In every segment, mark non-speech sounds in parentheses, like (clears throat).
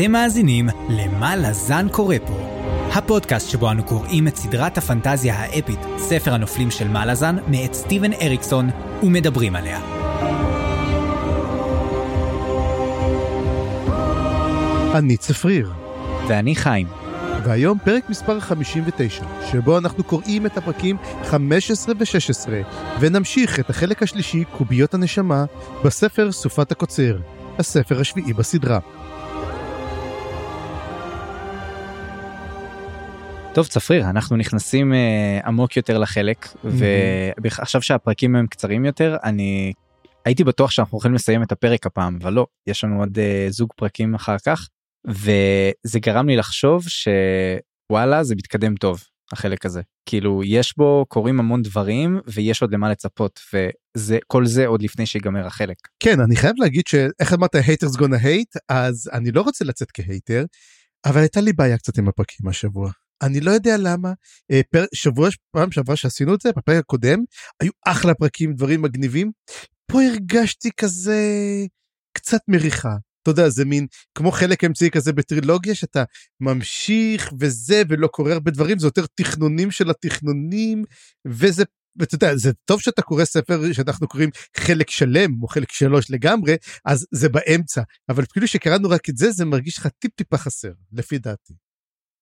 אתם מאזינים ל"מה לזן קורא פה", הפודקאסט שבו אנו קוראים את סדרת הפנטזיה האפית, ספר הנופלים של מה לזן, מאת סטיבן אריקסון, ומדברים עליה. אני צפריר, ואני חיים. והיום פרק מספר 59, שבו אנחנו קוראים את הפרקים 15 ו-16, ונמשיך את החלק השלישי, קוביות הנשמה, בספר סופת הקוצר, הספר השביעי בסדרה. טוב צפריר אנחנו נכנסים uh, עמוק יותר לחלק ועכשיו שהפרקים הם קצרים יותר אני הייתי בטוח שאנחנו יכולים לסיים את הפרק הפעם אבל לא יש לנו עוד uh, זוג פרקים אחר כך וזה גרם לי לחשוב שוואלה זה מתקדם טוב החלק הזה כאילו יש בו קורים המון דברים ויש עוד למה לצפות וזה כל זה עוד לפני שיגמר החלק. כן אני חייב להגיד שאיך אמרת haters gonna hate אז אני לא רוצה לצאת כהייטר אבל הייתה לי בעיה קצת עם הפרקים השבוע. אני לא יודע למה אה, פר, שבוע פעם שעברה שעשינו את זה בפרק הקודם היו אחלה פרקים דברים מגניבים. פה הרגשתי כזה קצת מריחה. אתה יודע זה מין כמו חלק אמצעי כזה בטרילוגיה שאתה ממשיך וזה ולא קורה הרבה דברים זה יותר תכנונים של התכנונים וזה ואתה יודע זה טוב שאתה קורא ספר שאנחנו קוראים חלק שלם או חלק שלוש לגמרי אז זה באמצע. אבל כאילו שקראנו רק את זה זה מרגיש לך טיפ טיפה חסר לפי דעתי.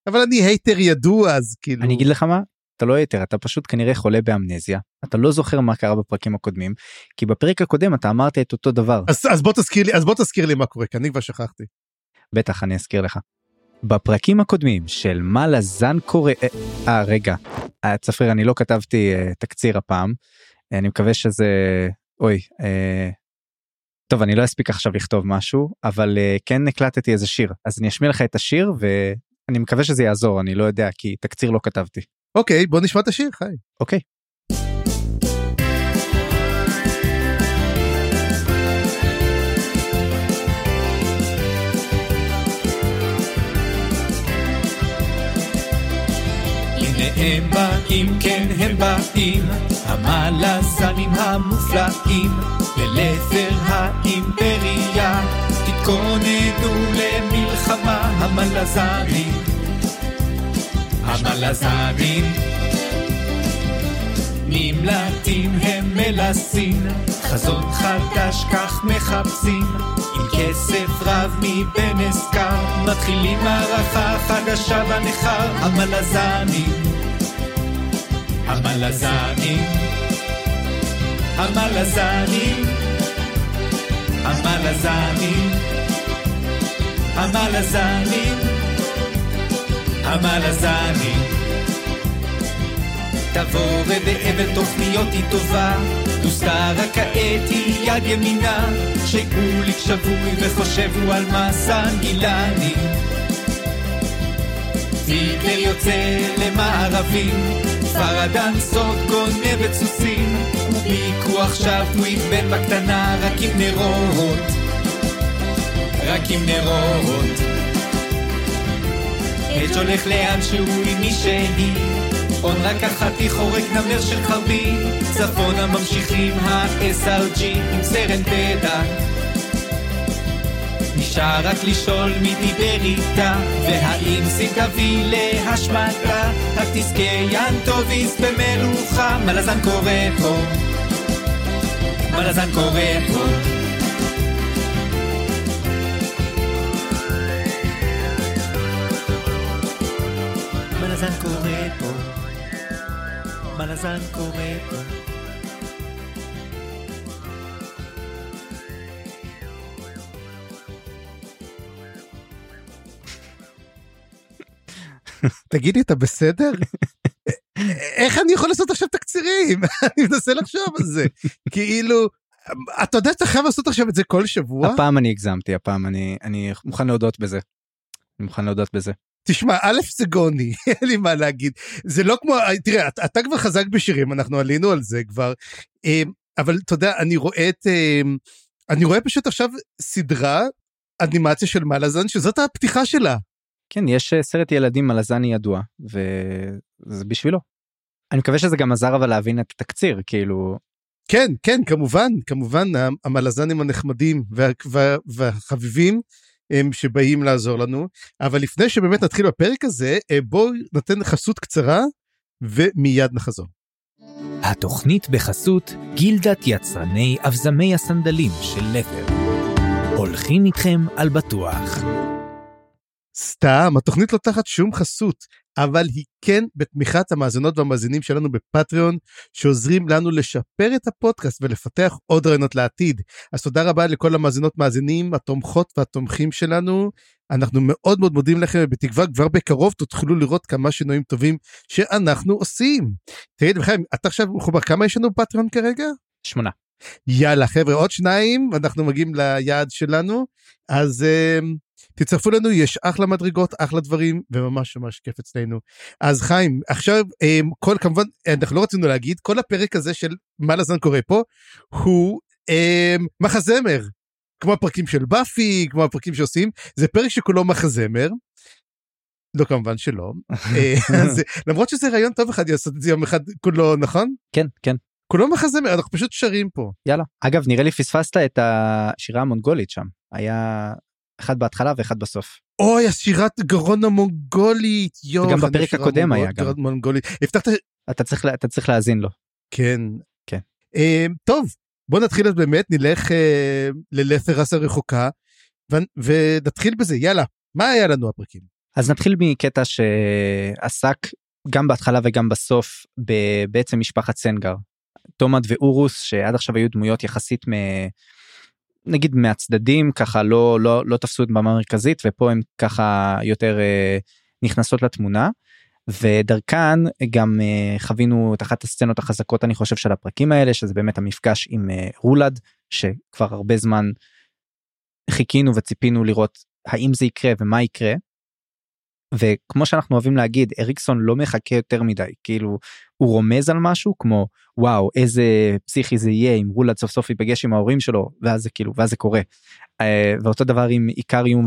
אבל אני הייטר ידוע אז כאילו אני אגיד לך מה? אתה לא הייטר אתה פשוט כנראה חולה באמנזיה. אתה לא זוכר מה קרה בפרקים הקודמים כי בפרק הקודם אתה אמרת את אותו דבר. אז, אז בוא תזכיר לי אז בוא תזכיר לי מה קורה כי אני כבר שכחתי. בטח אני אזכיר לך. בפרקים הקודמים של מלאזן קורה אה, אה רגע. אה, צפריר אני לא כתבתי אה, תקציר הפעם. אני מקווה שזה אוי אה, טוב אני לא אספיק עכשיו לכתוב משהו אבל אה, כן הקלטתי איזה שיר. אז אני אשמיע לך את השיר אני מקווה שזה יעזור אני לא יודע כי תקציר לא כתבתי. אוקיי בוא נשמע את השיר חי. אוקיי. הם באים, כן הם באים, המלזנים המופלאים, ללת'ר האימפריה, תתכוננו למלחמה המלזנים, המלזנים. נמלטים הם מלסים, חזון חדש כך מחפשים, עם כסף רב מבן אסכר, מתחילים מערכה חדשה בנכר, המלזנים, המלזנים, המלזנים, המלזנים, המלזנים, המלזנים. תבוא ובאבל תוכניות היא טובה, תוסתר רק כעת היא יד ימינה, שכוליק שבוי וחושבו על מסן גילני. היטלר יוצא למערבים, פרדן סוד גונבת סוסים, וביקו עכשיו דמוית בן בקטנה רק עם נרות, רק עם נרות. אג' הולך לאן שהוא עם מי שהיא, עוד רק אחת היא חורק נמר של חרבי, צפונה ממשיכים ה-SRG עם סרן פדק. נשאר רק לשאול מי דיבר איתה, והאם סין תביא להשמדה, רק תזכה ינטוביס במלוכה, מלזן קורא פה, מלזן קורא פה. מלזן קורא פה. תגיד לי אתה בסדר? איך אני יכול לעשות עכשיו תקצירים? (laughs) אני מנסה לחשוב על זה. כאילו, אתה יודע שאתה חייב לעשות עכשיו את זה כל שבוע? הפעם אני הגזמתי, הפעם אני, אני מוכן להודות בזה. אני מוכן להודות בזה. תשמע, א' זה גוני, (laughs) אין לי מה להגיד. זה לא כמו, תראה, אתה, אתה כבר חזק בשירים, אנחנו עלינו על זה כבר. אבל אתה יודע, אני רואה את... אני רואה פשוט עכשיו סדרה, אנימציה של מלאזן, שזאת הפתיחה שלה. כן, יש סרט ילדים מלאזני ידוע, וזה בשבילו. אני מקווה שזה גם עזר אבל להבין את התקציר, כאילו... כן, כן, כמובן, כמובן, המלאזנים הנחמדים וה, וה, והחביבים שבאים לעזור לנו אבל לפני שבאמת נתחיל בפרק הזה אה, בואו נתן חסות קצרה ומיד נחזור. התוכנית בחסות גילדת יצרני אבזמי הסנדלים של לבר. הולכים איתכם על בטוח. סתם, התוכנית לא תחת שום חסות, אבל היא כן בתמיכת המאזינות והמאזינים שלנו בפטריון, שעוזרים לנו לשפר את הפודקאסט ולפתח עוד רעיונות לעתיד. אז תודה רבה לכל המאזינות מאזינים, התומכות והתומכים שלנו. אנחנו מאוד מאוד מודים לכם, ובתקווה כבר בקרוב תתחילו לראות כמה שינויים טובים שאנחנו עושים. תגיד, חיים, אתה עכשיו מחובר, כמה יש לנו בפטריון כרגע? שמונה. יאללה חבר'ה עוד שניים אנחנו מגיעים ליעד שלנו אז uh, תצטרפו לנו יש אחלה מדרגות אחלה דברים וממש ממש כיף אצלנו. אז חיים עכשיו um, כל כמובן אנחנו לא רצינו להגיד כל הפרק הזה של מה לזמן קורה פה הוא um, מחזמר. כמו הפרקים של באפי כמו הפרקים שעושים זה פרק שכולו מחזמר. לא כמובן שלא. (laughs) אז, למרות שזה רעיון טוב אחד לעשות את זה יום אחד כולו נכון? כן כן. כולו מחזמר אנחנו פשוט שרים פה. יאללה. אגב נראה לי פספסת את השירה המונגולית שם. היה אחד בהתחלה ואחד בסוף. אוי השירת גרון המונגולית יואו. גם בפרק הקודם היה גם. מונגולית. הבטחת אתה צריך אתה צריך להאזין לו. כן. כן. אה, טוב בוא נתחיל אז באמת נלך אה, ללת'רס הרחוקה ונתחיל בזה יאללה מה היה לנו הפרקים. אז נתחיל מקטע שעסק גם בהתחלה וגם בסוף בעצם משפחת סנגר תומד ואורוס שעד עכשיו היו דמויות יחסית מ... נגיד מהצדדים ככה לא לא לא תפסו את במה מרכזית ופה הם ככה יותר אה, נכנסות לתמונה ודרכן גם אה, חווינו את אחת הסצנות החזקות אני חושב של הפרקים האלה שזה באמת המפגש עם אה, רולד שכבר הרבה זמן חיכינו וציפינו לראות האם זה יקרה ומה יקרה. וכמו שאנחנו אוהבים להגיד אריקסון לא מחכה יותר מדי כאילו הוא רומז על משהו כמו וואו איזה פסיכי זה יהיה אם רולד סוף סוף ייפגש עם ההורים שלו ואז זה כאילו ואז זה קורה. Uh, ואותו דבר עם איקריום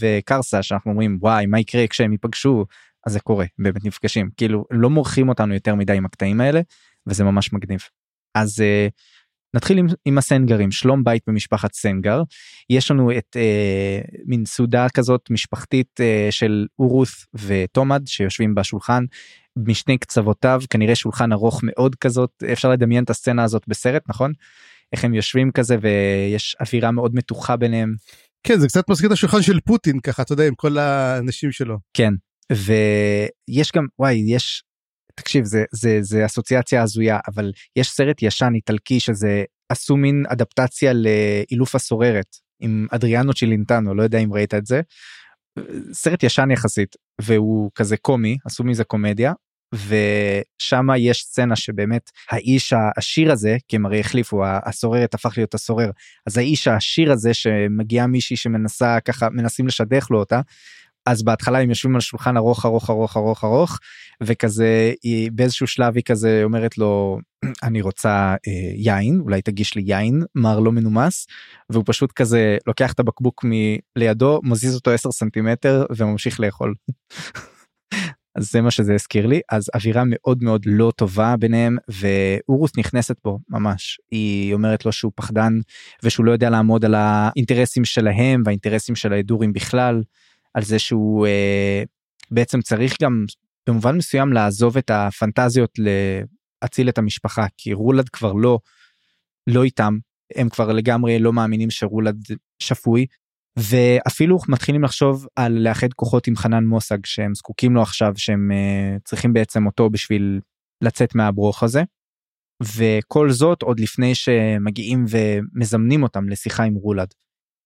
וקרסה שאנחנו אומרים וואי מה יקרה כשהם ייפגשו אז זה קורה באמת נפגשים כאילו לא מורחים אותנו יותר מדי עם הקטעים האלה וזה ממש מגניב. אז uh, נתחיל עם, עם הסנגרים שלום בית במשפחת סנגר יש לנו את אה, מין סעודה כזאת משפחתית אה, של אורוס ותומד שיושבים בשולחן משני קצוותיו כנראה שולחן ארוך מאוד כזאת אפשר לדמיין את הסצנה הזאת בסרט נכון איך הם יושבים כזה ויש אווירה מאוד מתוחה ביניהם. כן זה קצת מזכיר את השולחן של פוטין ככה אתה יודע עם כל האנשים שלו. כן ויש גם וואי יש תקשיב זה זה זה אסוציאציה הזויה אבל יש סרט ישן איטלקי שזה עשו מין אדפטציה לאילוף הסוררת עם אדריאנו צ'ילינטנו לא יודע אם ראית את זה. סרט ישן יחסית והוא כזה קומי עשו מזה קומדיה ושם יש סצנה שבאמת האיש העשיר הזה כי הם הרי החליפו הסוררת הפך להיות הסורר אז האיש העשיר הזה שמגיעה מישהי שמנסה ככה מנסים לשדך לו אותה אז בהתחלה הם יושבים על שולחן ארוך ארוך ארוך ארוך ארוך וכזה היא באיזשהו שלב היא כזה אומרת לו (clears throat) אני רוצה אה, יין אולי תגיש לי יין מר לא מנומס והוא פשוט כזה לוקח את הבקבוק מלידו מזיז אותו 10 סנטימטר וממשיך לאכול. (laughs) אז זה מה שזה הזכיר לי אז אווירה מאוד מאוד לא טובה ביניהם ואורוס נכנסת בו ממש היא אומרת לו שהוא פחדן ושהוא לא יודע לעמוד על האינטרסים שלהם והאינטרסים של ההדורים בכלל. על זה שהוא אה, בעצם צריך גם במובן מסוים לעזוב את הפנטזיות להציל את המשפחה כי רולד כבר לא לא איתם הם כבר לגמרי לא מאמינים שרולד שפוי ואפילו מתחילים לחשוב על לאחד כוחות עם חנן מוסג שהם זקוקים לו עכשיו שהם uh, צריכים בעצם אותו בשביל לצאת מהברוך הזה. וכל זאת עוד לפני שמגיעים ומזמנים אותם לשיחה עם רולד.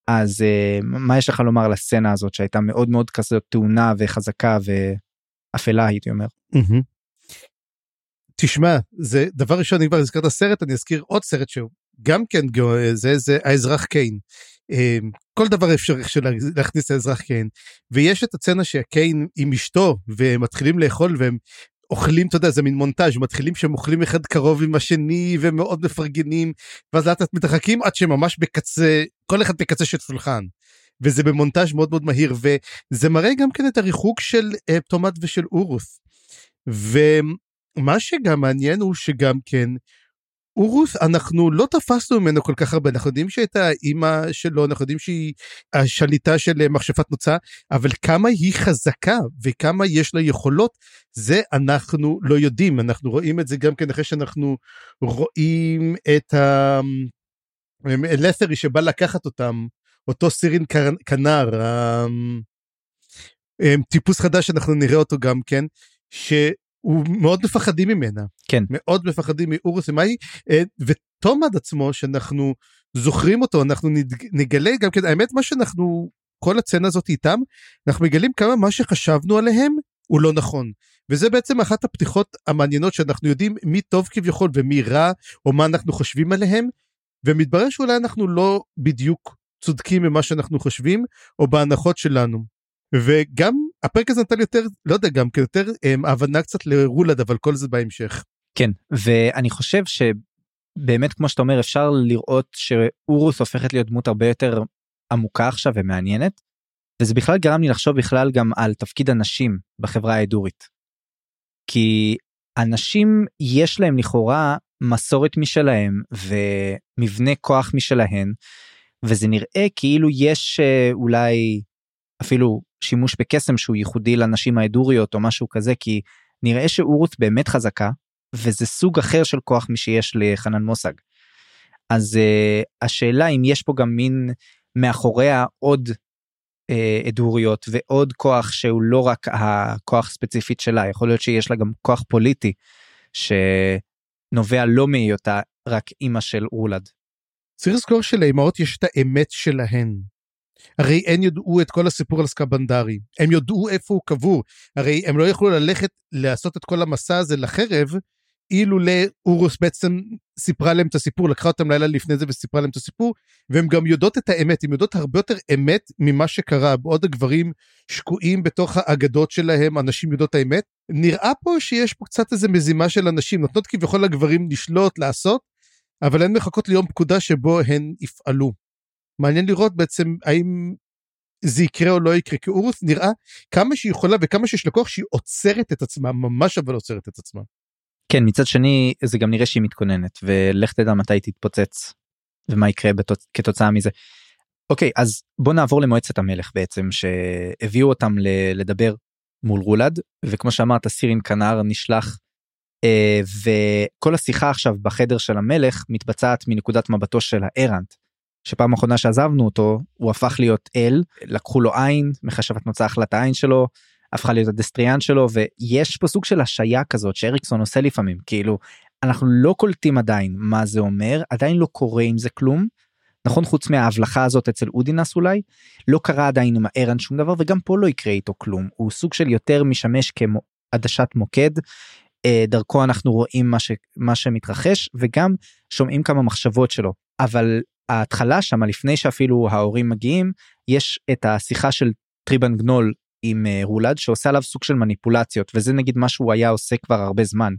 אז uh, מה יש לך לומר לסצנה הזאת שהייתה מאוד מאוד כזאת טעונה וחזקה ואפלה הייתי אומר. תשמע זה דבר ראשון אני כבר הזכרת סרט אני אזכיר עוד סרט שהוא גם כן זה זה האזרח קיין. אמ, כל דבר אפשר איך להכניס את האזרח קיין ויש את הצצנה שהקיין עם אשתו ומתחילים לאכול והם אוכלים, אתה יודע, זה מין מונטאז', מתחילים שהם אוכלים אחד קרוב עם השני ומאוד מפרגנים, ואז לאט לאט מתרחקים עד שממש בקצה, כל אחד בקצה של שולחן. וזה במונטאז' מאוד מאוד מהיר, וזה מראה גם כן את הריחוק של uh, תומט ושל אורוס. ומה שגם מעניין הוא שגם כן, אורוס אנחנו לא תפסנו ממנו כל כך הרבה אנחנו יודעים שהייתה אימא שלו אנחנו יודעים שהיא השליטה של מכשפת נוצה אבל כמה היא חזקה וכמה יש לה יכולות זה אנחנו לא יודעים אנחנו רואים את זה גם כן אחרי שאנחנו רואים את הלת'רי שבא לקחת אותם אותו סירין כנר טיפוס חדש שאנחנו נראה אותו גם כן. ש... הוא מאוד מפחדים ממנה. כן. מאוד מפחדים מאורוס ומאי, אה, ותומד עצמו שאנחנו זוכרים אותו, אנחנו נגלה גם כן, האמת מה שאנחנו, כל הצצנה הזאת איתם, אנחנו מגלים כמה מה שחשבנו עליהם הוא לא נכון. וזה בעצם אחת הפתיחות המעניינות שאנחנו יודעים מי טוב כביכול ומי רע, או מה אנחנו חושבים עליהם, ומתברר שאולי אנחנו לא בדיוק צודקים ממה שאנחנו חושבים, או בהנחות שלנו. וגם הפרק הזה נתן יותר לא יודע גם יותר um, הבנה קצת לרולד אבל כל זה בהמשך. כן ואני חושב שבאמת כמו שאתה אומר אפשר לראות שאורוס הופכת להיות דמות הרבה יותר עמוקה עכשיו ומעניינת. וזה בכלל גרם לי לחשוב בכלל גם על תפקיד הנשים בחברה ההדורית. כי אנשים יש להם לכאורה מסורת משלהם ומבנה כוח משלהן וזה נראה כאילו יש אה, אולי אפילו שימוש בקסם שהוא ייחודי לנשים האדוריות או משהו כזה כי נראה שאורות באמת חזקה וזה סוג אחר של כוח משיש לחנן מושג. אז uh, השאלה אם יש פה גם מין מאחוריה עוד uh, אדוריות ועוד כוח שהוא לא רק הכוח ספציפית שלה יכול להיות שיש לה גם כוח פוליטי שנובע לא מהיותה רק אימא של רולד. צריך לזכור שלאמהות יש את האמת שלהן. הרי הן ידעו את כל הסיפור על סקבנדרי, הם ידעו איפה הוא קבור, הרי הם לא יכלו ללכת לעשות את כל המסע הזה לחרב, אילולא אורוס בעצם סיפרה להם את הסיפור, לקחה אותם לילה לפני זה וסיפרה להם את הסיפור, והם גם יודעות את האמת, הן יודעות הרבה יותר אמת ממה שקרה, בעוד הגברים שקועים בתוך האגדות שלהם, הנשים יודעות האמת. נראה פה שיש פה קצת איזה מזימה של אנשים, נותנות כביכול לגברים לשלוט, לעשות, אבל הן מחכות ליום פקודה שבו הן יפעלו. מעניין לראות בעצם האם זה יקרה או לא יקרה כי אורוס נראה כמה שהיא יכולה וכמה שיש לקוח שהיא עוצרת את עצמה ממש אבל עוצרת את עצמה. כן מצד שני זה גם נראה שהיא מתכוננת ולך תדע מתי תתפוצץ ומה יקרה בתוצ... כתוצאה מזה. אוקיי אז בוא נעבור למועצת המלך בעצם שהביאו אותם ל... לדבר מול רולד וכמו שאמרת סירין כנר נשלח אה, וכל השיחה עכשיו בחדר של המלך מתבצעת מנקודת מבטו של הארנט שפעם אחרונה שעזבנו אותו הוא הפך להיות אל לקחו לו עין מחשבת מוצא החלטה עין שלו הפכה להיות הדסטריאן שלו ויש פה סוג של השעיה כזאת שאריקסון עושה לפעמים כאילו אנחנו לא קולטים עדיין מה זה אומר עדיין לא קורה עם זה כלום. נכון חוץ מההבלחה הזאת אצל אודינס אולי לא קרה עדיין עם הארן שום דבר וגם פה לא יקרה איתו כלום הוא סוג של יותר משמש כעדשת מוקד אה, דרכו אנחנו רואים מה, ש, מה שמתרחש וגם שומעים כמה מחשבות שלו אבל ההתחלה שם לפני שאפילו ההורים מגיעים יש את השיחה של טריבן גנול עם אה, רולד שעושה עליו סוג של מניפולציות וזה נגיד מה שהוא היה עושה כבר הרבה זמן.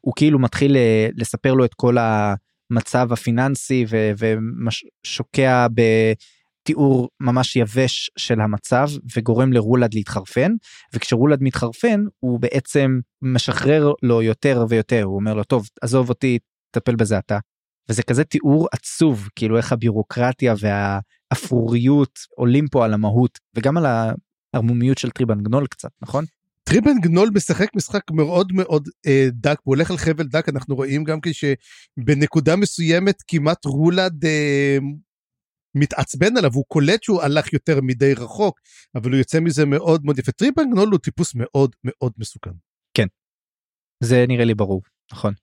הוא כאילו מתחיל אה, לספר לו את כל המצב הפיננסי ושוקע בתיאור ממש יבש של המצב וגורם לרולד להתחרפן וכשרולד מתחרפן הוא בעצם משחרר לו יותר ויותר הוא אומר לו טוב עזוב אותי טפל בזה אתה וזה כזה תיאור עצוב כאילו איך הבירוקרטיה והאפרוריות עולים פה על המהות וגם על הערמומיות של טריבן גנול קצת נכון? טריבן גנול משחק משחק מאוד מאוד אה, דק הוא הולך על חבל דק אנחנו רואים גם כשבנקודה מסוימת כמעט רולד אה, מתעצבן עליו הוא קולט שהוא הלך יותר מדי רחוק אבל הוא יוצא מזה מאוד מאוד יפה טריבן גנול הוא טיפוס מאוד מאוד מסוכן. כן. זה נראה לי ברור נכון.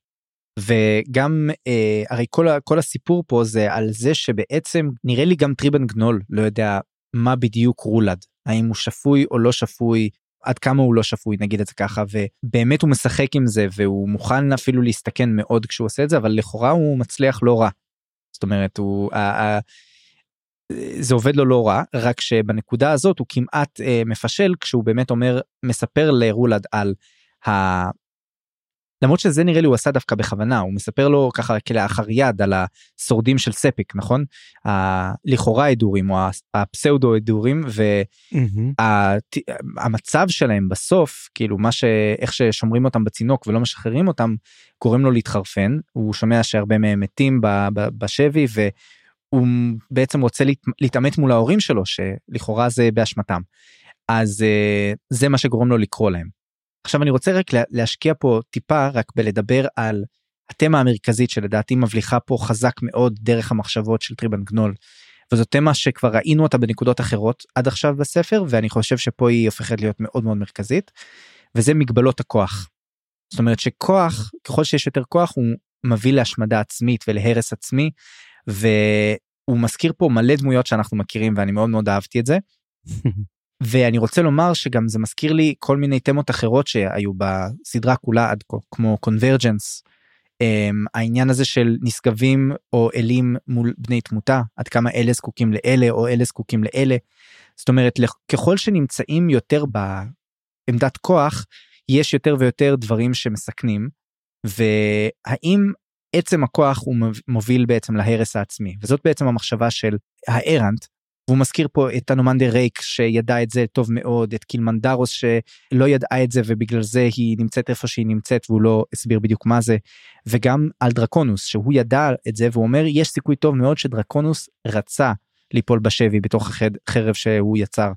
וגם אה, הרי כל, כל הסיפור פה זה על זה שבעצם נראה לי גם טריבן גנול לא יודע מה בדיוק רולד האם הוא שפוי או לא שפוי עד כמה הוא לא שפוי נגיד את זה ככה ובאמת הוא משחק עם זה והוא מוכן אפילו להסתכן מאוד כשהוא עושה את זה אבל לכאורה הוא מצליח לא רע. זאת אומרת הוא ה, ה, זה עובד לו לא רע רק שבנקודה הזאת הוא כמעט אה, מפשל כשהוא באמת אומר מספר לרולד על למרות שזה נראה לי הוא עשה דווקא בכוונה הוא מספר לו ככה כלאחר יד על השורדים של ספיק נכון? ה- לכאורה ההדורים או הפסאודו הדורים והמצב שלהם בסוף כאילו מה שאיך ששומרים אותם בצינוק ולא משחררים אותם גורם לו להתחרפן. הוא שומע שהרבה מהם מתים בשבי והוא בעצם רוצה להת- להתעמת מול ההורים שלו שלכאורה זה באשמתם. אז אה, זה מה שגורם לו לקרוא להם. עכשיו אני רוצה רק לה- להשקיע פה טיפה רק בלדבר על התמה המרכזית שלדעתי מבליחה פה חזק מאוד דרך המחשבות של טריבן גנול. וזו תמה שכבר ראינו אותה בנקודות אחרות עד עכשיו בספר ואני חושב שפה היא הופכת להיות מאוד מאוד מרכזית. וזה מגבלות הכוח. זאת אומרת שכוח ככל שיש יותר כוח הוא מביא להשמדה עצמית ולהרס עצמי והוא מזכיר פה מלא דמויות שאנחנו מכירים ואני מאוד מאוד אהבתי את זה. (laughs) ואני רוצה לומר שגם זה מזכיר לי כל מיני תמות אחרות שהיו בסדרה כולה עד כה כמו קונברג'נס. Um, העניין הזה של נשגבים או אלים מול בני תמותה עד כמה אלה זקוקים לאלה או אלה זקוקים לאלה. זאת אומרת ככל שנמצאים יותר בעמדת כוח יש יותר ויותר דברים שמסכנים והאם עצם הכוח הוא מוב- מוביל בעצם להרס העצמי וזאת בעצם המחשבה של הארנט והוא מזכיר פה את הנומנדר ריק שידע את זה טוב מאוד את קילמנדרוס שלא ידעה את זה ובגלל זה היא נמצאת איפה שהיא נמצאת והוא לא הסביר בדיוק מה זה וגם על דרקונוס שהוא ידע את זה והוא אומר יש סיכוי טוב מאוד שדרקונוס רצה ליפול בשבי בתוך החרב שהוא יצר.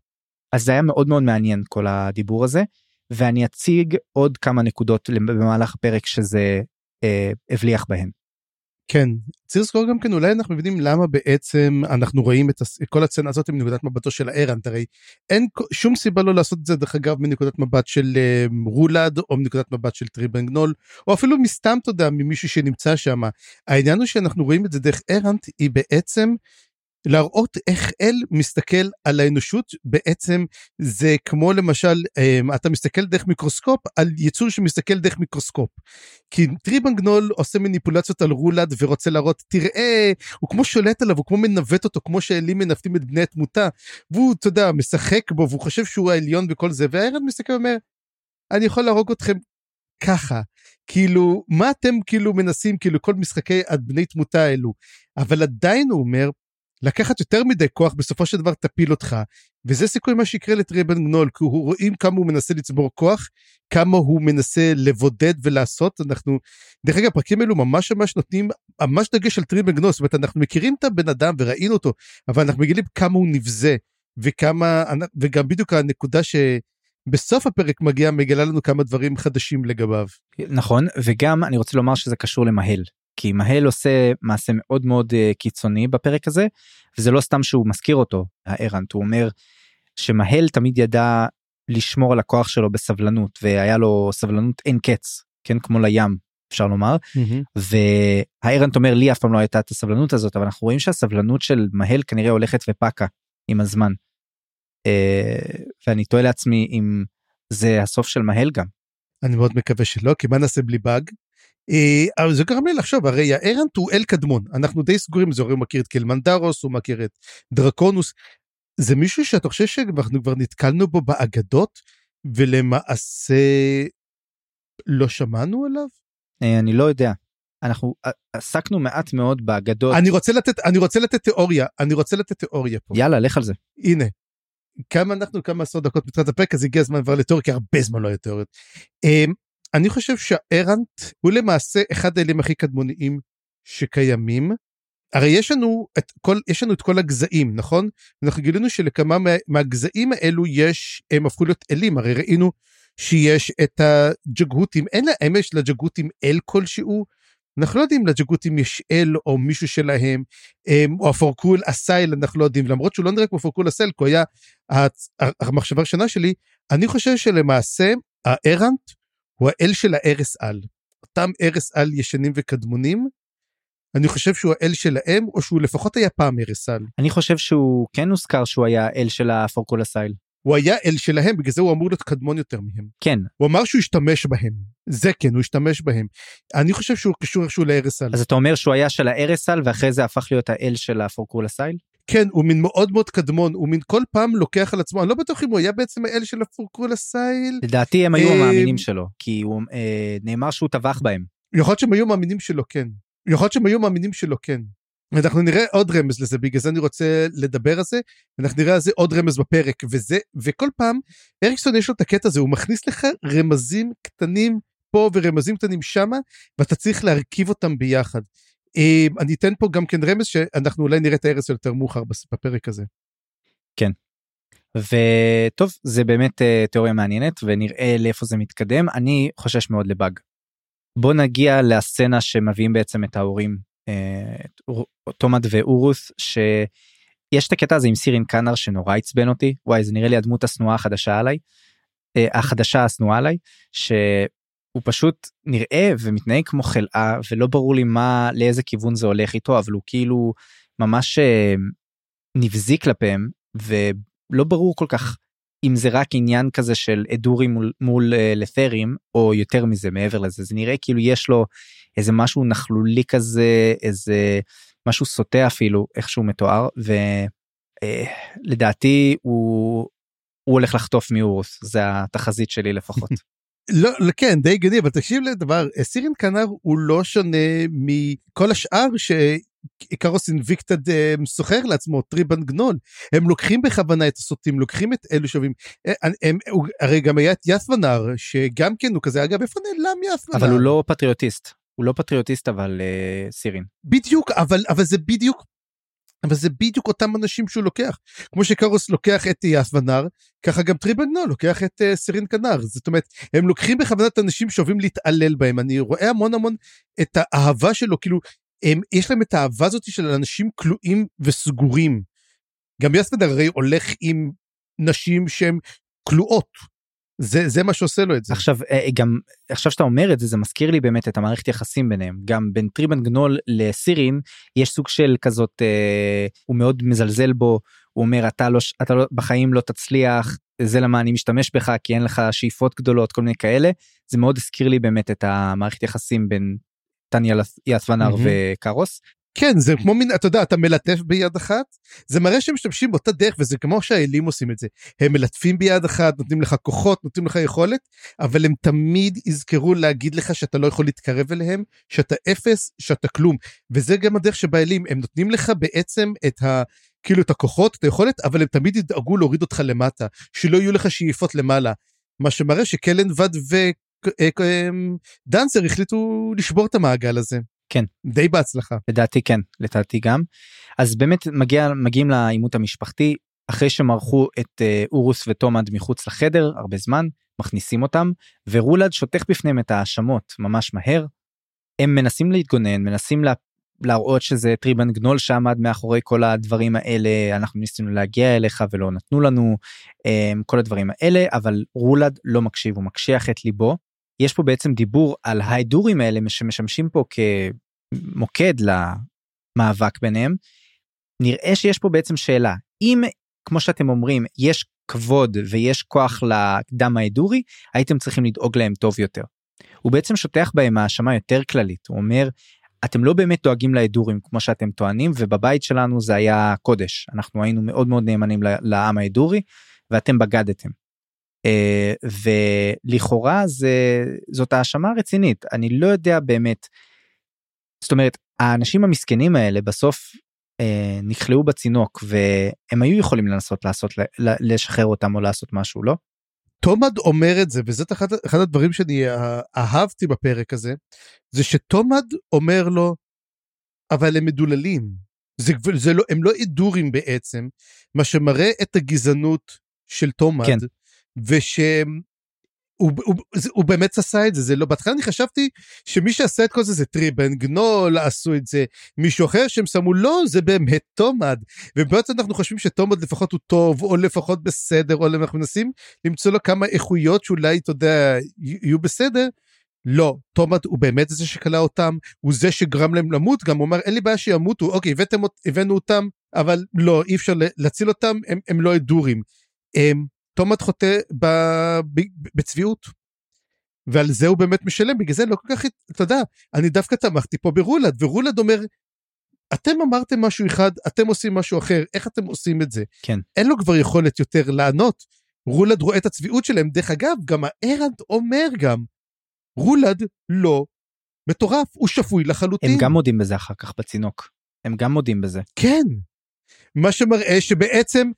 אז זה היה מאוד מאוד מעניין כל הדיבור הזה ואני אציג עוד כמה נקודות במהלך הפרק שזה אה, הבליח בהן. כן. צריך לזכור גם כן אולי אנחנו מבינים למה בעצם אנחנו רואים את כל הסצנה הזאת מנקודת מבטו של הארנט הרי אין שום סיבה לא לעשות את זה דרך אגב מנקודת מבט של אה, רולד או מנקודת מבט של טריבנגנול או אפילו מסתם יודע ממישהו שנמצא שם העניין הוא שאנחנו רואים את זה דרך ארנט היא בעצם להראות איך אל מסתכל על האנושות בעצם זה כמו למשל אה, אתה מסתכל דרך מיקרוסקופ על יצור שמסתכל דרך מיקרוסקופ. כי טריבנגנול עושה מניפולציות על רולד ורוצה להראות תראה הוא כמו שולט עליו הוא כמו מנווט אותו כמו שאלים מנווטים את בני התמותה. והוא אתה יודע משחק בו והוא חושב שהוא העליון וכל זה והארנט מסתכל ואומר אני יכול להרוג אתכם ככה. כאילו מה אתם כאילו מנסים כאילו כל משחקי הבני תמותה האלו? אבל עדיין הוא אומר לקחת יותר מדי כוח בסופו של דבר תפיל אותך. וזה סיכוי מה שיקרה לטריבנגנול כי הוא רואים כמה הוא מנסה לצבור כוח כמה הוא מנסה לבודד ולעשות. אנחנו דרך אגב הפרקים האלו ממש ממש נותנים ממש דגש על טריבנגנול זאת אומרת אנחנו מכירים את הבן אדם וראינו אותו אבל אנחנו מגילים כמה הוא נבזה וכמה וגם בדיוק הנקודה שבסוף הפרק מגיע מגלה לנו כמה דברים חדשים לגביו. נכון וגם אני רוצה לומר שזה קשור למהל כי מהל עושה מעשה מאוד מאוד uh, קיצוני בפרק הזה וזה לא סתם שהוא מזכיר אותו הארנט הוא אומר שמהל תמיד ידע לשמור על הכוח שלו בסבלנות והיה לו סבלנות אין קץ כן כמו לים אפשר לומר mm-hmm. והארנט אומר לי אף פעם לא הייתה את הסבלנות הזאת אבל אנחנו רואים שהסבלנות של מהל כנראה הולכת ופקה עם הזמן. Uh, ואני תוהה לעצמי אם זה הסוף של מהל גם. אני מאוד מקווה שלא כי מה נעשה בלי באג. אבל זה גרם לי לחשוב הרי הארנט הוא אל קדמון אנחנו די סגורים זה הוא מכיר את קלמנדרוס הוא מכיר את דרקונוס זה מישהו שאתה חושב שאנחנו כבר נתקלנו בו באגדות ולמעשה לא שמענו עליו? אני לא יודע. אנחנו עסקנו מעט מאוד באגדות. אני רוצה לתת אני רוצה לתת תיאוריה אני רוצה לתת תיאוריה פה. יאללה לך על זה. הנה. כמה אנחנו כמה עשרות דקות מתחילת הפרק אז הגיע הזמן כבר לתיאוריה כי הרבה זמן לא היה תיאוריות. אני חושב שהארנט הוא למעשה אחד האלים הכי קדמוניים שקיימים. הרי יש לנו את כל יש לנו את כל הגזעים נכון? אנחנו גילינו שלכמה מה, מהגזעים האלו יש הם הפכו להיות אלים. הרי ראינו שיש את הג'גהותים. אין להם יש לג'גהותים אל כלשהו. אנחנו לא יודעים לג'גהותים יש אל או מישהו שלהם. או הפורקול אסייל אנחנו לא יודעים. למרות שהוא לא נראה כמו פורקול אסייל כי הוא היה המחשבה הראשונה שלי אני חושב שלמעשה הארנט הוא האל של הארס'אל. אותם ארס'אל ישנים וקדמונים, אני חושב שהוא האל שלהם, או שהוא לפחות היה פעם ארס'אל. אני חושב שהוא כן הוזכר שהוא היה האל של הפורקרול אסייל. הוא היה אל שלהם, בגלל זה הוא אמור להיות קדמון יותר מהם. כן. הוא אמר שהוא השתמש בהם. זה כן, הוא השתמש בהם. אני חושב שהוא קשור איכשהו לארס'אל. אז אתה אומר שהוא היה של הארס'אל, ואחרי זה הפך להיות האל של הפורקרול אסייל? כן, הוא מין מאוד מאוד קדמון, הוא מין כל פעם לוקח על עצמו, אני לא בטוח אם הוא היה בעצם האל של הפורקרול אסייל. לדעתי הם היו אה, המאמינים שלו, כי הוא אה, נאמר שהוא טבח בהם. יכול להיות שהם היו מאמינים שלו, כן. יכול להיות שהם היו מאמינים שלו, כן. אנחנו נראה עוד רמז לזה, בגלל זה אני רוצה לדבר על זה, אנחנו נראה על זה עוד רמז בפרק, וזה, וכל פעם, אריקסון יש לו את הקטע הזה, הוא מכניס לך רמזים קטנים פה ורמזים קטנים שמה, ואתה צריך להרכיב אותם ביחד. אה, אני אתן פה גם כן רמז שאנחנו אולי נראה את הארץ יותר מאוחר בפרק הזה. וטוב, זה באמת אה, תיאוריה מעניינת ונראה לאיפה זה מתקדם. אני חושש מאוד לבאג. בוא נגיע לסצנה שמביאים בעצם את ההורים, אה, תומד ואורוס, שיש את הקטע הזה עם סירין קאנר שנורא עצבן אותי. וואי, זה נראה לי הדמות השנואה החדשה עליי. החדשה השנואה עליי, שהוא פשוט נראה ומתנהג כמו חלאה ולא ברור לי מה, לאיזה כיוון זה הולך איתו, אבל הוא כאילו ממש אה, נבזי כלפיהם, ולא ברור כל כך אם זה רק עניין כזה של אדורים מול, מול אה, לת'רים, או יותר מזה מעבר לזה, זה נראה כאילו יש לו איזה משהו נכלולי כזה, איזה משהו סוטה אפילו, איך שהוא מתואר, ולדעתי הוא, הוא הולך לחטוף מאורוס, זה התחזית שלי לפחות. (laughs) לא, לא, כן, די גני, אבל תקשיב לדבר, סירין קנר הוא לא שונה מכל השאר שאיקרוס אינביקטד אה, סוחר לעצמו, טריבן גנול. הם לוקחים בכוונה את הסוטים, לוקחים את אלו שווים. אה, הרי גם היה את ית'ונר, שגם כן הוא כזה, אגב, איפה נעלם ית'ונר? אבל הוא לא פטריוטיסט, הוא לא פטריוטיסט אבל אה, סירין. בדיוק, אבל, אבל זה בדיוק, אבל זה בדיוק אותם אנשים שהוא לוקח. כמו שקרוס לוקח את ית'ונר, ככה גם טריבן גנול לוקח את אה, סירין קנר. זאת אומרת, הם לוקחים בכוונה את האנשים שאוהבים להתעלל בהם. אני רואה המון המון את האהבה שלו, כאילו, הם, יש להם את האהבה הזאת של אנשים כלואים וסגורים. גם יספדר הרי הולך עם נשים שהן כלואות. זה, זה מה שעושה לו את זה. עכשיו אה, גם עכשיו שאתה אומר את זה זה מזכיר לי באמת את המערכת יחסים ביניהם גם בין טריבן גנול לסירין יש סוג של כזאת אה, הוא מאוד מזלזל בו הוא אומר אתה לא אתה לא בחיים לא תצליח זה למה אני משתמש בך כי אין לך שאיפות גדולות כל מיני כאלה זה מאוד הזכיר לי באמת את המערכת יחסים בין טניה ית'ונר מהמם. וקארוס כן, זה כמו מין, אתה יודע, אתה מלטף ביד אחת, זה מראה שהם משתמשים באותה דרך, וזה כמו שהאלים עושים את זה. הם מלטפים ביד אחת, נותנים לך כוחות, נותנים לך יכולת, אבל הם תמיד יזכרו להגיד לך שאתה לא יכול להתקרב אליהם, שאתה אפס, שאתה כלום. וזה גם הדרך שבה האלים, הם נותנים לך בעצם את ה... כאילו את הכוחות, את היכולת, אבל הם תמיד ידאגו להוריד אותך למטה, שלא יהיו לך שאיפות למעלה. מה שמראה שקלנווד ודנסר החליטו לשבור את המעגל הזה. כן. די בהצלחה. לדעתי כן לדעתי גם אז באמת מגיע מגיעים לעימות המשפחתי אחרי שמרחו את אה, אורות' ותומד מחוץ לחדר הרבה זמן מכניסים אותם ורולד שוטח בפניהם את ההאשמות ממש מהר. הם מנסים להתגונן מנסים לה, להראות שזה טריבן גנול שעמד מאחורי כל הדברים האלה אנחנו ניסינו להגיע אליך ולא נתנו לנו אה, כל הדברים האלה אבל רולד לא מקשיב הוא מקשיח את ליבו. יש פה בעצם דיבור על ההדורים האלה שמשמשים פה כמוקד למאבק ביניהם. נראה שיש פה בעצם שאלה אם כמו שאתם אומרים יש כבוד ויש כוח לדם ההדורי הייתם צריכים לדאוג להם טוב יותר. הוא בעצם שוטח בהם האשמה יותר כללית הוא אומר אתם לא באמת דואגים להדורים כמו שאתם טוענים ובבית שלנו זה היה קודש אנחנו היינו מאוד מאוד נאמנים לעם ההדורי ואתם בגדתם. Uh, ולכאורה זה זאת האשמה רצינית אני לא יודע באמת. זאת אומרת האנשים המסכנים האלה בסוף uh, נכלאו בצינוק והם היו יכולים לנסות לעשות לשחרר אותם או לעשות משהו לא. תומד אומר את זה וזה אחד, אחד הדברים שאני אה, אהבתי בפרק הזה זה שתומד אומר לו אבל הם מדוללים זה, זה לא הם לא אידורים בעצם מה שמראה את הגזענות של תומד. כן. ושהוא הוא, הוא באמת עשה את זה, זה לא, בהתחלה אני חשבתי שמי שעשה את כל זה זה טריבן גנול עשו את זה, מישהו אחר שהם שמו, לא, זה באמת תומד. ובעצם אנחנו חושבים שתומד לפחות הוא טוב, או לפחות בסדר, או אנחנו מנסים למצוא לו כמה איכויות שאולי, אתה יודע, יהיו בסדר. לא, תומד הוא באמת זה שכלא אותם, הוא זה שגרם להם למות, גם הוא אמר אין לי בעיה שימותו, אוקיי, הבאתם, הבאנו אותם, אבל לא, אי אפשר להציל אותם, הם, הם לא אדורים. הם, תומד חוטא בצביעות. ועל זה הוא באמת משלם, בגלל זה לא כל כך, אתה יודע, אני דווקא תמכתי פה ברולד, ורולד אומר, אתם אמרתם משהו אחד, אתם עושים משהו אחר, איך אתם עושים את זה? כן. אין לו כבר יכולת יותר לענות. רולד רואה את הצביעות שלהם. דרך אגב, גם הארנט אומר גם, רולד לא מטורף, הוא שפוי לחלוטין. הם גם מודים בזה אחר כך בצינוק. הם גם מודים בזה. כן. מה שמראה שבעצם,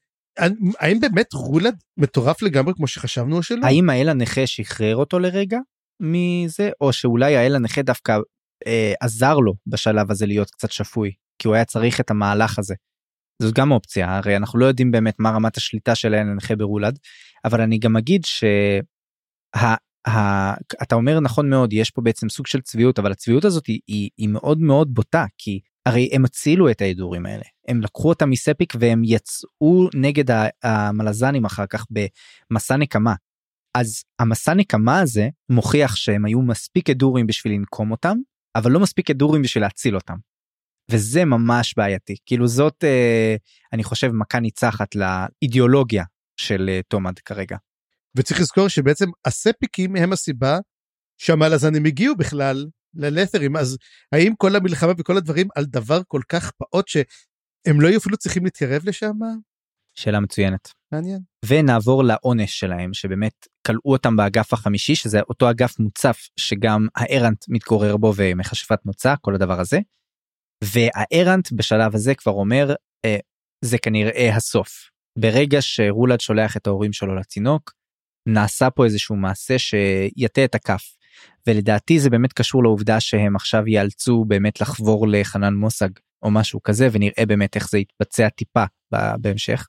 האם באמת רולד מטורף לגמרי כמו שחשבנו או שלא? האם האל הנכה שחרר אותו לרגע מזה, או שאולי האל הנכה דווקא אה, עזר לו בשלב הזה להיות קצת שפוי, כי הוא היה צריך את המהלך הזה. זאת גם אופציה, הרי אנחנו לא יודעים באמת מה רמת השליטה של האל הנכה ברולד, אבל אני גם אגיד שה... ה, אתה אומר נכון מאוד יש פה בעצם סוג של צביעות אבל הצביעות הזאת היא, היא, היא מאוד מאוד בוטה כי הרי הם הצילו את ההידורים האלה הם לקחו אותם מספיק והם יצאו נגד המלזנים אחר כך במסע נקמה. אז המסע נקמה הזה מוכיח שהם היו מספיק הדורים בשביל לנקום אותם אבל לא מספיק הדורים בשביל להציל אותם. וזה ממש בעייתי כאילו זאת אה, אני חושב מכה ניצחת לאידיאולוגיה של אה, תומד כרגע. וצריך לזכור שבעצם הספיקים הם הסיבה שהמלזנים הגיעו בכלל ללת'רים אז האם כל המלחמה וכל הדברים על דבר כל כך פעוט שהם לא היו אפילו צריכים להתקרב לשם? שאלה מצוינת. מעניין. ונעבור לעונש שלהם שבאמת כלאו אותם באגף החמישי שזה אותו אגף מוצף שגם הארנט מתגורר בו ומכשפת מוצא כל הדבר הזה. והארנט בשלב הזה כבר אומר אה, זה כנראה הסוף. ברגע שרולד שולח את ההורים שלו לצינוק נעשה פה איזשהו מעשה שיטה את הכף. ולדעתי זה באמת קשור לעובדה שהם עכשיו ייאלצו באמת לחבור לחנן מושג או משהו כזה ונראה באמת איך זה יתבצע טיפה בהמשך.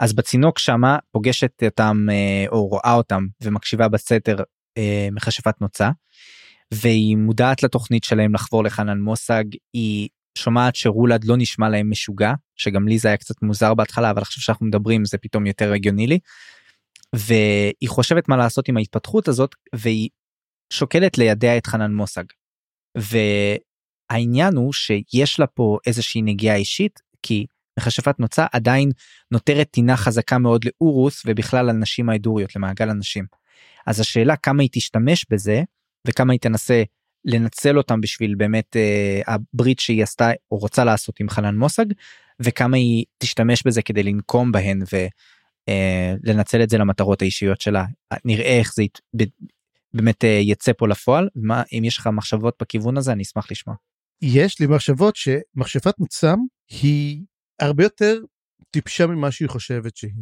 אז בצינוק שמה פוגשת אותם אה, או רואה אותם ומקשיבה בסתר אה, מכשפת נוצה. והיא מודעת לתוכנית שלהם לחבור לחנן מושג היא שומעת שרולד לא נשמע להם משוגע שגם לי זה היה קצת מוזר בהתחלה אבל עכשיו שאנחנו מדברים זה פתאום יותר הגיוני לי. והיא חושבת מה לעשות עם ההתפתחות הזאת והיא שוקלת לידע את חנן מושג. והעניין הוא שיש לה פה איזושהי נגיעה אישית כי מכשפת נוצה עדיין נותרת טינה חזקה מאוד לאורוס ובכלל על נשים האדוריות למעגל הנשים. אז השאלה כמה היא תשתמש בזה וכמה היא תנסה לנצל אותם בשביל באמת אה, הברית שהיא עשתה או רוצה לעשות עם חנן מושג וכמה היא תשתמש בזה כדי לנקום בהן ולנצל אה, את זה למטרות האישיות שלה נראה איך זה ית, ב, באמת אה, יצא פה לפועל מה אם יש לך מחשבות בכיוון הזה אני אשמח לשמוע. יש לי מחשבות שמכשפת מוצם היא הרבה יותר טיפשה ממה שהיא חושבת שהיא.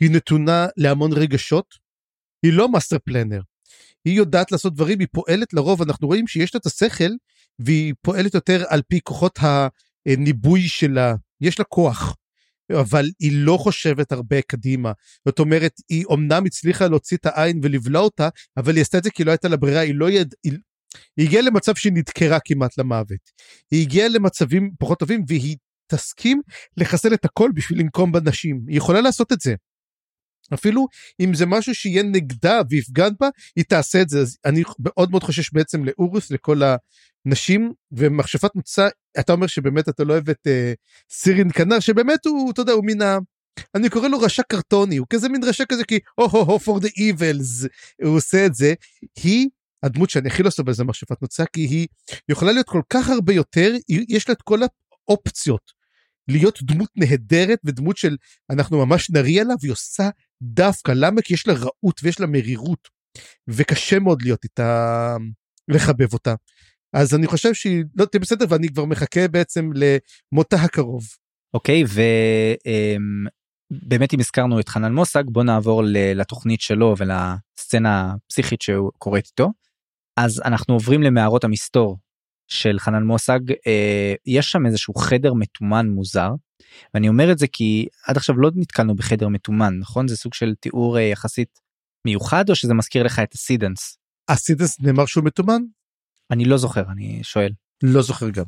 היא נתונה להמון רגשות. היא לא master planner. היא יודעת לעשות דברים, היא פועלת לרוב, אנחנו רואים שיש לה את השכל, והיא פועלת יותר על פי כוחות הניבוי שלה. יש לה כוח, אבל היא לא חושבת הרבה קדימה. זאת אומרת, היא אומנם הצליחה להוציא את העין ולבלוע אותה, אבל היא עשתה את זה כי לא הייתה לה ברירה, היא לא יד... היא... היא הגיעה למצב שהיא נדקרה כמעט למוות. היא הגיעה למצבים פחות טובים והיא תסכים לחסל את הכל בשביל לנקום בנשים. היא יכולה לעשות את זה. אפילו אם זה משהו שיהיה נגדה ויפגע בה, היא תעשה את זה. אז אני מאוד מאוד חושש בעצם לאורוס, לכל הנשים, ומכשפת מוצא, אתה אומר שבאמת אתה לא אוהב את uh, סירין כנר, שבאמת הוא, אתה יודע, הוא מן ה... אני קורא לו רשע קרטוני, הוא כזה מין רשע כזה כי הו הו הו for the evils, הוא עושה את זה. היא הדמות שאני הכי לא סובל זה מכשפת מוצא, כי היא יכולה להיות כל כך הרבה יותר, יש לה את כל האופציות. להיות דמות נהדרת ודמות של אנחנו ממש נריע לה והיא עושה דווקא למה כי יש לה רעות ויש לה מרירות וקשה מאוד להיות איתה לחבב אותה. אז אני חושב שהיא לא תהיה בסדר ואני כבר מחכה בעצם למותה הקרוב. אוקיי okay, ובאמת אם הזכרנו את חנן מוסג בוא נעבור לתוכנית שלו ולסצנה הפסיכית שהוא קוראת איתו. אז אנחנו עוברים למערות המסתור של חנן מוסג אה, יש שם איזשהו חדר מתומן מוזר. ואני אומר את זה כי עד עכשיו לא נתקלנו בחדר מתומן נכון זה סוג של תיאור אה, יחסית מיוחד או שזה מזכיר לך את הסידנס. הסידנס נאמר שהוא מתומן? אני לא זוכר אני שואל. לא זוכר גם.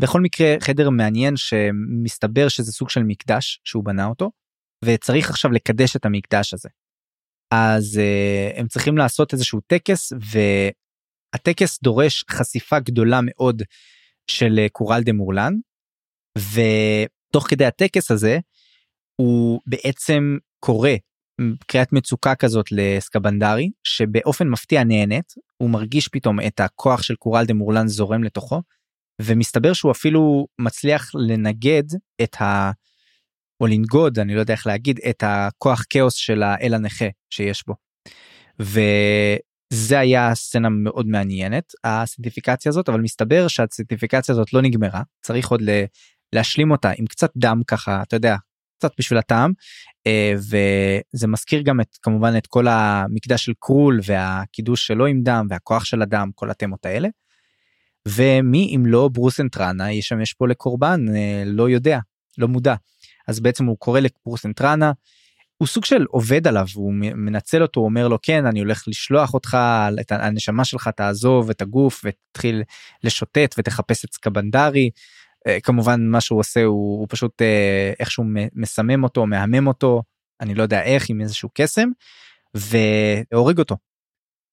בכל מקרה חדר מעניין שמסתבר שזה סוג של מקדש שהוא בנה אותו וצריך עכשיו לקדש את המקדש הזה. אז uh, הם צריכים לעשות איזשהו טקס הטקס דורש חשיפה גדולה מאוד של אה, קורל דה מורלן ותוך כדי הטקס הזה הוא בעצם קורא קריאת מצוקה כזאת לסקבנדרי שבאופן מפתיע נהנית הוא מרגיש פתאום את הכוח של קורל דה מורלן זורם לתוכו ומסתבר שהוא אפילו מצליח לנגד את ה... או לנגוד אני לא יודע איך להגיד את הכוח כאוס של האל הנכה שיש בו. וזה היה סצנה מאוד מעניינת הסנטיפיקציה הזאת אבל מסתבר שהסנטיפיקציה הזאת לא נגמרה צריך עוד להשלים אותה עם קצת דם ככה אתה יודע קצת בשביל הטעם אה, וזה מזכיר גם את כמובן את כל המקדש של קרול והקידוש שלו עם דם והכוח של הדם כל התמות האלה. ומי אם לא ברוס אנטרנה ישמש פה לקורבן אה, לא יודע לא מודע אז בעצם הוא קורא לברוס אנטרנה. הוא סוג של עובד עליו הוא מנצל אותו הוא אומר לו כן אני הולך לשלוח אותך את הנשמה שלך תעזוב את הגוף ותתחיל לשוטט ותחפש את סקבנדרי כמובן מה שהוא עושה הוא, הוא פשוט אה, איכשהו מסמם אותו מהמם אותו אני לא יודע איך עם איזשהו קסם והורג אותו.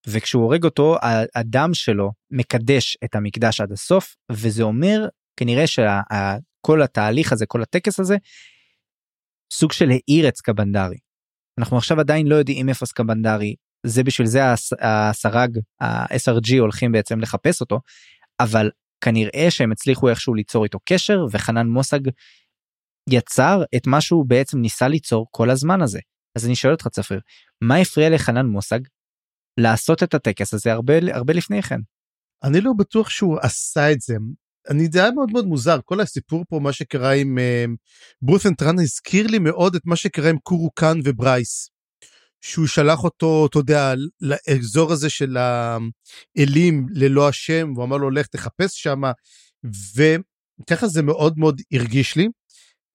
וכשהוא הורג אותו הדם שלו מקדש את המקדש עד הסוף וזה אומר כנראה שכל התהליך הזה כל הטקס הזה סוג של העיר את סקבנדרי. אנחנו עכשיו עדיין לא יודעים איפה סקבנדרי זה בשביל זה הסרג ה-SRG הולכים בעצם לחפש אותו אבל כנראה שהם הצליחו איכשהו ליצור איתו קשר וחנן מוסג יצר את מה שהוא בעצם ניסה ליצור כל הזמן הזה. אז אני שואל אותך צפריר, מה הפריע לחנן מוסג לעשות את הטקס הזה הרבה הרבה לפני כן? אני לא בטוח שהוא עשה את זה. אני זה היה מאוד מאוד מוזר כל הסיפור פה מה שקרה עם אה, הזכיר לי מאוד את מה שקרה עם קורוקן וברייס. שהוא שלח אותו, אתה יודע, לאזור הזה של האלים ללא השם, והוא אמר לו, לך תחפש שם, וככה זה מאוד מאוד הרגיש לי.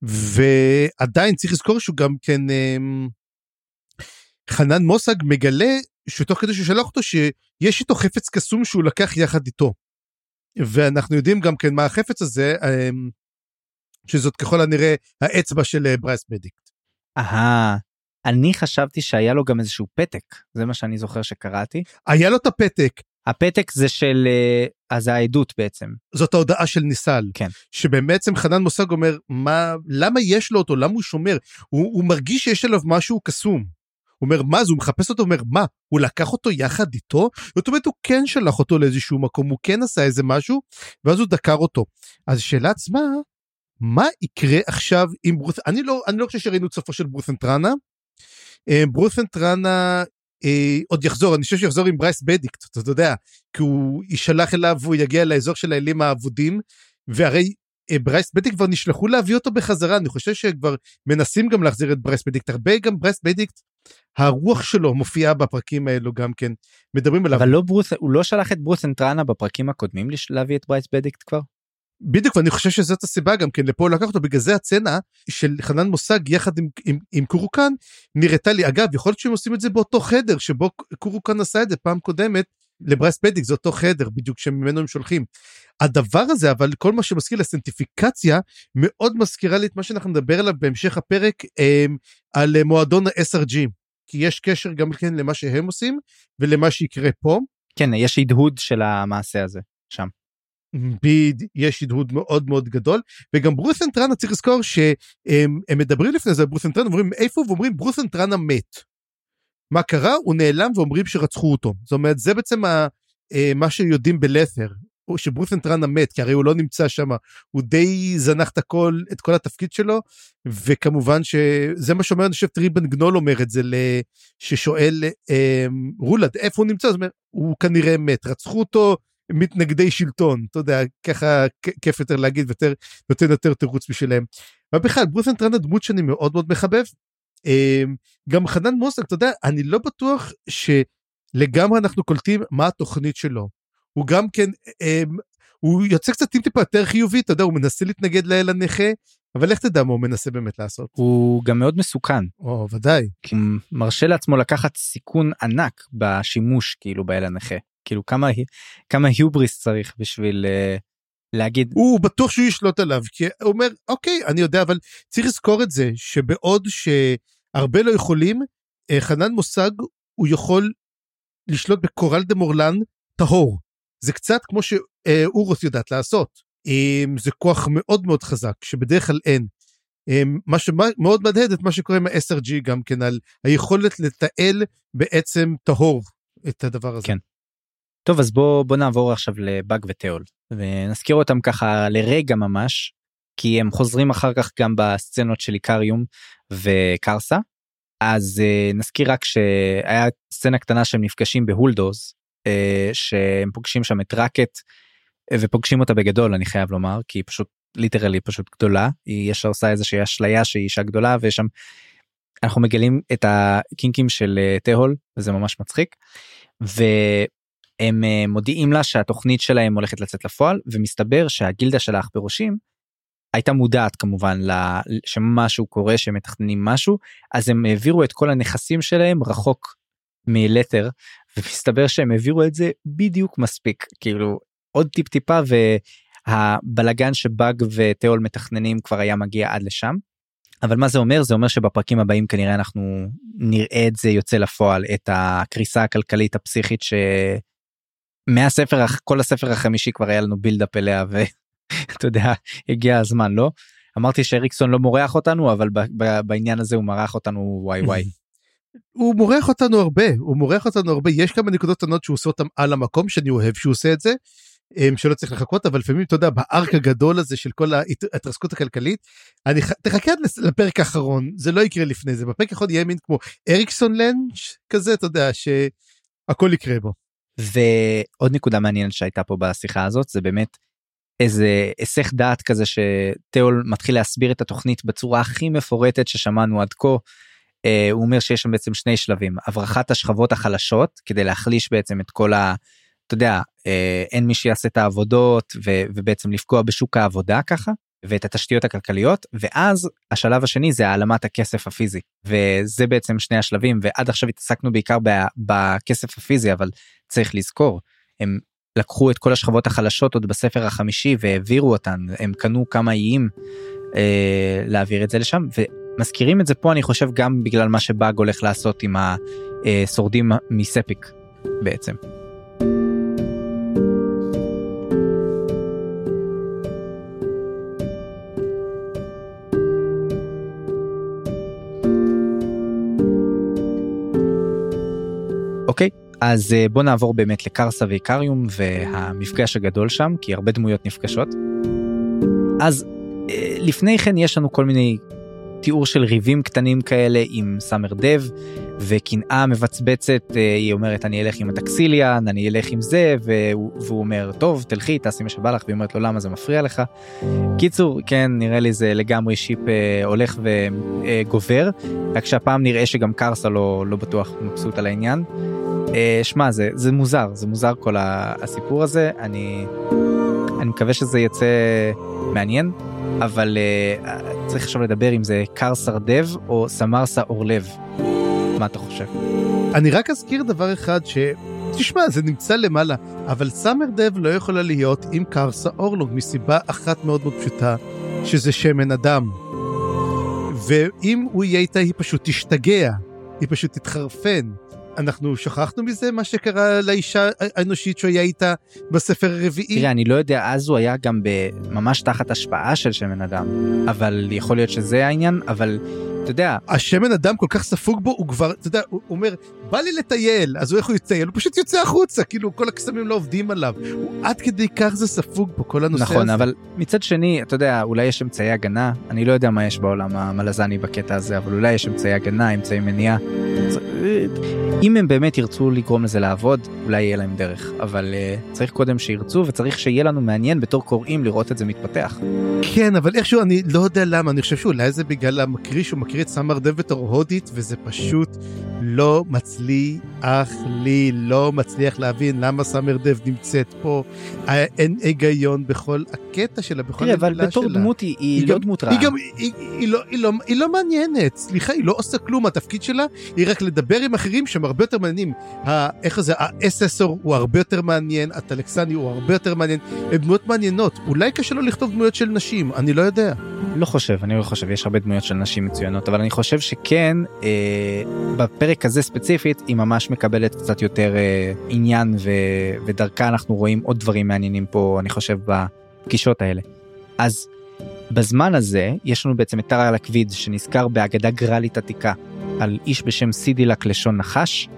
ועדיין צריך לזכור שהוא גם כן, אמ, חנן מוסג מגלה שתוך כדי שהוא שלח אותו, שיש איתו חפץ קסום שהוא לקח יחד איתו. ואנחנו יודעים גם כן מה החפץ הזה, אמ, שזאת ככל הנראה האצבע של אה, ברייס בדיקט. אהה, אני חשבתי שהיה לו גם איזשהו פתק זה מה שאני זוכר שקראתי. היה לו את הפתק. הפתק זה של אה, אז העדות בעצם. זאת ההודעה של ניסל. כן. שבעצם חנן מושג אומר מה למה יש לו אותו? למה הוא שומר? הוא, הוא מרגיש שיש עליו משהו קסום. הוא אומר מה? זה הוא מחפש אותו אומר מה? הוא לקח אותו יחד איתו? זאת אומרת הוא כן שלח אותו לאיזשהו מקום הוא כן עשה איזה משהו ואז הוא דקר אותו. אז השאלה עצמה מה יקרה עכשיו עם ברוס אני לא אני לא חושב שראינו את סופו של ברוסנטרנה אה, ברוסנטרנה אה, עוד יחזור, אני חושב שיחזור עם ברייס בדיקט, אתה יודע, כי הוא יישלח אליו והוא יגיע לאזור של האלים האבודים, והרי אה, ברייס בדיקט כבר נשלחו להביא אותו בחזרה, אני חושב שכבר מנסים גם להחזיר את ברייס בדיקט, הרי גם ברייס בדיקט, הרוח שלו מופיעה בפרקים האלו גם כן, מדברים עליו. אבל לא ברוס, הוא לא שלח את ברות'ן טרנה בפרקים הקודמים להביא את ברייס בדיקט כבר? בדיוק ואני חושב שזאת הסיבה גם כן למה לקח אותו בגלל זה הסצנה של חנן מוסג יחד עם, עם, עם קורוקן נראתה לי אגב יכול להיות שהם עושים את זה באותו חדר שבו קורוקן עשה את זה פעם קודמת לברייס פדיק זה אותו חדר בדיוק שממנו הם שולחים. הדבר הזה אבל כל מה שמזכיר לסנטיפיקציה מאוד מזכירה לי את מה שאנחנו נדבר עליו בהמשך הפרק הם, על מועדון ה-SRG כי יש קשר גם כן למה שהם עושים ולמה שיקרה פה. כן יש הדהוד של המעשה הזה שם. ביד יש הדהוד מאוד מאוד גדול וגם ברוס אנטרנה צריך לזכור שהם מדברים לפני זה ברוס אנטרנה אומרים איפה? ואומרים ברוס אנטרנה מת. מה קרה? הוא נעלם ואומרים שרצחו אותו. זאת אומרת זה בעצם ה, אה, מה שיודעים בלת'ר שברות'ן טרנה מת כי הרי הוא לא נמצא שם הוא די זנח את הכל את כל התפקיד שלו וכמובן שזה מה שאומר אני חושב טריבן גנול אומר את זה ששואל אה, רולד איפה הוא נמצא? זאת אומרת הוא כנראה מת רצחו אותו מתנגדי שלטון, אתה יודע, ככה כיף יותר להגיד ויותר נותן יותר תירוץ בשבילם. אבל בכלל, ברות'ן טרנה דמות שאני מאוד מאוד מחבב. אמ, גם חנן מוסג, אתה יודע, אני לא בטוח שלגמרי אנחנו קולטים מה התוכנית שלו. הוא גם כן, אמ, הוא יוצא קצת טיפה יותר חיובי, אתה יודע, הוא מנסה להתנגד לאל הנכה, אבל איך תדע מה הוא מנסה באמת לעשות? הוא גם מאוד מסוכן. או, ודאי. הוא מרשה לעצמו לקחת סיכון ענק בשימוש כאילו באל הנכה. כאילו כמה כמה היובריס צריך בשביל אה, להגיד הוא בטוח שהוא ישלוט עליו כי הוא אומר אוקיי אני יודע אבל צריך לזכור את זה שבעוד שהרבה לא יכולים uh, חנן מושג הוא יכול לשלוט בקורל דה מורלן טהור זה קצת כמו שאורוס יודעת לעשות זה כוח מאוד מאוד חזק שבדרך כלל אין. מה שמאוד מדהד את מה שקורה עם ה-SRG גם כן על היכולת לתעל בעצם טהור את הדבר הזה. כן. טוב אז בוא בוא נעבור עכשיו לבאג ותהול ונזכיר אותם ככה לרגע ממש כי הם חוזרים אחר כך גם בסצנות של איקריום וקרסה. אז אה, נזכיר רק שהיה סצנה קטנה שהם נפגשים בהולדוז אה, שהם פוגשים שם את ראקט ופוגשים אותה בגדול אני חייב לומר כי היא פשוט literally פשוט גדולה היא יש עושה איזושהי אשליה שהיא אישה גדולה ושם אנחנו מגלים את הקינקים של uh, תהול וזה ממש מצחיק. והם uh, מודיעים לה שהתוכנית שלהם הולכת לצאת לפועל ומסתבר שהגילדה של האח בראשים הייתה מודעת כמובן שמשהו קורה שמתכננים משהו אז הם העבירו את כל הנכסים שלהם רחוק מלתר (laughs) ומסתבר שהם העבירו את זה בדיוק מספיק כאילו עוד טיפ טיפה והבלגן שבאג ותיאול מתכננים כבר היה מגיע עד לשם. אבל מה זה אומר זה אומר שבפרקים הבאים כנראה אנחנו נראה את זה יוצא לפועל את הקריסה הכלכלית הפסיכית ש... מהספר כל הספר החמישי כבר היה לנו בילדאפ אליה ואתה (laughs) יודע הגיע הזמן לא אמרתי שאריקסון לא מורח אותנו אבל בעניין הזה הוא מרח אותנו וואי וואי. (laughs) הוא מורח אותנו הרבה הוא מורח אותנו הרבה יש כמה נקודות קטנות שהוא עושה אותם על המקום שאני אוהב שהוא עושה את זה אמ, שלא צריך לחכות אבל לפעמים אתה יודע בארק הגדול הזה של כל ההתרסקות הכלכלית אני תחכה לפרק האחרון זה לא יקרה לפני זה בפרק האחרון יהיה מין כמו אריקסון לנץ' כזה אתה יודע שהכל יקרה בו. ועוד נקודה מעניינת שהייתה פה בשיחה הזאת זה באמת איזה היסח דעת כזה שתיאול מתחיל להסביר את התוכנית בצורה הכי מפורטת ששמענו עד כה. Uh, הוא אומר שיש שם בעצם שני שלבים הברחת השכבות החלשות כדי להחליש בעצם את כל ה... אתה יודע, אה, אין מי שיעשה את העבודות ו, ובעצם לפגוע בשוק העבודה ככה, ואת התשתיות הכלכליות, ואז השלב השני זה העלמת הכסף הפיזי, וזה בעצם שני השלבים, ועד עכשיו התעסקנו בעיקר בכסף הפיזי, אבל צריך לזכור, הם לקחו את כל השכבות החלשות עוד בספר החמישי והעבירו אותן, הם קנו כמה איים אה, להעביר את זה לשם, ומזכירים את זה פה אני חושב גם בגלל מה שבאג הולך לעשות עם השורדים מספיק בעצם. אוקיי אז אה, בוא נעבור באמת לקרסה ואיקריום והמפגש הגדול שם כי הרבה דמויות נפגשות. אז אה, לפני כן יש לנו כל מיני תיאור של ריבים קטנים כאלה עם סאמר דב וקנאה מבצבצת אה, היא אומרת אני אלך עם הטקסיליאן אני אלך עם זה והוא, והוא אומר טוב תלכי תעשי מה שבא לך והיא אומרת לו למה זה מפריע לך. קיצור כן נראה לי זה לגמרי שיפ אה, הולך וגובר רק שהפעם נראה שגם קרסה לא לא בטוח מבסוט על העניין. אה, שמע זה זה מוזר זה מוזר כל הסיפור הזה אני אני מקווה שזה יצא מעניין אבל uh, צריך עכשיו לדבר אם זה קרסר דב או סמרסה אורלב. מה אתה חושב? אני רק אזכיר דבר אחד ש... תשמע זה נמצא למעלה אבל סאמר דב לא יכולה להיות עם קרסה אורלוג מסיבה אחת מאוד מאוד פשוטה שזה שמן אדם. ואם הוא יהיה איתה היא פשוט תשתגע היא פשוט תתחרפן. אנחנו שכחנו מזה מה שקרה לאישה האנושית שהוא היה איתה בספר הרביעי. תראה אני לא יודע אז הוא היה גם ממש תחת השפעה של שמן אדם אבל יכול להיות שזה העניין אבל אתה יודע. השמן אדם כל כך ספוג בו, הוא כבר, אתה יודע, הוא אומר, בא לי לטייל, אז הוא איך הוא יטייל? הוא פשוט יוצא החוצה, כאילו כל הקסמים לא עובדים עליו. הוא עד כדי כך זה ספוג פה, כל הנושא נכון, הזה. נכון, אבל מצד שני, אתה יודע, אולי יש אמצעי הגנה, אני לא יודע מה יש בעולם המלזני בקטע הזה, אבל אולי יש אמצעי הגנה, אמצעי מניעה. אם הם באמת ירצו לגרום לזה לעבוד, אולי יהיה להם דרך, אבל uh, צריך קודם שירצו וצריך שיהיה לנו מעניין בתור קוראים לראות את זה מתפתח. כן, אבל איכשהו אני לא יודע למה, אני חושב שאולי זה בגלל המקריא שהוא מקריא את סמר דב בתור הודית, וזה פשוט לא מצליח לי, לא מצליח להבין למה סמר דב נמצאת פה. אין היגיון בכל הקטע שלה, בכל המילה שלה. תראה, אבל בתור דמות היא, היא, היא לא דמות רעה. היא גם, היא, היא, לא, היא, לא, היא לא מעניינת, סליחה, היא לא עושה כלום, התפקיד שלה היא רק לדבר עם אחרים שהם הרבה יותר מעניינים. איך זה, האססור הוא הרבה יותר מעניין, הטלקסני הוא הרבה יותר מעניין, הם דמויות מעניינות. אולי קשה לו לכתוב דמויות של נשים, אני לא יודע. לא חושב, אני לא חושב, יש הרבה דמויות של נשים מצוינות, אבל אני חושב שכן, אה, בפרק הזה ספציפית, היא ממש מקבלת קצת יותר אה, עניין, ו, ודרכה אנחנו רואים עוד דברים מעניינים פה, אני חושב, בפגישות האלה. אז בזמן הזה, יש לנו בעצם את טרהלק ויד, שנזכר באגדה גרלית עתיקה, על איש בשם סידילק לשון נחש,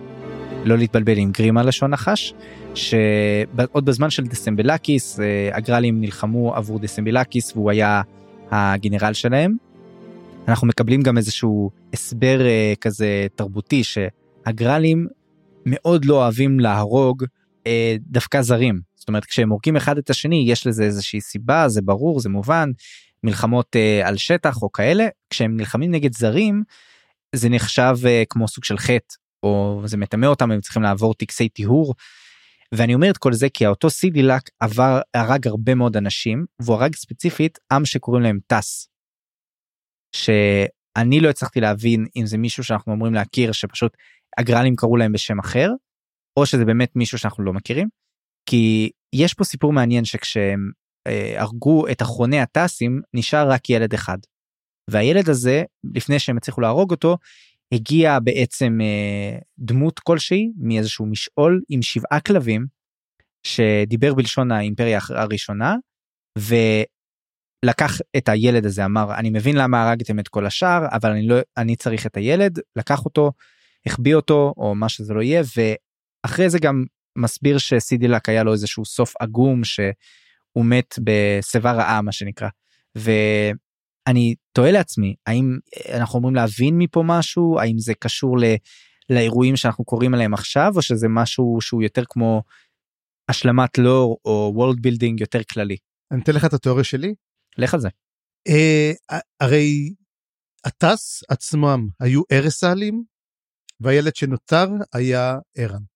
לא להתבלבל עם גרימה לשון נחש, שעוד בזמן של דסמבלקיס אה, הגרלים נלחמו עבור דסמבלקיס והוא היה הגנרל שלהם. אנחנו מקבלים גם איזשהו הסבר אה, כזה תרבותי שהגרלים מאוד לא אוהבים להרוג אה, דווקא זרים. זאת אומרת כשהם הורגים אחד את השני יש לזה איזושהי סיבה זה ברור זה מובן מלחמות על שטח או כאלה כשהם נלחמים נגד זרים זה נחשב כמו סוג של חטא או זה מטמא אותם הם צריכים לעבור טקסי טיהור. ואני אומר את כל זה כי האותו סידילק עבר הרג הרבה מאוד אנשים והוא הרג ספציפית עם שקוראים להם טס. שאני לא הצלחתי להבין אם זה מישהו שאנחנו אמורים להכיר שפשוט הגרלים קראו להם בשם אחר או שזה באמת מישהו שאנחנו לא מכירים. כי יש פה סיפור מעניין שכשהם אה, הרגו את אחרוני הטסים נשאר רק ילד אחד. והילד הזה לפני שהם הצליחו להרוג אותו הגיע בעצם אה, דמות כלשהי מאיזשהו משעול עם שבעה כלבים שדיבר בלשון האימפריה הראשונה ולקח את הילד הזה אמר אני מבין למה הרגתם את כל השאר אבל אני לא אני צריך את הילד לקח אותו החביא אותו או מה שזה לא יהיה ואחרי זה גם מסביר שסידילק היה לו איזשהו סוף עגום שהוא מת בשיבה רעה מה שנקרא. אני תוהה לעצמי האם אנחנו אמורים להבין מפה משהו האם זה קשור ל, לאירועים שאנחנו קוראים עליהם עכשיו או שזה משהו שהוא יותר כמו השלמת לור או world building יותר כללי. אני אתן לך את התיאוריה שלי. לך על זה. אה, הרי הטס עצמם היו ארסלים והילד שנותר היה ארנט.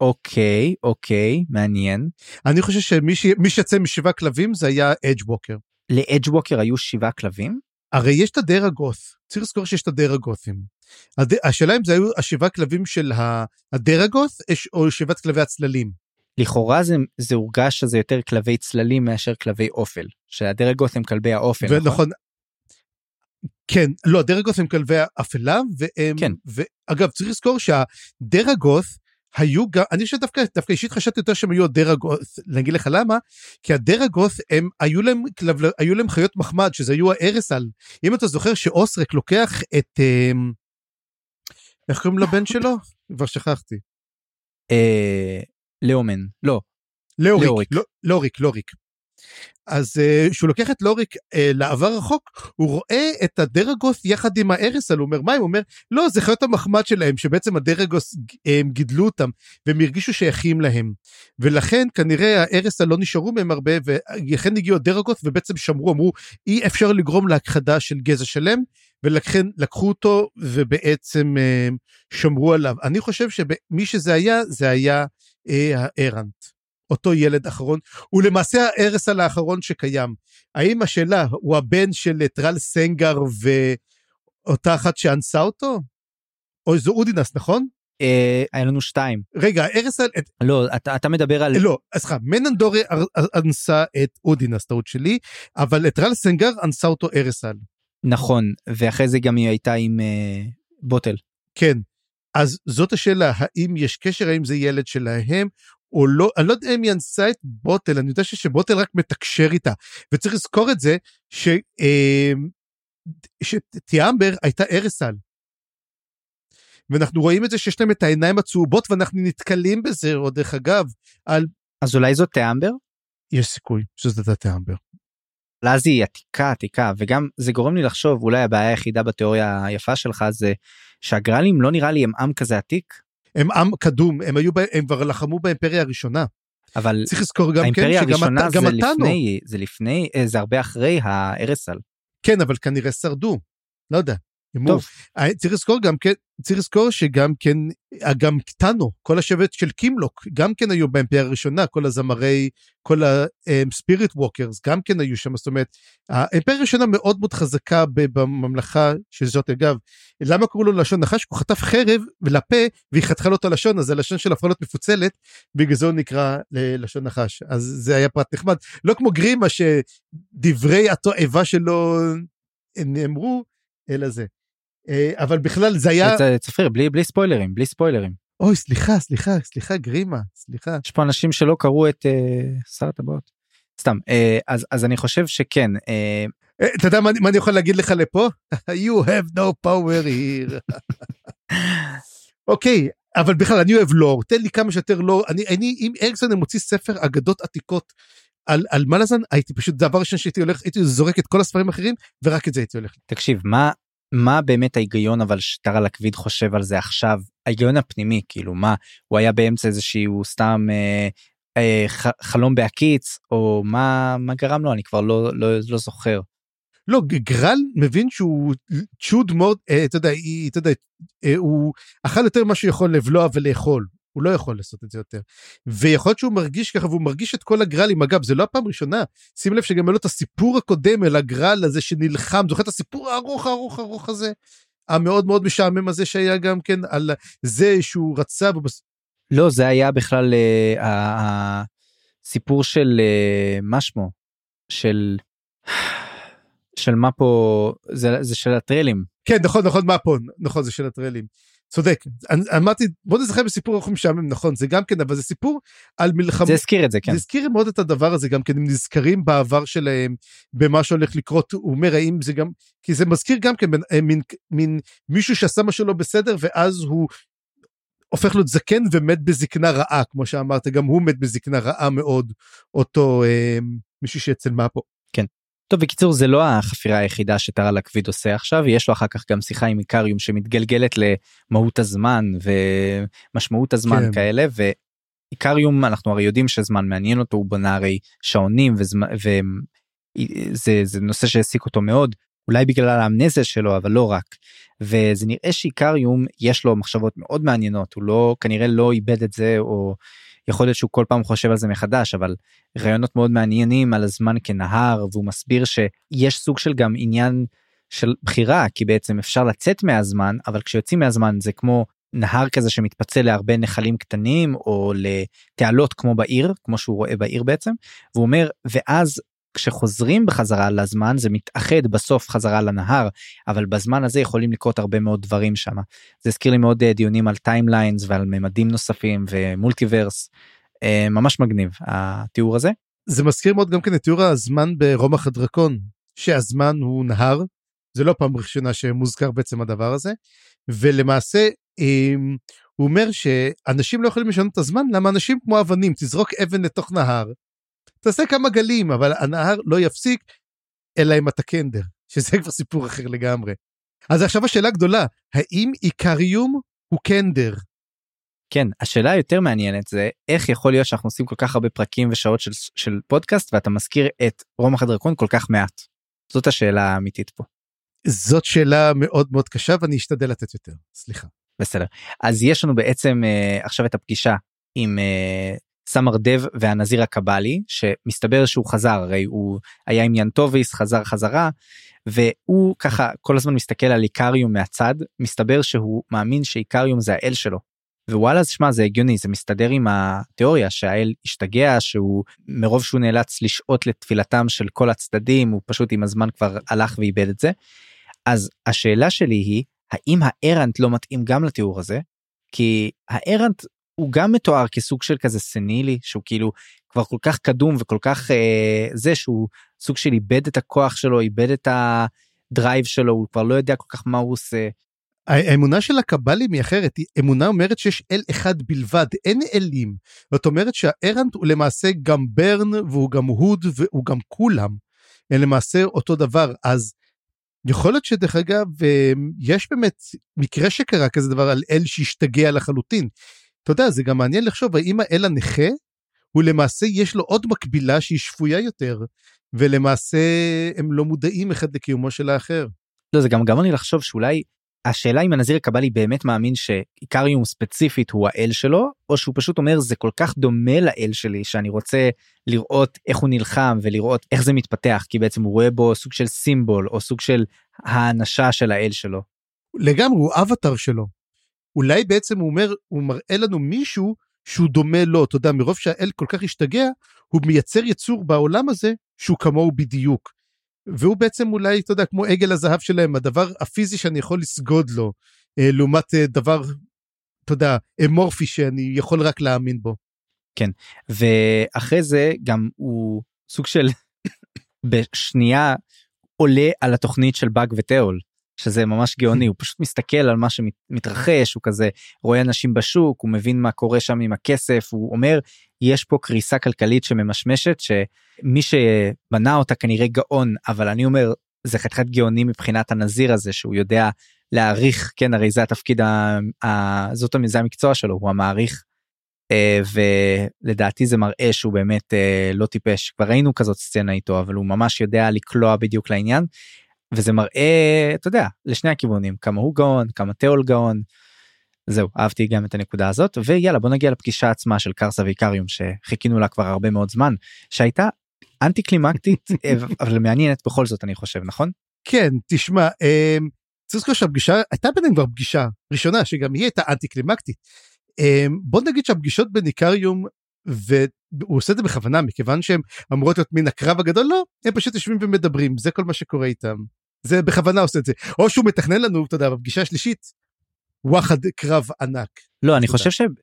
אוקיי אוקיי מעניין. אני חושב שמי שיצא משבעה כלבים זה היה אדג'ווקר. לאדג'ווקר היו שבעה כלבים? הרי יש את הדרגות, צריך לזכור שיש את הדרגותים. הד... השאלה אם זה היו השבעה כלבים של הדרגות או שבעת כלבי הצללים. לכאורה זה, זה הורגש שזה יותר כלבי צללים מאשר כלבי אופל, שהדרגות הם כלבי האופל, ונכון, נכון? כן, לא, הדרגות הם כלבי האפלה, והם, כן. ואגב, צריך לזכור שהדרגות היו גם, אני חושב דווקא, דווקא אישית חשבתי יותר שהם היו הדרגות, אני אגיד לך למה, כי הדרגות הם, היו להם, היו להם חיות מחמד, שזה היו הארסל. אם אתה זוכר שאוסרק לוקח את, אמ, איך קוראים לבן (laughs) שלו? כבר שכחתי. אה, לאומן, לא. לאוריק, לא, לאוריק, לאוריק. אז כשהוא uh, לוקח את לוריק uh, לעבר רחוק, הוא רואה את הדרגוס יחד עם הארסל, הוא אומר מה? הוא אומר, לא, זה חיות המחמד שלהם, שבעצם הדרגוס הם גידלו אותם, והם הרגישו שייכים להם. ולכן כנראה הארסל לא נשארו מהם הרבה, ולכן הגיעו הדרגוס ובעצם שמרו, אמרו, אי אפשר לגרום להכחדה של גזע שלם, ולכן לקחו אותו ובעצם שמרו עליו. אני חושב שמי שזה היה, זה היה הארנט. אותו ילד אחרון, הוא למעשה הארסל האחרון שקיים. האם השאלה, הוא הבן של טרל סנגר ואותה אחת שאנסה אותו? או זו אודינס, נכון? אה, היה לנו שתיים. רגע, ארסל... לא, אתה מדבר על... לא, אז סליחה, מננדורי אנסה את אודינס, טעות שלי, אבל טרל סנגר אנסה אותו ארסל. נכון, ואחרי זה גם היא הייתה עם אה, בוטל. כן, אז זאת השאלה, האם יש קשר, האם זה ילד שלהם, או לא, אני לא יודע אם היא אנסה את בוטל, אני יודע שבוטל רק מתקשר איתה. וצריך לזכור את זה, ש, אה, שתיאמבר הייתה ארסל. ואנחנו רואים את זה שיש להם את העיניים הצהובות, ואנחנו נתקלים בזה, או דרך אגב, על... אז אולי זאת תיאמבר? יש סיכוי שזאת תיאמבר. אבל אז היא עתיקה עתיקה וגם זה גורם לי לחשוב אולי הבעיה היחידה בתיאוריה היפה שלך זה שהגרלים לא נראה לי הם עם כזה עתיק הם עם קדום, הם היו, הם כבר לחמו באימפריה הראשונה. אבל צריך לזכור גם כן שגם אתה, גם זה לפני, זה לפני, אה, זה הרבה אחרי הארסל. כן, אבל כנראה שרדו, לא יודע. טוב. אה, צריך לזכור גם כן, צריך לזכור שגם כן, אה, גם קטנו, כל השבט של קימלוק, גם כן היו באימפריה הראשונה, כל הזמרי, כל הספיריט ווקרס, גם כן היו שם, זאת אומרת, האימפריה הראשונה מאוד מאוד חזקה בממלכה של זאת, אגב, למה קראו לו לשון נחש? הוא חטף חרב ולפה והיא חתכה לו את הלשון, אז הלשון שלו הפכה להיות מפוצלת, בגלל זה הוא נקרא לשון נחש. אז זה היה פרט נחמד. לא כמו גרימה שדברי התועבה שלו נאמרו, אלא זה. אה, אבל בכלל זה היה... צפיר, בלי, בלי ספוילרים, בלי ספוילרים. אוי, סליחה, סליחה, סליחה, גרימה, סליחה. יש פה אנשים שלא קראו את uh, שר הטבעות. סתם, uh, אז, אז אני חושב שכן. Uh... אתה יודע מה, מה אני יכול להגיד לך לפה? (laughs) you have no power here. אוקיי, אבל בכלל אני אוהב לור תן לי כמה שיותר לור אני אני אם אריקסון מוציא ספר אגדות עתיקות על על מלאזן הייתי פשוט דבר ראשון שהייתי הולך הייתי זורק את כל הספרים האחרים ורק את זה הייתי הולך. תקשיב מה מה באמת ההיגיון אבל שטרה לקוויד חושב על זה עכשיו? ההיגיון הפנימי כאילו מה הוא היה באמצע איזה שהוא סתם אה, אה, חלום בהקיץ או מה מה גרם לו? אני כבר לא לא, לא זוכר. לא גרל מבין שהוא צ'וד מאוד אה, אתה יודע, אתה יודע אה, הוא אכל יותר ממה שהוא יכול לבלוע ולאכול הוא לא יכול לעשות את זה יותר. ויכול להיות שהוא מרגיש ככה והוא מרגיש את כל הגרלים אגב זה לא הפעם הראשונה. שים לב שגם היה לו את הסיפור הקודם על הגרל הזה שנלחם. זוכר את הסיפור הארוך הארוך הארוך הזה? המאוד מאוד משעמם הזה שהיה גם כן על זה שהוא רצה. ובס... לא זה היה בכלל אה, הסיפור של אה, מה שמו? של של מה פה? זה זה של הטרלים כן נכון נכון פה? נכון זה של הטרלים. צודק. אמרתי בוא נזכר בסיפור ארוך משעמם נכון זה גם כן אבל זה סיפור על מלחמה זה הזכיר את זה כן. זה הזכיר מאוד את הדבר הזה גם כן הם נזכרים בעבר שלהם במה שהולך לקרות הוא אומר האם זה גם כי זה מזכיר גם כן אה, מין, מין מישהו שעשה משהו לא בסדר ואז הוא הופך להיות זקן ומת בזקנה רעה כמו שאמרת גם הוא מת בזקנה רעה מאוד אותו אה, מישהו שאצל מה פה. טוב בקיצור זה לא החפירה היחידה שטרה לקוויד עושה עכשיו יש לו אחר כך גם שיחה עם איקריום שמתגלגלת למהות הזמן ומשמעות הזמן כן. כאלה ואיקריום אנחנו הרי יודעים שזמן מעניין אותו הוא בנה הרי שעונים וזמן וזה זה נושא שהעסיק אותו מאוד אולי בגלל האמנזיה שלו אבל לא רק וזה נראה שאיקריום יש לו מחשבות מאוד מעניינות הוא לא כנראה לא איבד את זה או יכול להיות שהוא כל פעם חושב על זה מחדש אבל רעיונות מאוד מעניינים על הזמן כנהר והוא מסביר שיש סוג של גם עניין של בחירה כי בעצם אפשר לצאת מהזמן אבל כשיוצאים מהזמן זה כמו נהר כזה שמתפצל להרבה נחלים קטנים או לתעלות כמו בעיר כמו שהוא רואה בעיר בעצם והוא אומר ואז כשחוזרים בחזרה לזמן זה מתאחד בסוף חזרה לנהר אבל בזמן הזה יכולים לקרות הרבה מאוד דברים שם. זה הזכיר לי מאוד אה, דיונים על timelines ועל ממדים נוספים ו multiverse אה, ממש מגניב התיאור הזה. זה מזכיר מאוד גם כן את תיאור הזמן ברומח הדרקון שהזמן הוא נהר זה לא פעם ראשונה שמוזכר בעצם הדבר הזה ולמעשה אמ, הוא אומר שאנשים לא יכולים לשנות את הזמן למה אנשים כמו אבנים תזרוק אבן לתוך נהר תעשה כמה גלים, אבל הנהר לא יפסיק, אלא אם אתה קנדר, שזה כבר סיפור אחר לגמרי. אז עכשיו השאלה הגדולה, האם איקריום הוא קנדר? כן, השאלה היותר מעניינת זה איך יכול להיות שאנחנו עושים כל כך הרבה פרקים ושעות של, של פודקאסט ואתה מזכיר את רומח הדרקון כל כך מעט. זאת השאלה האמיתית פה. זאת שאלה מאוד מאוד קשה ואני אשתדל לתת יותר, סליחה. בסדר. אז יש לנו בעצם uh, עכשיו את הפגישה עם uh, סמר דב והנזיר הקבלי שמסתבר שהוא חזר הרי הוא היה עם ינטוביס חזר חזרה והוא ככה כל הזמן מסתכל על איקריום מהצד מסתבר שהוא מאמין שאיקריום זה האל שלו. ווואלה שמע זה הגיוני זה מסתדר עם התיאוריה שהאל השתגע שהוא מרוב שהוא נאלץ לשהות לתפילתם של כל הצדדים הוא פשוט עם הזמן כבר הלך ואיבד את זה. אז השאלה שלי היא האם הארנט לא מתאים גם לתיאור הזה כי הארנט הוא גם מתואר כסוג של כזה סנילי שהוא כאילו כבר כל כך קדום וכל כך אה, זה שהוא סוג של איבד את הכוח שלו איבד את הדרייב שלו הוא כבר לא יודע כל כך מה הוא עושה. האמונה של הקבלים היא אחרת אמונה אומרת שיש אל אחד בלבד אין אלים זאת אומרת שהארנט הוא למעשה גם ברן והוא גם הוד והוא גם כולם. הם למעשה אותו דבר אז יכול להיות שדרך אגב אה, יש באמת מקרה שקרה כזה דבר על אל שהשתגע לחלוטין אתה יודע, זה גם מעניין לחשוב האם האל הנכה, הוא למעשה יש לו עוד מקבילה שהיא שפויה יותר, ולמעשה הם לא מודעים אחד לקיומו של האחר. לא, זה גם גרם לי לחשוב שאולי השאלה אם הנזיר הקבלי באמת מאמין שאיקריום ספציפית הוא האל שלו, או שהוא פשוט אומר זה כל כך דומה לאל שלי שאני רוצה לראות איך הוא נלחם ולראות איך זה מתפתח, כי בעצם הוא רואה בו סוג של סימבול או סוג של האנשה של האל שלו. לגמרי, הוא אבטר שלו. אולי בעצם הוא אומר, הוא מראה לנו מישהו שהוא דומה לו, אתה יודע, מרוב שהאל כל כך השתגע, הוא מייצר יצור בעולם הזה שהוא כמוהו בדיוק. והוא בעצם אולי, אתה יודע, כמו עגל הזהב שלהם, הדבר הפיזי שאני יכול לסגוד לו, אה, לעומת אה, דבר, אתה יודע, אמורפי שאני יכול רק להאמין בו. כן, ואחרי זה גם הוא סוג של (coughs) בשנייה עולה על התוכנית של באג ותיאול. שזה ממש גאוני הוא פשוט מסתכל על מה שמתרחש הוא כזה רואה אנשים בשוק הוא מבין מה קורה שם עם הכסף הוא אומר יש פה קריסה כלכלית שממשמשת שמי שבנה אותה כנראה גאון אבל אני אומר זה חתיכת גאוני מבחינת הנזיר הזה שהוא יודע להעריך כן הרי זה התפקיד ה, ה, זאת זה המקצוע שלו הוא המעריך. Uh, ולדעתי זה מראה שהוא באמת uh, לא טיפש כבר ראינו כזאת סצנה איתו אבל הוא ממש יודע לקלוע בדיוק לעניין וזה מראה אתה יודע לשני הכיוונים כמה הוא גאון כמה תיאול גאון. זהו אהבתי גם את הנקודה הזאת ויאללה בוא נגיע לפגישה עצמה של קרסה ואיקריום שחיכינו לה כבר הרבה מאוד זמן שהייתה אנטי קלימקטית (laughs) אבל מעניינת בכל זאת אני חושב נכון? כן תשמע אמ, צריך לזכור שהפגישה הייתה ביניהם כבר פגישה ראשונה שגם היא הייתה אנטי קלימקטית. אמ, בוא נגיד שהפגישות בין איקריום והוא עושה את זה בכוונה מכיוון שהם אמורות להיות מן הקרב הגדול לא הם פשוט יושבים ומדברים זה כל מה שקורה איתם. זה בכוונה עושה את זה. או שהוא מתכנן לנו אתה יודע בפגישה השלישית וואחד קרב ענק. לא אני חושב שאתה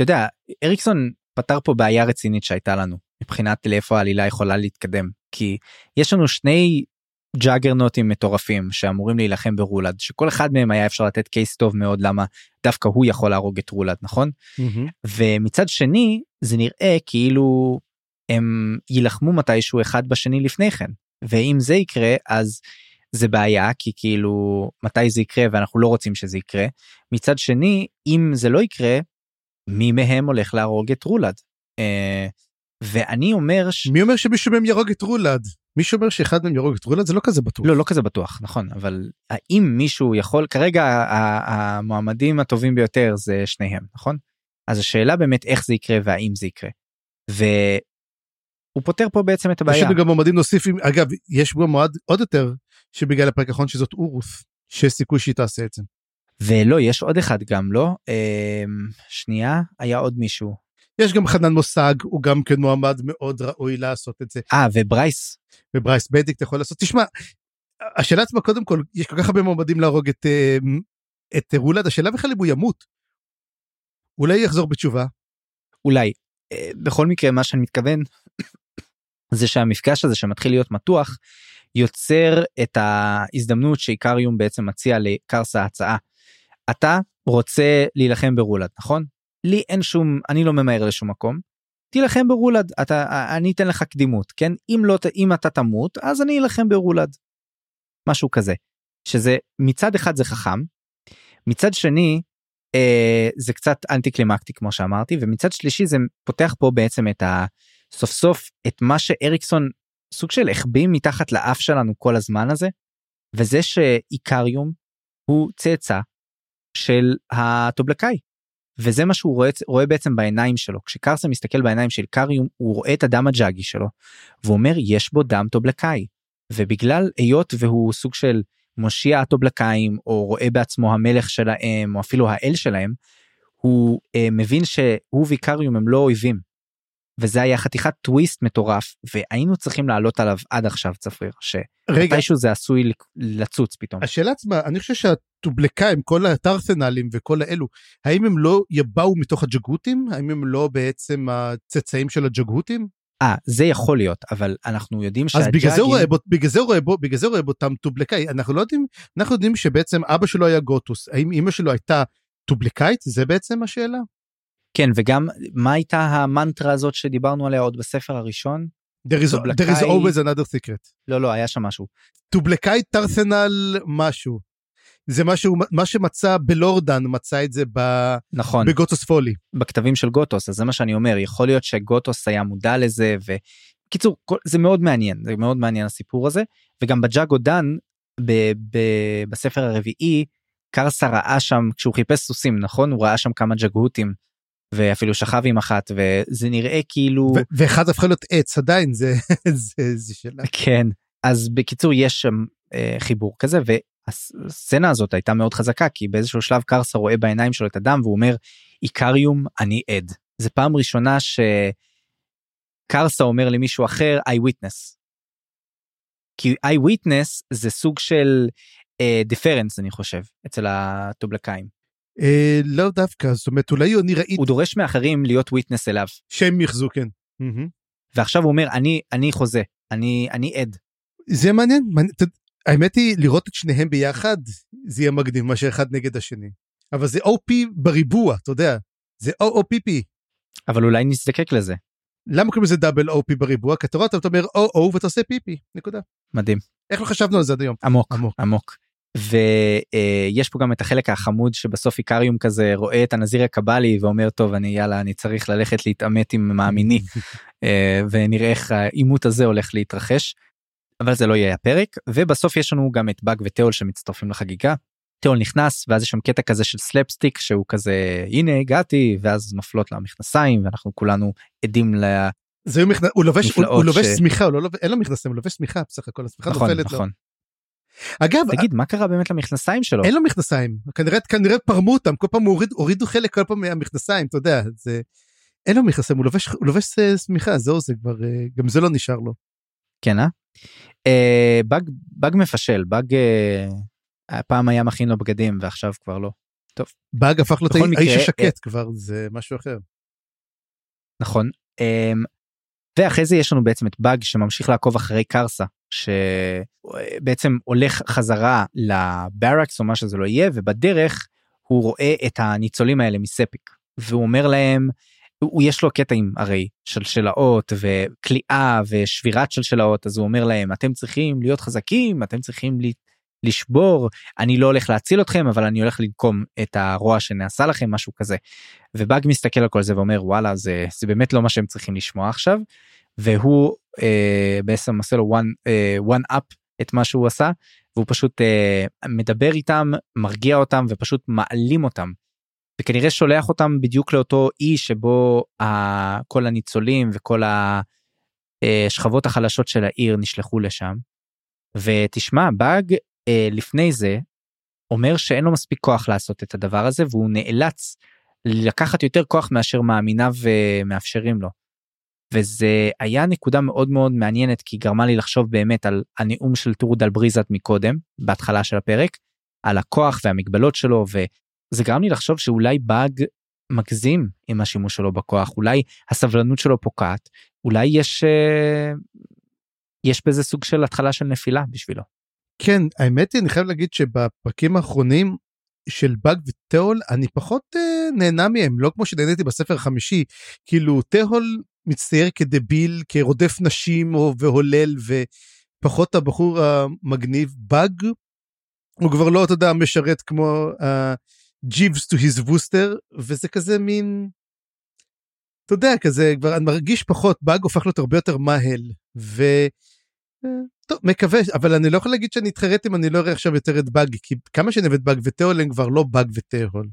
יודע אריקסון פתר פה בעיה רצינית שהייתה לנו מבחינת לאיפה העלילה יכולה להתקדם. כי יש לנו שני ג'אגרנוטים מטורפים שאמורים להילחם ברולד שכל אחד מהם היה אפשר לתת קייס טוב מאוד למה דווקא הוא יכול להרוג את רולד נכון? mm-hmm. ומצד שני זה נראה כאילו הם יילחמו מתישהו אחד בשני לפני כן. ואם זה יקרה אז זה בעיה כי כאילו מתי זה יקרה ואנחנו לא רוצים שזה יקרה מצד שני אם זה לא יקרה מי מהם הולך להרוג את רולד. אה, ואני אומר ש... מי אומר שמישהו מהם יהרוג את רולד? מי שאומר שאחד מהם יהרוג את רולד זה לא כזה בטוח. לא לא כזה בטוח נכון אבל האם מישהו יכול כרגע המועמדים הטובים ביותר זה שניהם נכון? אז השאלה באמת איך זה יקרה והאם זה יקרה. והוא פותר פה בעצם את הבעיה. יש לנו גם מועמדים נוסיפים אגב יש גם מועד עוד יותר שבגלל הפרק האחרון שזאת אורוס שיש סיכוי שהיא תעשה את זה. ולא יש עוד אחד גם לא אה, שנייה היה עוד מישהו יש גם חנן מוסג הוא גם כן מועמד מאוד ראוי לעשות את זה. אה וברייס. וברייס בדיקט יכול לעשות תשמע השאלה עצמה קודם כל יש כל כך הרבה מועמדים להרוג את אה, את רולד השאלה בכלל אם הוא ימות. אולי יחזור בתשובה. אולי אה, בכל מקרה מה שאני מתכוון (coughs) זה שהמפגש הזה שמתחיל להיות מתוח יוצר את ההזדמנות שאיקריום בעצם מציע לקרסה הצעה. אתה רוצה להילחם ברולד נכון? לי אין שום אני לא ממהר לשום מקום. תילחם ברולד אתה אני אתן לך קדימות כן אם לא אם אתה תמות אז אני אלחם ברולד. משהו כזה שזה מצד אחד זה חכם מצד שני אה, זה קצת אנטי קלימקטי כמו שאמרתי ומצד שלישי זה פותח פה בעצם את הסוף סוף את מה שאריקסון סוג של החביא מתחת לאף שלנו כל הזמן הזה וזה שאיקריום הוא צאצא של הטובלקאי. וזה מה שהוא רואה, רואה בעצם בעיניים שלו. כשקרסה מסתכל בעיניים של קריום הוא רואה את הדם הג'אגי שלו ואומר יש בו דם טובלקאי. ובגלל היות והוא סוג של מושיע הטובלקאים או רואה בעצמו המלך שלהם או אפילו האל שלהם הוא אה, מבין שהוא ויקריום הם לא אויבים וזה היה חתיכת טוויסט מטורף והיינו צריכים לעלות עליו עד עכשיו צפריר שמתישהו זה עשוי לצוץ פתאום. השאלה עצמה אני חושב שהטובלקאים כל הטרסנלים וכל האלו האם הם לא יבואו מתוך הג'גהותים האם הם לא בעצם הצאצאים של הג'גהותים? אה זה יכול להיות אבל אנחנו יודעים שהג'אגים... אז בגלל זה הוא רואה בו בגלל זה הוא רואה בו בגלל זה הוא רואה בו טובלקאי אנחנו לא יודעים אנחנו יודעים שבעצם אבא שלו היה גוטוס האם אמא שלו הייתה טובלקאית זה בעצם השאלה. כן וגם מה הייתה המנטרה הזאת שדיברנו עליה עוד בספר הראשון? There is, there is always another secret. לא לא היה שם משהו. טובלקאי טרסנל משהו. זה משהו מה שמצא בלורדן מצא את זה ב... נכון בגוטוס פולי בכתבים של גוטוס אז זה מה שאני אומר יכול להיות שגוטוס היה מודע לזה וקיצור זה מאוד מעניין זה מאוד מעניין הסיפור הזה וגם בג'אגו דן ב- ב- בספר הרביעי קרסה ראה שם כשהוא חיפש סוסים נכון הוא ראה שם כמה ג'גהותים ואפילו שכב עם אחת וזה נראה כאילו ואחד הפכה להיות עץ עדיין זה (laughs) זה, זה שאלה כן אז בקיצור יש שם אה, חיבור כזה והסצנה הזאת הייתה מאוד חזקה כי באיזשהו שלב קרסה רואה בעיניים שלו את הדם והוא אומר איקריום אני עד זה פעם ראשונה שקרסה אומר למישהו אחר I witness. כי I witness זה סוג של דיפרנס uh, אני חושב אצל הטובלקאים. אה, לא דווקא זאת אומרת אולי אני ראיתי הוא דורש מאחרים להיות וויטנס אליו שהם יחזו כן ועכשיו הוא אומר אני אני חוזה אני אני עד. זה מעניין האמת היא, לראות את שניהם ביחד, זה יהיה מגניב מאשר אחד נגד השני. אבל זה OP בריבוע, אתה יודע. זה OOPP. אבל אולי נזדקק לזה. למה קוראים לזה double OP בריבוע? כי אתה רואה, אתה אומר OO ואתה עושה PP, נקודה. מדהים. איך לא חשבנו על זה עד היום? עמוק, עמוק. עמוק. ויש פה גם את החלק החמוד שבסוף איקריום כזה רואה את הנזיר הקבלי ואומר טוב אני יאללה אני צריך ללכת להתעמת עם מאמיני (laughs) אה, ונראה איך העימות הזה הולך להתרחש. אבל זה לא יהיה הפרק ובסוף יש לנו גם את באג ותיאול שמצטרפים לחגיגה. תיאול נכנס ואז יש שם קטע כזה של סלפסטיק שהוא כזה הנה הגעתי ואז נופלות לה המכנסיים ואנחנו כולנו עדים ל... זה הוא, מכנ... הוא לובש, הוא, הוא לובש ש- שמיכה, הוא לא לובש, אין לו מכנסיים, הוא לובש שמיכה בסך הכל, השמיכה נכון נופלת לו. אגב, תגיד מה קרה באמת למכנסיים שלו? אין לו מכנסיים, כנראה, כנראה פרמו אותם, כל פעם הוריד, הורידו חלק כל פעם מהמכנסיים, אתה יודע, זה... אין לו מכנסיים, הוא לובש, הוא לובש אה, שמיכה, זהו זה כבר, אה, גם זה לא נשאר לו. כן אה? אה באג באג מפשל באג אה, הפעם היה מכין לו בגדים ועכשיו כבר לא. באג הפך בכל האיש מקרה, השקט כבר, זה משהו אחר. נכון. אמ, ואחרי זה יש לנו בעצם את באג שממשיך לעקוב אחרי קרסה שבעצם הולך חזרה לברקס או מה שזה לא יהיה ובדרך הוא רואה את הניצולים האלה מספיק והוא אומר להם הוא יש לו קטעים הרי של שלשלאות וכליאה ושבירת שלשלאות אז הוא אומר להם אתם צריכים להיות חזקים אתם צריכים ל- לשבור אני לא הולך להציל אתכם אבל אני הולך לנקום את הרוע שנעשה לכם משהו כזה. ובאג מסתכל על כל זה ואומר וואלה זה זה באמת לא מה שהם צריכים לשמוע עכשיו והוא אה, בעצם עושה לו one, אה, one up את מה שהוא עשה והוא פשוט אה, מדבר איתם מרגיע אותם ופשוט מעלים אותם. וכנראה שולח אותם בדיוק לאותו אי שבו ה, כל הניצולים וכל השכבות החלשות של העיר נשלחו לשם. ותשמע באג אה, לפני זה אומר שאין לו מספיק כוח לעשות את הדבר הזה והוא נאלץ לקחת יותר כוח מאשר מאמיניו אה, מאפשרים לו. וזה היה נקודה מאוד מאוד מעניינת כי גרמה לי לחשוב באמת על הנאום של טור דלבריזת מקודם בהתחלה של הפרק על הכוח והמגבלות שלו וזה גרם לי לחשוב שאולי באג מגזים עם השימוש שלו בכוח אולי הסבלנות שלו פוקעת אולי יש אה, יש בזה סוג של התחלה של נפילה בשבילו. כן, האמת היא, אני חייב להגיד שבפרקים האחרונים של באג ותיאול, אני פחות אה, נהנה מהם, לא כמו שנהניתי בספר החמישי. כאילו, תיאול מצטייר כדביל, כרודף נשים או, והולל, ופחות הבחור המגניב. באג, הוא כבר לא, אתה יודע, משרת כמו Jeeves to his Wooster, וזה כזה מין... אתה יודע, כזה, כבר אני מרגיש פחות, באג הופך להיות הרבה יותר מהל, ו... אה, טוב, מקווה, אבל אני לא יכול להגיד שאני אתחרט אם אני לא אראה עכשיו יותר את באג, כי כמה שאני אוהב את באג ותיאול הם כבר לא באג ותיאול.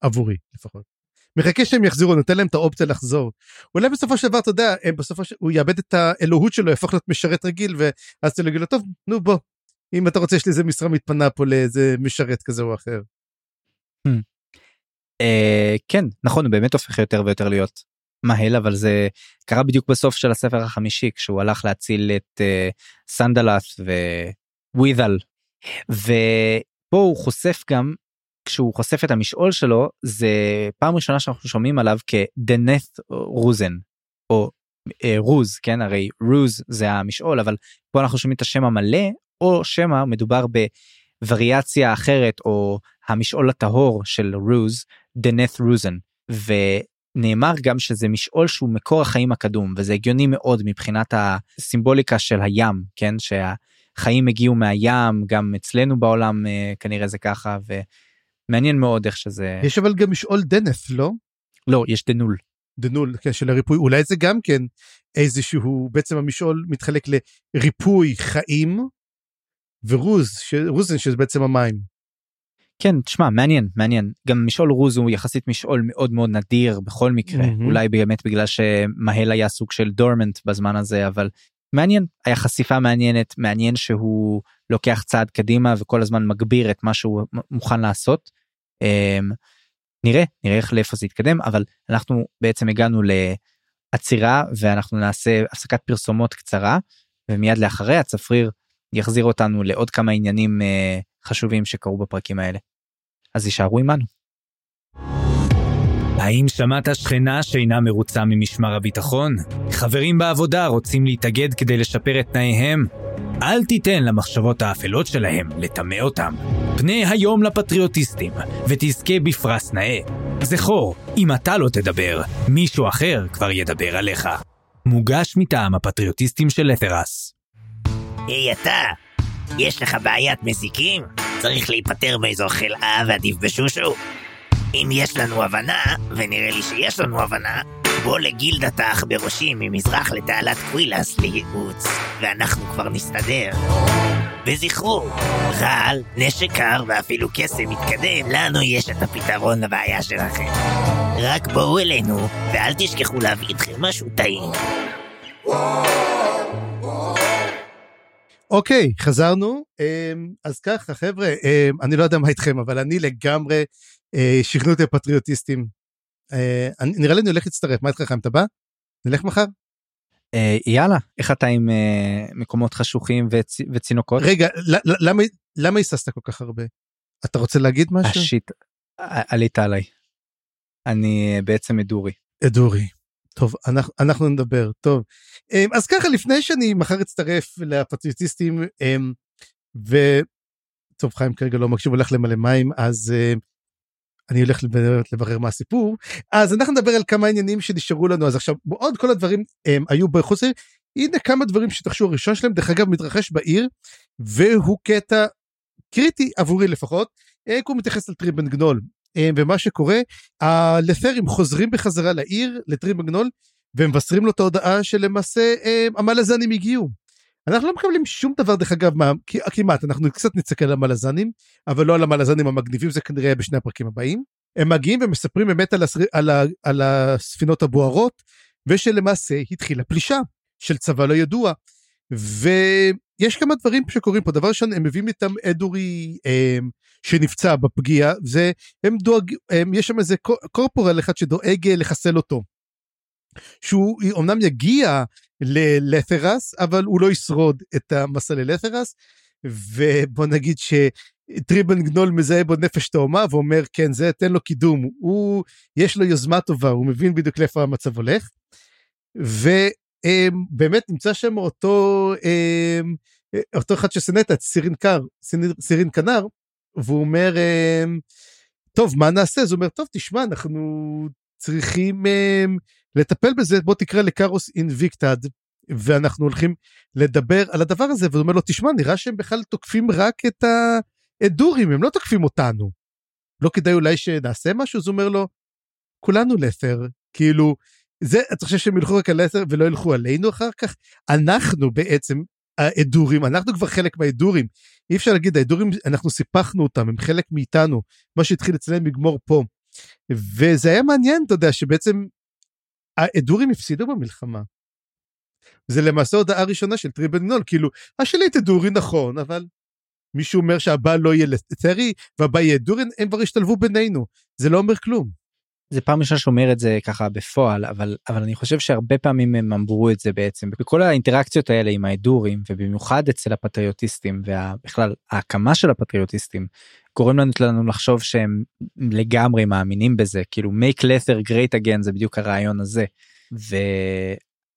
עבורי לפחות. מחכה שהם יחזרו, נותן להם את האופציה לחזור. אולי בסופו של דבר, אתה יודע, הם בסופו של... הוא יאבד את האלוהות שלו, יהפוך להיות משרת רגיל, ואז אתה יגיד לו, טוב, נו בוא, אם אתה רוצה, יש לי איזה משרה מתפנה פה לאיזה משרת כזה או אחר. אה, כן נכון הוא באמת הופך יותר ויותר להיות מהל אבל זה קרה בדיוק בסוף של הספר החמישי כשהוא הלך להציל את אה, סנדלת ווית'ל ופה הוא חושף גם כשהוא חושף את המשעול שלו זה פעם ראשונה שאנחנו שומעים עליו כדנת רוזן או אה, רוז כן? הרי רוז זה המשעול אבל פה אנחנו שומעים את השם המלא או שמא מדובר בווריאציה אחרת או המשעול הטהור של רוז דנת רוזן. ונאמר גם שזה משעול שהוא מקור החיים הקדום וזה הגיוני מאוד מבחינת הסימבוליקה של הים כן? שהחיים הגיעו מהים גם אצלנו בעולם אה, כנראה זה ככה ומעניין מאוד איך שזה יש אבל גם משעול דנת, לא? לא יש דנול דנול, כן, של הריפוי, אולי זה גם כן איזשהו, בעצם המשעול מתחלק לריפוי חיים, ורוז, ש... רוזן שזה בעצם המים. כן תשמע מעניין מעניין גם משעול רוז הוא יחסית משעול מאוד מאוד נדיר בכל מקרה מהמם. אולי באמת בגלל שמהל היה סוג של דורמנט בזמן הזה אבל מעניין היה חשיפה מעניינת מעניין שהוא לוקח צעד קדימה וכל הזמן מגביר את מה שהוא מוכן לעשות. אמ, נראה נראה איך לאיפה זה יתקדם אבל אנחנו בעצם הגענו לעצירה ואנחנו נעשה הפסקת פרסומות קצרה ומיד לאחריה צפריר יחזיר אותנו לעוד כמה עניינים אה, חשובים שקרו בפרקים האלה. אז יישארו עמנו. האם שמעת שכנה שאינה מרוצה ממשמר הביטחון? חברים בעבודה רוצים להתאגד כדי לשפר את תנאיהם? אל תיתן למחשבות האפלות שלהם לטמא אותם. פנה היום לפטריוטיסטים, ותזכה בפרס נאה. זכור, אם אתה לא תדבר, מישהו אחר כבר ידבר עליך. מוגש מטעם הפטריוטיסטים של לתרס. היי אתה, יש לך בעיית מזיקים? צריך להיפטר מאיזו חלאה ועדיף בשושו? אם יש לנו הבנה, ונראה לי שיש לנו הבנה, בוא לגילדת האח בראשי ממזרח לתעלת קווילס לייעוץ, ואנחנו כבר נסתדר. וזכרו, רעל, נשק קר ואפילו קסם מתקדם, לנו יש את הפתרון לבעיה שלכם. רק בואו אלינו, ואל תשכחו להביא איתכם משהו טעים. אוקיי, חזרנו. אמ, אז ככה, חבר'ה, אמ, אני לא יודע מה איתכם, אבל אני לגמרי שכנעו אותי הפטריוטיסטים. אה, נראה לי אני הולך להצטרף, מה איתך חיים, אתה בא? נלך מחר? אה, יאללה איך אתה עם אה, מקומות חשוכים וצ... וצינוקות? רגע, למה- היססת כל כך הרבה? אתה רוצה להגיד משהו? השיט עלית עליי. אני אה, בעצם מדורי. אדורי. טוב, אנחנו, אנחנו נדבר, טוב. אמ, אז ככה, לפני שאני מחר אצטרף לפטריוטיסטים, אמ, ו... טוב, חיים כרגע לא מקשיב, הולך למלא מים, אז אני הולך לברר, מה הסיפור. אז אנחנו נדבר על כמה עניינים שנשארו לנו, אז עכשיו, עוד כל הדברים הם, היו בחוץ לעיר. הנה כמה דברים שהתרחשו הראשון שלהם, דרך אגב, מתרחש בעיר, והוא קטע קריטי עבורי לפחות, אה, הוא מתייחס על טריבן גנול. אה, ומה שקורה, הלת'רים חוזרים בחזרה לעיר, לטריבנגנול, ומבשרים לו את ההודעה שלמעשה אה, המלזנים הגיעו. אנחנו לא מקבלים שום דבר דרך אגב, מה, כמעט, אנחנו קצת נסתכל על המלזנים, אבל לא על המלזנים המגניבים, זה כנראה בשני הפרקים הבאים. הם מגיעים ומספרים באמת על, הסר... על, ה... על הספינות הבוערות, ושלמעשה התחילה פלישה של צבא לא ידוע. ויש כמה דברים שקורים פה, דבר ראשון, הם מביאים איתם אדורי אה, שנפצע בפגיעה, זה הם דואג, הם, יש שם איזה קו- קורפורל אחד שדואג אה, לחסל אותו. שהוא אומנם יגיע ללת'רס, אבל הוא לא ישרוד את המסע ללת'רס, ובוא נגיד שטריבן גנול מזהה בו נפש תאומה ואומר כן זה תן לו קידום, הוא יש לו יוזמה טובה, הוא מבין בדיוק לאיפה המצב הולך. ובאמת נמצא שם אותו אותו אחד ששנאת את סירין קר, סירין- סירין כנר, והוא אומר טוב מה נעשה הוא אומר טוב תשמע אנחנו צריכים אמ, לטפל בזה. בוא תקרא לקארוס אינביקטד ואנחנו הולכים לדבר על הדבר הזה והוא אומר לו תשמע נראה שהם בכלל תוקפים רק את הדורים הם לא תוקפים אותנו. לא כדאי אולי שנעשה משהו? אז הוא אומר לו כולנו לת'ר כאילו זה אתה חושב שהם ילכו רק על לת'ר ולא ילכו עלינו אחר כך? אנחנו בעצם האדורים אנחנו כבר חלק מהאדורים. אי אפשר להגיד האדורים אנחנו סיפחנו אותם הם חלק מאיתנו. מה שהתחיל אצלם יגמור פה. וזה היה מעניין אתה יודע שבעצם האדורים הפסידו במלחמה. זה למעשה הודעה ראשונה של טריבן נול כאילו השלי תדורי נכון אבל מישהו אומר שהבא לא יהיה לתרי והבא יהיה דורין הם כבר השתלבו בינינו זה לא אומר כלום. זה פעם ראשונה שאומר את זה ככה בפועל אבל אבל אני חושב שהרבה פעמים הם אמרו את זה בעצם בכל האינטראקציות האלה עם האדורים ובמיוחד אצל הפטריוטיסטים ובכלל ההקמה של הפטריוטיסטים גורם לנו, לחשוב שהם לגמרי מאמינים בזה כאילו make leather great again זה בדיוק הרעיון הזה.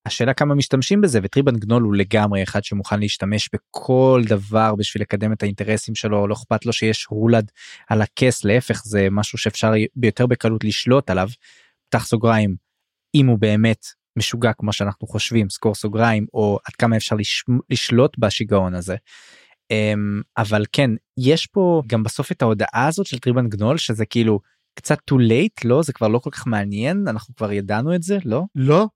והשאלה כמה משתמשים בזה וטריבן גנול הוא לגמרי אחד שמוכן להשתמש בכל דבר בשביל לקדם את האינטרסים שלו לא אכפת לו שיש הולד על הכס להפך זה משהו שאפשר ביותר בקלות לשלוט עליו. פתח סוגריים אם הוא באמת משוגע כמו שאנחנו חושבים סקור סוגריים או עד כמה אפשר לש... לשלוט בשיגעון הזה. Um, אבל כן יש פה גם בסוף את ההודעה הזאת של טריבן גנול שזה כאילו קצת too late לא? זה כבר לא כל כך מעניין אנחנו כבר ידענו את זה לא? לא.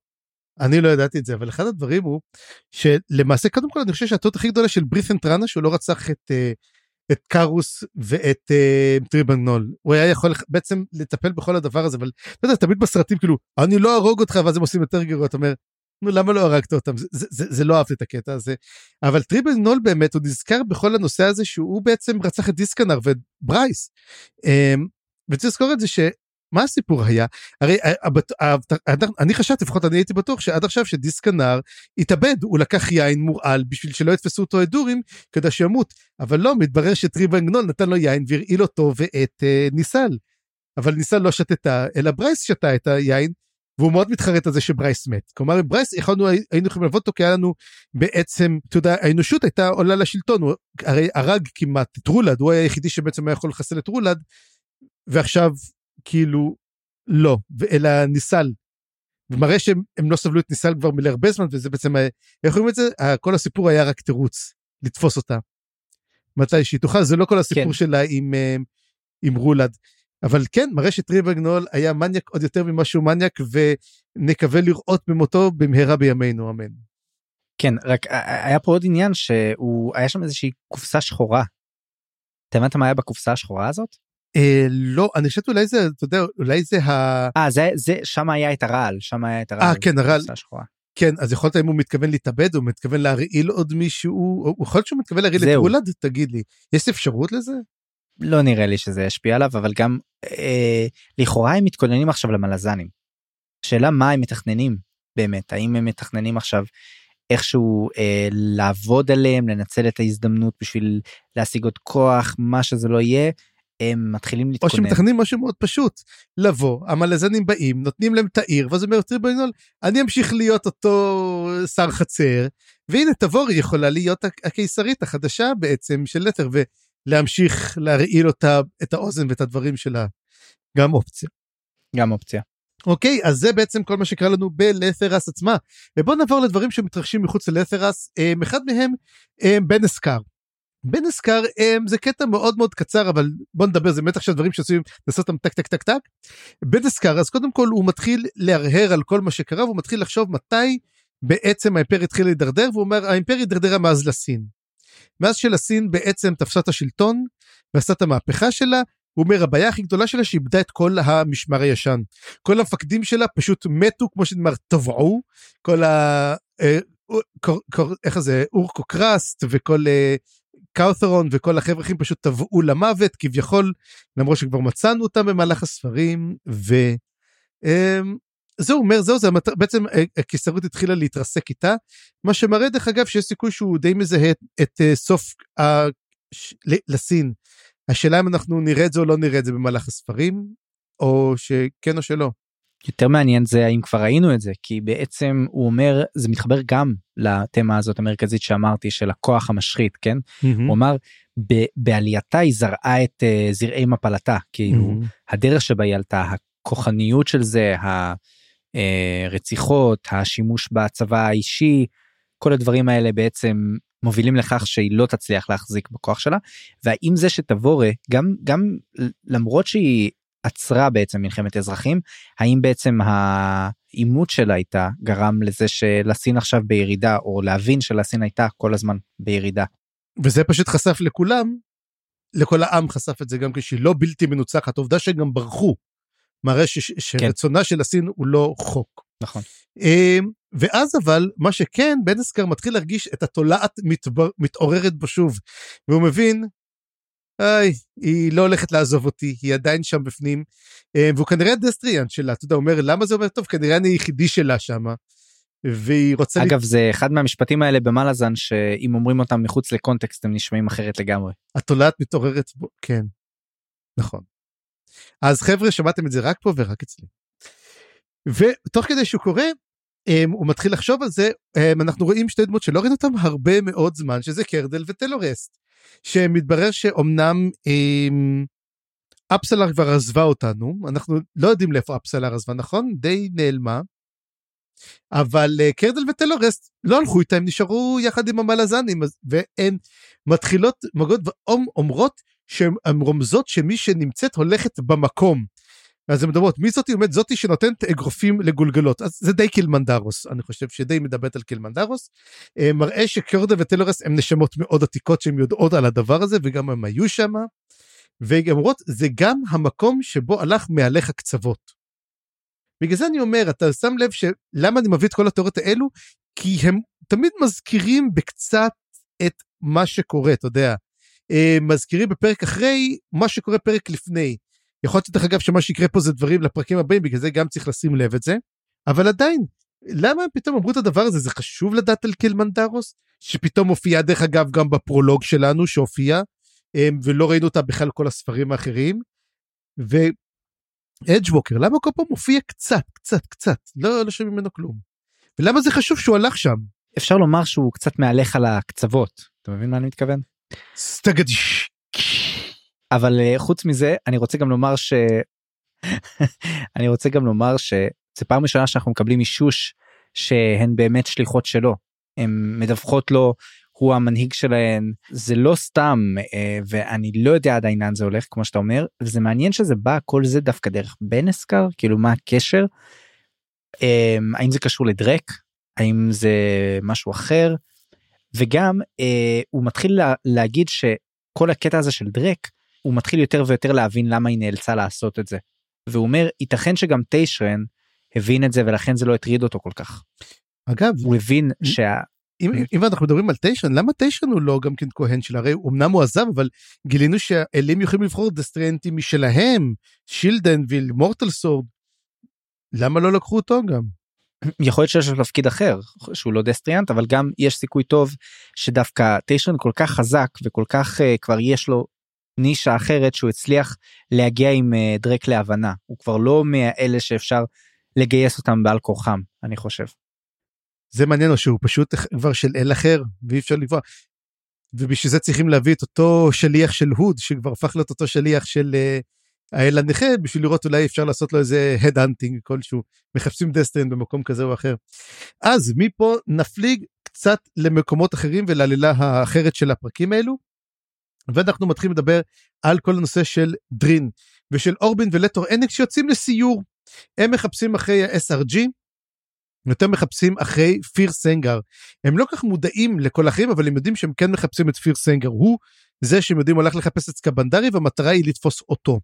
אני לא ידעתי את זה אבל אחד הדברים הוא שלמעשה קודם כל אני חושב שהטעות הכי גדולה של ברות'ן טראנה שהוא לא רצח את אה, את קארוס ואת אה, טריבן נול הוא היה יכול בעצם לטפל בכל הדבר הזה אבל אתה יודע תמיד בסרטים כאילו אני לא אהרוג אותך ואז הם עושים יותר גרוע אתה אומר נו למה לא הרגת אותם זה, זה, זה, זה לא אהבתי את הקטע הזה אבל טריבן נול באמת הוא נזכר בכל הנושא הזה שהוא בעצם רצח את דיסקנר ואת ברייס אה, וצריך לזכור את זה ש... מה הסיפור היה? הרי אה, אני חשבתי, לפחות אני הייתי בטוח שעד עכשיו שדיסקנר התאבד, הוא לקח יין מורעל בשביל שלא יתפסו אותו הדורים כדי שימות, אבל לא, מתברר שטריבן גנול נתן לו יין והרעיל אותו ואת אה, ניסל. אבל ניסל לא שתתה, אלא ברייס שתה את היין, והוא מאוד מתחרט על זה שברייס מת. כלומר אם ברייס יכולנו היינו יכולים לבוא אותו כי היה לנו בעצם אתה יודע האנושות הייתה עולה לשלטון הוא הרי הרג כמעט את רולד הוא היה היחידי שבעצם היה יכול לחסל את רולד ועכשיו כאילו לא אלא ניסל. ומראה שהם לא סבלו את ניסל כבר מלהרבה זמן וזה בעצם איך אומרים את זה כל הסיפור היה רק תירוץ לתפוס אותה. מתי שהיא תוכל זה לא כל הסיפור כן. שלה עם, אה, עם רולד. אבל כן מראה שטריבגנול היה מניאק עוד יותר ממה שהוא מניאק ונקווה לראות במותו במהרה בימינו אמן. כן רק היה פה עוד עניין שהוא היה שם איזושהי קופסה שחורה. אתה הבנת מה היה בקופסה השחורה הזאת? אה, לא אני חושבת אולי זה אתה יודע אולי זה ה... אה זה זה שם היה את הרעל שם היה את הרעל. אה כן הרעל. כן אז יכולת אם הוא מתכוון להתאבד הוא מתכוון להרעיל עוד מישהו הוא יכול להיות שהוא מתכוון להרעיל את רולד תגיד לי יש אפשרות לזה? לא נראה לי שזה ישפיע עליו אבל גם אה, לכאורה הם מתכוננים עכשיו למלזנים. שאלה מה הם מתכננים באמת האם הם מתכננים עכשיו איכשהו אה, לעבוד עליהם לנצל את ההזדמנות בשביל להשיג עוד כוח מה שזה לא יהיה הם מתחילים להתכונן. או שמתכננים משהו מאוד פשוט לבוא המלזנים באים נותנים להם את העיר ואז אומר טריבונול אני אמשיך להיות אותו שר חצר והנה תבורי יכולה להיות הקיסרית החדשה בעצם של לטר ולהמשיך להרעיל אותה את האוזן ואת הדברים שלה. גם אופציה. גם אופציה. אוקיי אז זה בעצם כל מה שקרה לנו בלת'רס עצמה ובוא נעבור לדברים שמתרחשים מחוץ ללת'רס אחד מהם בנאסקר. בנאסקר זה קטע מאוד מאוד קצר אבל בוא נדבר זה באמת עכשיו דברים שעושים לעשות אותם טק טק טק טק. בן אסקר אז קודם כל הוא מתחיל להרהר על כל מה שקרה והוא מתחיל לחשוב מתי בעצם האימפריה התחילה להידרדר והוא אומר האימפריה הידרדרה מאז לסין. מאז שלסין בעצם תפסה את השלטון ועשתה את המהפכה שלה הוא אומר הבעיה הכי גדולה שלה שאיבדה את כל המשמר הישן. כל המפקדים שלה פשוט מתו כמו שנאמר טבעו כל ה... אה, איך זה אורקו קראסט וכל אה, קאות'רון וכל החבר'ה אחים פשוט טבעו למוות כביכול למרות שכבר מצאנו אותם במהלך הספרים וזהו אמ, אומר זהו זה בעצם אה, הקיסרות התחילה להתרסק איתה מה שמראה דרך אגב שיש סיכוי שהוא די מזהה את, את סוף ה... לסין השאלה אם אנחנו נראה את זה או לא נראה את זה במהלך הספרים, או שכן או שלא. יותר מעניין זה האם כבר ראינו את זה כי בעצם הוא אומר זה מתחבר גם לתמה הזאת המרכזית שאמרתי של הכוח המשחית כן mm-hmm. הוא אמר בעלייתה היא זרעה את uh, זרעי מפלתה כאילו mm-hmm. הדרך שבה היא עלתה הכוחניות של זה אה, השימוש בצבא האישי כל הדברים האלה בעצם מובילים לכך שהיא לא תצליח להחזיק בכוח שלה. והאם זה שתבורה גם גם למרות שהיא עצרה בעצם מלחמת אזרחים האם בעצם העימות שלה איתה גרם לזה שלסין עכשיו בירידה או להבין שלסין הייתה כל הזמן בירידה. וזה פשוט חשף לכולם לכל העם חשף את זה גם כשהיא לא בלתי מנוצחת. עובדה שגם ברחו מראה ש- שרצונה כן. של הסין הוא לא חוק. נכון. אמ, ואז אבל מה שכן בן אסקר מתחיל להרגיש את התולעת מתבר, מתעוררת בו שוב והוא מבין היי היא לא הולכת לעזוב אותי היא עדיין שם בפנים אמ, והוא כנראה דסטריאן שלה אתה יודע אומר למה זה אומר טוב כנראה אני היחידי שלה שמה. והיא רוצה אגב לי... זה אחד מהמשפטים האלה במלאזן שאם אומרים אותם מחוץ לקונטקסט הם נשמעים אחרת לגמרי. התולעת מתעוררת בו כן. נכון. אז חבר'ה שמעתם את זה רק פה ורק אצלי. ותוך כדי שהוא קורא um, הוא מתחיל לחשוב על זה um, אנחנו רואים שתי דמות שלא ראינו אותם הרבה מאוד זמן שזה קרדל וטלורסט שמתברר שאומנם um, אפסלר כבר עזבה אותנו אנחנו לא יודעים לאיפה אפסלר עזבה נכון די נעלמה. אבל uh, קרדל וטלורסט לא הלכו איתה הם נשארו יחד עם המלזנים והן מתחילות מגות ואומרות שהן רומזות שמי שנמצאת הולכת במקום. אז הן מדברות מי זאתי אומרת זאתי שנותנת אגרופים לגולגלות אז זה די קילמנדרוס אני חושב שדי מדברת על קילמנדרוס אה, מראה שקורדה וטלורס הם נשמות מאוד עתיקות שהן יודעות על הדבר הזה וגם הם היו שם. והן אומרות זה גם המקום שבו הלך מהלך הקצוות. בגלל זה אני אומר אתה שם לב שלמה אני מביא את כל התיאוריות האלו כי הם תמיד מזכירים בקצת את מה שקורה אתה יודע. אה, מזכירים בפרק אחרי מה שקורה פרק לפני. יכול להיות דרך אגב שמה שיקרה פה זה דברים לפרקים הבאים בגלל זה גם צריך לשים לב את זה אבל עדיין למה פתאום אמרו את הדבר הזה זה חשוב לדעת על קלמנדרוס שפתאום מופיעה דרך אגב גם בפרולוג שלנו שהופיע אמ, ולא ראינו אותה בכלל כל הספרים האחרים. אדג'ווקר למה כל פעם מופיע קצת קצת קצת לא לא שומעים ממנו כלום. ולמה זה חשוב שהוא הלך שם. אפשר לומר שהוא קצת מהלך על הקצוות אתה מבין מה אני מתכוון אבל אה, חוץ מזה אני רוצה גם לומר ש... (laughs) אני רוצה גם לומר שזה פעם ראשונה שאנחנו מקבלים אישוש שהן באמת שליחות שלו. הן מדווחות לו הוא המנהיג שלהן זה לא סתם אה, ואני לא יודע עדיין לאן זה הולך כמו שאתה אומר וזה מעניין שזה בא כל זה דווקא דרך בנסקר כאילו מה הקשר. אה, האם זה קשור לדרק האם זה משהו אחר וגם אה, הוא מתחיל לה, להגיד שכל הקטע הזה של דרק הוא מתחיל יותר ויותר להבין למה היא נאלצה לעשות את זה. והוא אומר ייתכן שגם טיישרן הבין את זה ולכן זה לא הטריד אותו כל כך. אגב הוא הבין שה... אם, אם אנחנו מדברים על טיישן למה טיישן הוא לא גם כן כהן של הרי אמנם הוא עזב אבל גילינו שהאלים יכולים לבחור דסטריאנטים משלהם Shield Anvil ו Mortal Sword. למה לא לקחו אותו גם? יכול להיות שיש לו תפקיד אחר שהוא לא דסטריאנט אבל גם יש סיכוי טוב שדווקא טיישן כל כך חזק וכל כך uh, כבר יש לו נישה אחרת שהוא הצליח להגיע עם uh, דרק להבנה הוא כבר לא מאלה שאפשר לגייס אותם בעל כורחם אני חושב. זה מעניין שהוא פשוט כבר של אל אחר ואי אפשר לברוח. ובשביל זה צריכים להביא את אותו שליח של הוד שכבר הפך להיות אותו שליח של uh, האל הנכה בשביל לראות אולי אפשר לעשות לו איזה headhunting כלשהו מחפשים דסטרן במקום כזה או אחר. אז מפה נפליג קצת למקומות אחרים ולעלילה האחרת של הפרקים האלו. ואנחנו מתחילים לדבר על כל הנושא של דרין ושל אורבין ולטור אנק שיוצאים לסיור. הם מחפשים אחרי ה-SRG יותר מחפשים אחרי פיר סנגר. הם לא כך מודעים לכל האחרים אבל הם יודעים שהם כן מחפשים את פיר סנגר. הוא זה שהם יודעים הולך לחפש את סקבנדרי והמטרה היא לתפוס אותו.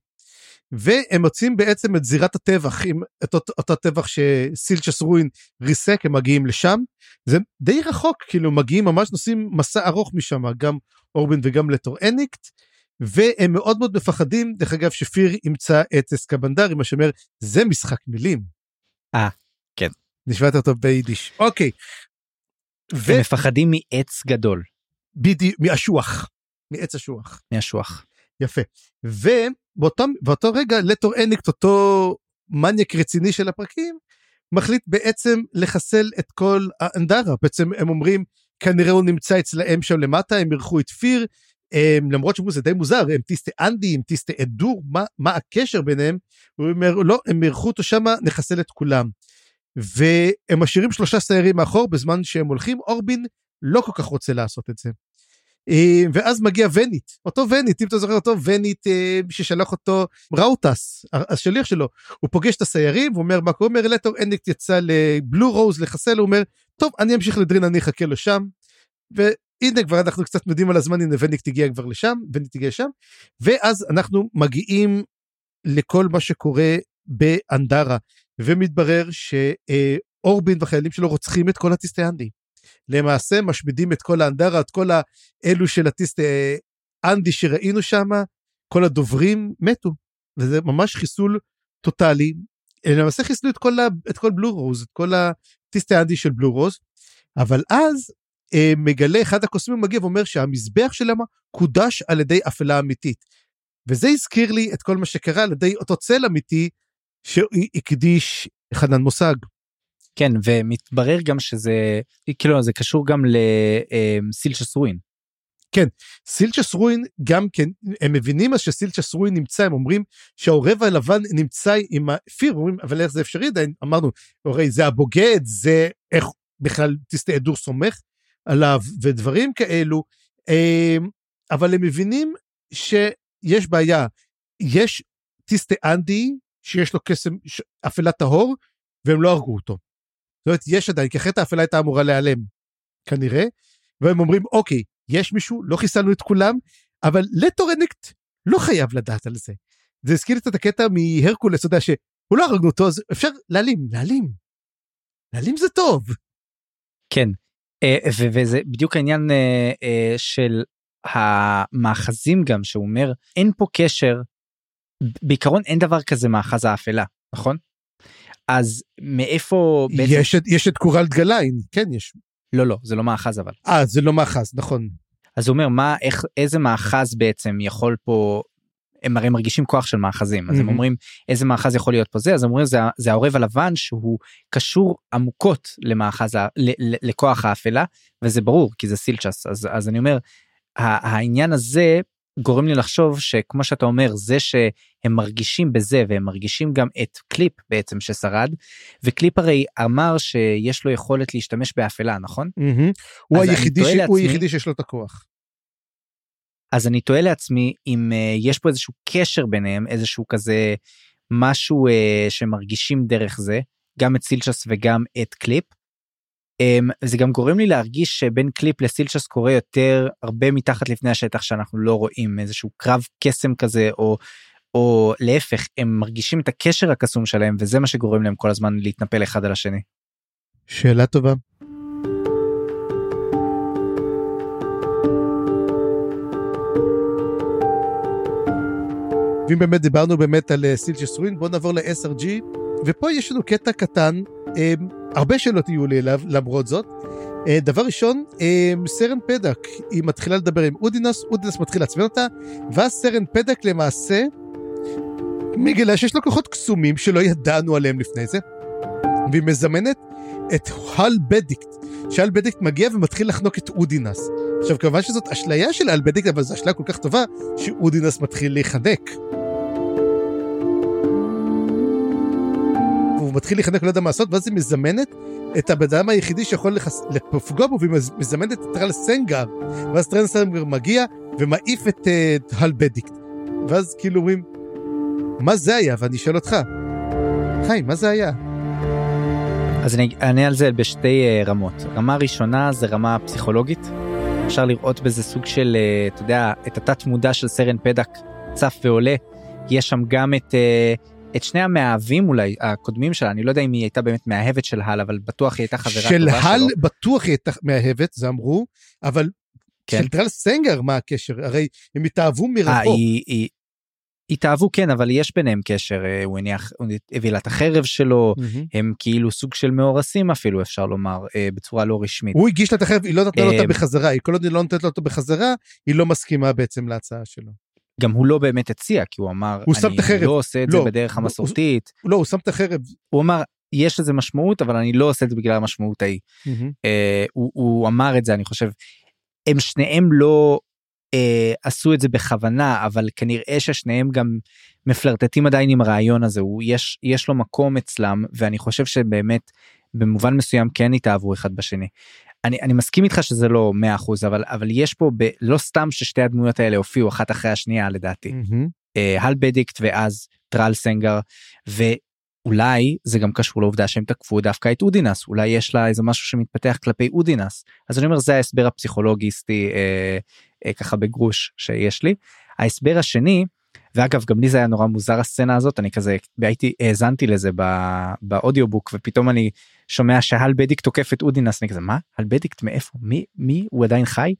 והם מוצאים בעצם את זירת הטבח עם את אותו, אותו טבח שסילצ'ס רוין ריסק הם מגיעים לשם זה די רחוק כאילו מגיעים ממש נוסעים מסע ארוך משם גם אורבין וגם לטור אניקט והם מאוד מאוד מפחדים דרך אגב שפיר ימצא את אסקבנדרי מה שאומר זה משחק מילים. אה כן. נשמעת אותו ביידיש אוקיי. ו... הם מפחדים מעץ גדול. בדיוק מאשוח מעץ אשוח. מאשוח. יפה. ובאותו רגע לטור אניקט אותו מניאק רציני של הפרקים מחליט בעצם לחסל את כל האנדרה בעצם הם אומרים כנראה הוא נמצא אצלהם שם למטה הם אירחו את פיר הם, למרות שזה די מוזר הם טיסטי אנדי הם טיסטי אדור מה, מה הקשר ביניהם הוא אומר לא הם אירחו אותו שמה נחסל את כולם. והם משאירים שלושה סיירים מאחור בזמן שהם הולכים אורבין לא כל כך רוצה לעשות את זה. אה, ואז מגיע ונית אותו ונית אם אתה זוכר אותו ונית אה, ששלח אותו ראוטס השליח שלו הוא פוגש את הסיירים ואומר מה קורה אומר לטור אנדיקט יצא לבלו רוז לחסל הוא אומר טוב אני אמשיך לדרין אני אחכה לו שם. והנה כבר אנחנו קצת יודעים על הזמן הנה ונית הגיע כבר לשם ונית הגיע לשם ואז אנחנו מגיעים לכל מה שקורה באנדרה ומתברר שאורבין והחיילים שלו רוצחים את כל הטיסטיאנדים. למעשה משמידים את כל האנדרה, את כל האלו של הטיסט אה, אנדי שראינו שם, כל הדוברים מתו. וזה ממש חיסול טוטאלי. למעשה חיסלו את כל, ה, את כל בלו רוז, את כל הטיסט האנדי של בלו רוז, אבל אז אה, מגלה אחד הקוסמים מגיע ואומר שהמזבח שלהם קודש על ידי אפלה אמיתית. וזה הזכיר לי את כל מה שקרה על ידי אותו צל אמיתי שהקדיש חנן מושג. כן ומתברר גם שזה כאילו זה קשור גם לסילצ'ס רואין. כן סילצ'ס רואין גם כן הם מבינים אז שסילצ'ס רואין נמצא הם אומרים שהעורב הלבן נמצא עם הפיר אומרים אבל איך זה אפשרי עדיין אמרנו הרי זה הבוגד זה איך בכלל תסתעדור סומך עליו ודברים כאלו אמ, אבל הם מבינים שיש בעיה יש טיסטה אנדי שיש לו קסם אפלה טהור והם לא הרגו אותו. זאת אומרת, יש עדיין, כי אחרת האפלה הייתה אמורה להיעלם, כנראה, והם אומרים, אוקיי, יש מישהו, לא חיסלנו את כולם, אבל לטורנקט לא חייב לדעת על זה. זה הזכיר את הקטע מהרקולס, אתה יודע, שהוא לא הרגנו אותו, אז אפשר להעלים, להעלים. להעלים זה טוב. כן, אה, וזה בדיוק העניין אה, אה, של המאחזים גם, שהוא אומר, אין פה קשר, בעיקרון אין דבר כזה מאחז האפלה, נכון? אז מאיפה בעצם... יש, יש את קורל דגליין, כן יש. לא לא זה לא מאחז אבל. אה זה לא מאחז נכון. אז הוא אומר מה איך איזה מאחז בעצם יכול פה הם הרי מרגישים כוח של מאחזים אז הם Mhm. אומרים איזה מאחז יכול להיות פה זה אז הם אומרים זה, זה העורב הלבן שהוא קשור עמוקות למאחז ל- ל- לכוח האפלה וזה ברור כי זה סילצ'ס אז אז אני אומר העניין הזה גורם לי לחשוב שכמו שאתה אומר זה שהם מרגישים בזה והם מרגישים גם את קליפ בעצם ששרד וקליפ הרי אמר שיש לו יכולת להשתמש באפלה נכון מהמם. הוא היחידי ש- הוא לעצמי- היחידי שיש לו את הכוח. אז אני תוהה לעצמי אם uh, יש פה איזשהו קשר ביניהם איזשהו כזה משהו uh, שמרגישים דרך זה גם את סילצ'ס וגם את קליפ. Um, זה גם גורם לי להרגיש שבין קליפ לסילצ'ס קורה יותר הרבה מתחת לפני השטח שאנחנו לא רואים איזשהו קרב קסם כזה או או להפך הם מרגישים את הקשר הקסום שלהם וזה מה שגורם להם כל הזמן להתנפל אחד על השני. שאלה טובה. ואם באמת דיברנו באמת על אה, סילצ'ס רוין, בוא נעבור ל-SRG, ופה יש לנו קטע קטן, הרבה שאלות יהיו לי אליו למרות זאת. אה, דבר ראשון, אה, סרן פדק, היא מתחילה לדבר עם אודינוס, אודינוס מתחיל לעצבן אותה, ואז סרן פדק למעשה מגלה שיש לו כוחות קסומים שלא ידענו עליהם לפני זה, והיא מזמנת את הל בדיקט, שהל בדיקט מגיע ומתחיל לחנוק את אודינוס. עכשיו כמובן שזאת אשליה של הל בדיקט, אבל זו אשליה כל כך טובה, שאודינס מתחיל להיחנק. מתחיל להיחנק, לא יודע מה לעשות, ואז היא מזמנת את הבן אדם היחידי שיכול לחס... לפגוע בו, והיא מז- מזמנת את טרל סנגר, ואז טרל סנגר מגיע ומעיף את uh, הל בדיקט. ואז כאילו אומרים, מה זה היה? ואני שואל אותך, חיים, מה זה היה? אז אני אענה על זה בשתי אה, רמות. רמה ראשונה זה רמה פסיכולוגית. אפשר לראות בזה סוג של, אה, אתה יודע, את התת מודע של סרן פדק צף ועולה. יש שם גם את, אה, את שני המאהבים אולי, הקודמים שלה, אני לא יודע אם היא הייתה באמת מאהבת של הל, אבל בטוח היא הייתה חברה של טובה הל שלו. בטוח היא הייתה מאהבת, זה אמרו, אבל כן. של טרל סנגר, מה הקשר? הרי הם התאהבו אה, מרחוק. התאהבו כן, אבל יש ביניהם קשר, אה, הוא הניח, הוא הביא לה את החרב שלו, מהמם. הם כאילו סוג של מאורסים אפילו אפשר לומר, אה, בצורה לא רשמית. הוא הגיש לה את החרב, היא לא נתנה לו אותה בחזרה, היא כל עוד היא לא נותנת לו אותו בחזרה, היא לא מסכימה בעצם להצעה שלו. גם הוא לא באמת הציע, כי הוא אמר, הוא שם אני את החרב. לא עושה את לא, זה בדרך הוא- המסורתית. לא, הוא שם את החרב. הוא אמר יש לזה משמעות אבל אני לא עושה את זה בגלל המשמעות ההיא. מהמם. אה, הוא, הוא אמר את זה אני חושב. הם שניהם לא אה, עשו את זה בכוונה אבל כנראה ששניהם גם מפלרטטים עדיין עם הרעיון הזה הוא יש יש לו מקום אצלם ואני חושב שבאמת במובן מסוים כן התאהבו אחד בשני. אני, אני מסכים איתך שזה לא 100% אבל אבל יש פה ב, לא סתם ששתי הדמויות האלה הופיעו אחת אחרי השנייה לדעתי. מהמם. אה, הל בדיקט ואז טרל סנגר ואולי זה גם קשור לעובדה שהם תקפו דווקא את אודינס אולי יש לה איזה משהו שמתפתח כלפי אודינס אז אני אומר זה ההסבר הפסיכולוגיסטי אה, אה, ככה בגרוש שיש לי. ההסבר השני ואגב גם לי זה היה נורא מוזר הסצנה הזאת אני כזה הייתי האזנתי לזה באודיובוק ופתאום אני שומע שהל בדיקט תוקף את אודינס אני כזה מה? הל בדיקט? מאיפה? מי מי? הוא עדיין חי?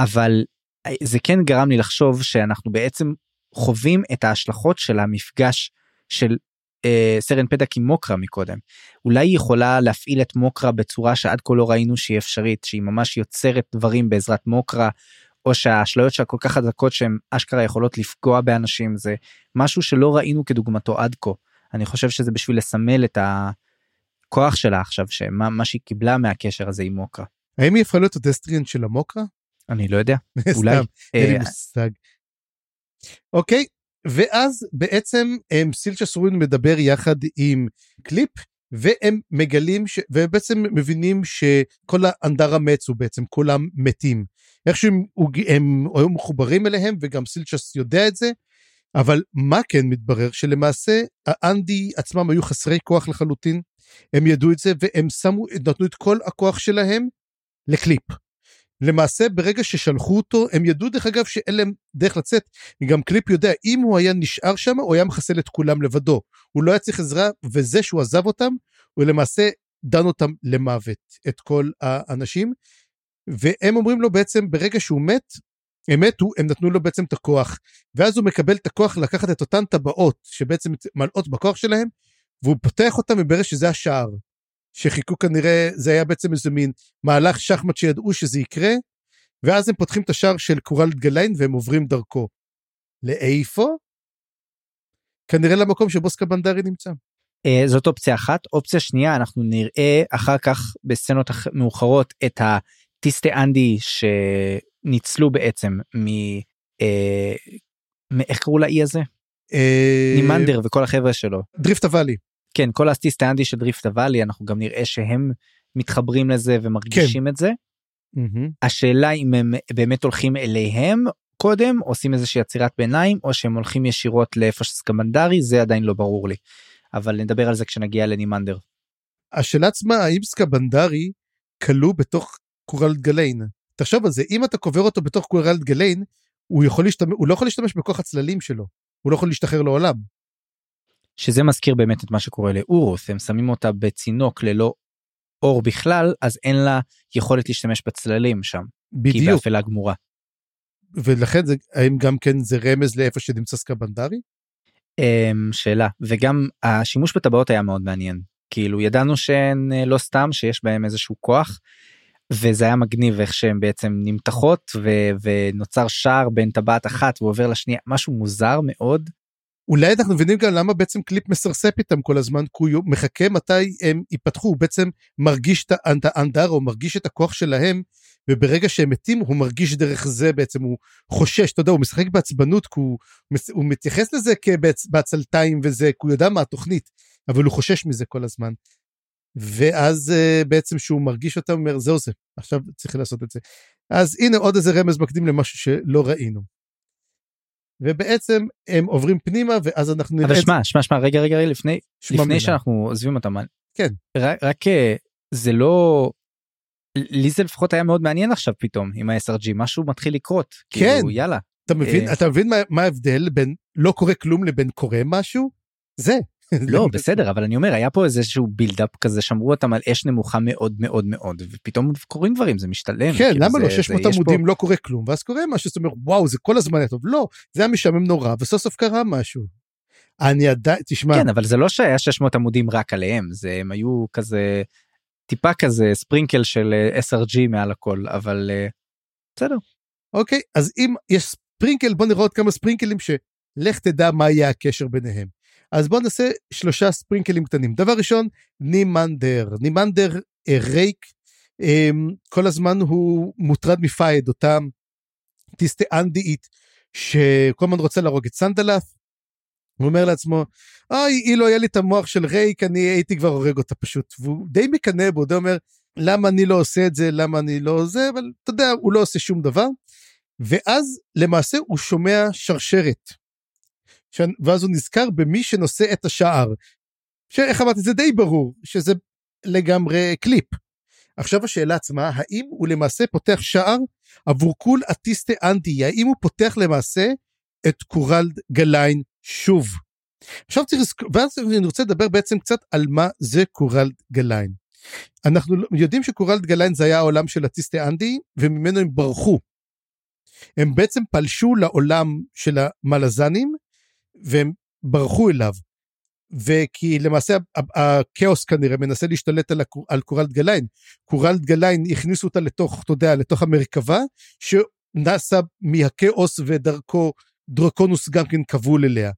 אבל אה, זה כן גרם לי לחשוב שאנחנו בעצם חווים את ההשלכות של המפגש של אה, סרן פדק עם מוקרה מקודם. אולי היא יכולה להפעיל את מוקרה בצורה שעד כה לא ראינו שהיא אפשרית, שהיא ממש יוצרת דברים בעזרת מוקרה, או שהאשליות שלה כל כך חזקות שהן אשכרה יכולות לפגוע באנשים, זה משהו שלא ראינו כדוגמתו עד כה. אני חושב שזה בשביל לסמל את הכוח שלה עכשיו, שמה מה שהיא קיבלה מהקשר הזה עם מוקרה. האם היא הפכה להיות הדסטריאנט של המוקרה? אני לא יודע, (laughs) אולי. אין לי אה, מושג. אוקיי, ואז בעצם הם סילצ'ס רוין מדבר יחד עם קליפ, והם מגלים, ש... ובעצם מבינים שכל האנדרה מת הוא בעצם כולם מתים. איכשהו הם, הם היו מחוברים אליהם, וגם סילצ'ס יודע את זה, אבל מה כן מתברר? שלמעשה האנדי עצמם היו חסרי כוח לחלוטין, הם ידעו את זה, והם שמו, נתנו את כל הכוח שלהם לקליפ. למעשה ברגע ששלחו אותו הם ידעו דרך אגב שאין להם דרך לצאת. גם קליפ יודע אם הוא היה נשאר שם הוא היה מחסל את כולם לבדו. הוא לא היה צריך עזרה וזה שהוא עזב אותם הוא למעשה דן אותם למוות את כל האנשים והם אומרים לו בעצם ברגע שהוא מת הם מתו הם נתנו לו בעצם את הכוח ואז הוא מקבל את הכוח לקחת את אותן טבעות שבעצם מלאות בכוח שלהם והוא פותח אותם וברגע שזה השער שחיכו כנראה, זה היה בעצם איזה מין מהלך שחמט שידעו שזה יקרה, ואז הם פותחים את השער של קורל גליין והם עוברים דרכו. לאיפה? כנראה למקום שבו סקבנדרי נמצא. אה, זאת אופציה אחת. אופציה שנייה, אנחנו נראה אחר כך בסצנות מאוחרות את הטיסטה אנדי שניצלו בעצם מ... אה, איך קראו לאי הזה? אה, נימנדר וכל החבר'ה שלו. דריפט הוואלי. כן, כל הטיסטה אנדי של דריפט הוואלי, אנחנו גם נראה שהם מתחברים לזה ומרגישים כן. את זה. מהמם. השאלה אם הם באמת הולכים אליהם קודם עושים איזושהי עצירת ביניים או שהם הולכים ישירות לאיפה שסקבנדרי זה עדיין לא ברור לי. אבל נדבר על זה כשנגיע לנימנדר. השאלה עצמה האם סקבנדרי כלוא בתוך קורלד גליין. תחשוב על זה אם אתה קובר אותו בתוך קורלד גליין הוא יכול להשתמש הוא לא יכול להשתמש בכוח הצללים שלו הוא לא יכול להשתחרר לעולם. שזה מזכיר באמת את מה שקורה לאורוס הם שמים אותה בצינוק ללא אור בכלל אז אין לה יכולת להשתמש בצללים שם כי היא בדיוק באפלה גמורה. ולכן זה האם גם כן זה רמז לאיפה שנמצא סקבנדרי? אמ, שאלה וגם השימוש בטבעות היה מאוד מעניין כאילו ידענו שהן אה, לא סתם שיש בהם איזשהו כוח. וזה היה מגניב איך שהן בעצם נמתחות ו- ונוצר שער בין טבעת אחת ועובר לשנייה משהו מוזר מאוד. אולי אנחנו מבינים גם למה בעצם קליפ מסרספ איתם כל הזמן כי הוא מחכה מתי הם ייפתחו. הוא בעצם מרגיש את האנד- האנדר או מרגיש את הכוח שלהם וברגע שהם מתים הוא מרגיש דרך זה בעצם הוא חושש. אתה יודע הוא משחק בעצבנות כי הוא, הוא מתייחס לזה כבעצלתיים וזה כי הוא יודע מה התוכנית אבל הוא חושש מזה כל הזמן. ואז uh, בעצם שהוא מרגיש אותם הוא אומר זהו זה עכשיו צריך לעשות את זה. אז הנה עוד איזה רמז מקדים למשהו שלא ראינו. ובעצם הם עוברים פנימה ואז אנחנו נראה אבל. שמע שמע שמע רגע רגע רגע, לפני לפני מילה. שאנחנו עוזבים אותם כן. רק, רק אה, זה לא לי זה לפחות היה מאוד מעניין עכשיו פתאום עם ה-SRG משהו מתחיל לקרות כן. כאילו יאללה אתה מבין אה, אתה מבין מה, מה ההבדל בין לא קורה כלום לבין קורה משהו? זה. (laughs) לא בסדר אבל אני אומר היה פה איזשהו בילדאפ כזה שמרו אותם על אש נמוכה מאוד מאוד מאוד ופתאום קורים דברים זה משתלם כן כאילו, למה זה- לא זה- 600 יש פה- עמודים לא קורה כלום ואז קורה משהו זאת אומרת וואו זה כל הזמן היה טוב לא זה היה משעמם נורא וסוף סוף קרה משהו. אני עדיין תשמע כן אבל זה לא שהיה 600 עמודים רק עליהם זה הם היו כזה טיפה כזה ספרינקל של אה, SRG מעל הכל אבל אה, בסדר אוקיי אז אם יש ספרינקל בוא נראה עוד כמה ספרינקלים שלך תדע מה יהיה הקשר ביניהם. אז בוא נעשה שלושה ספרינקלים קטנים דבר ראשון נימנדר נימנדר רייק אה, כל הזמן הוא מוטרד מפייד אותה טיסטה אנדאית שכל הזמן רוצה להרוג את סנדלת. הוא אומר לעצמו אוי אילו היה לי את המוח של רייק אני הייתי כבר הורג אותה פשוט והוא די מקנא בו הוא די אומר למה אני לא עושה את זה למה אני לא זה אבל אתה יודע הוא לא עושה שום דבר. ואז למעשה הוא שומע שרשרת. ואז הוא נזכר במי שנושא את השער. שאיך אמרתי זה די ברור שזה לגמרי קליפ. עכשיו השאלה עצמה האם הוא למעשה פותח שער עבור כל הטיסטה אנדי האם הוא פותח למעשה את קורלד גליין שוב. עכשיו צריך לזכור ואז אני רוצה לדבר בעצם קצת על מה זה קורלד גליין. אנחנו יודעים שקורלד גליין זה היה העולם של הטיסטה אנדי וממנו הם ברחו. הם בעצם פלשו לעולם של המלזנים והם ברחו אליו. וכי למעשה הכאוס כנראה מנסה להשתלט על, הקור, על קורלד גליין. קורלד גליין הכניסו אותה לתוך, אתה יודע, לתוך המרכבה, שנסה מהכאוס ודרכו דרקונוס גם כן כבול אליה.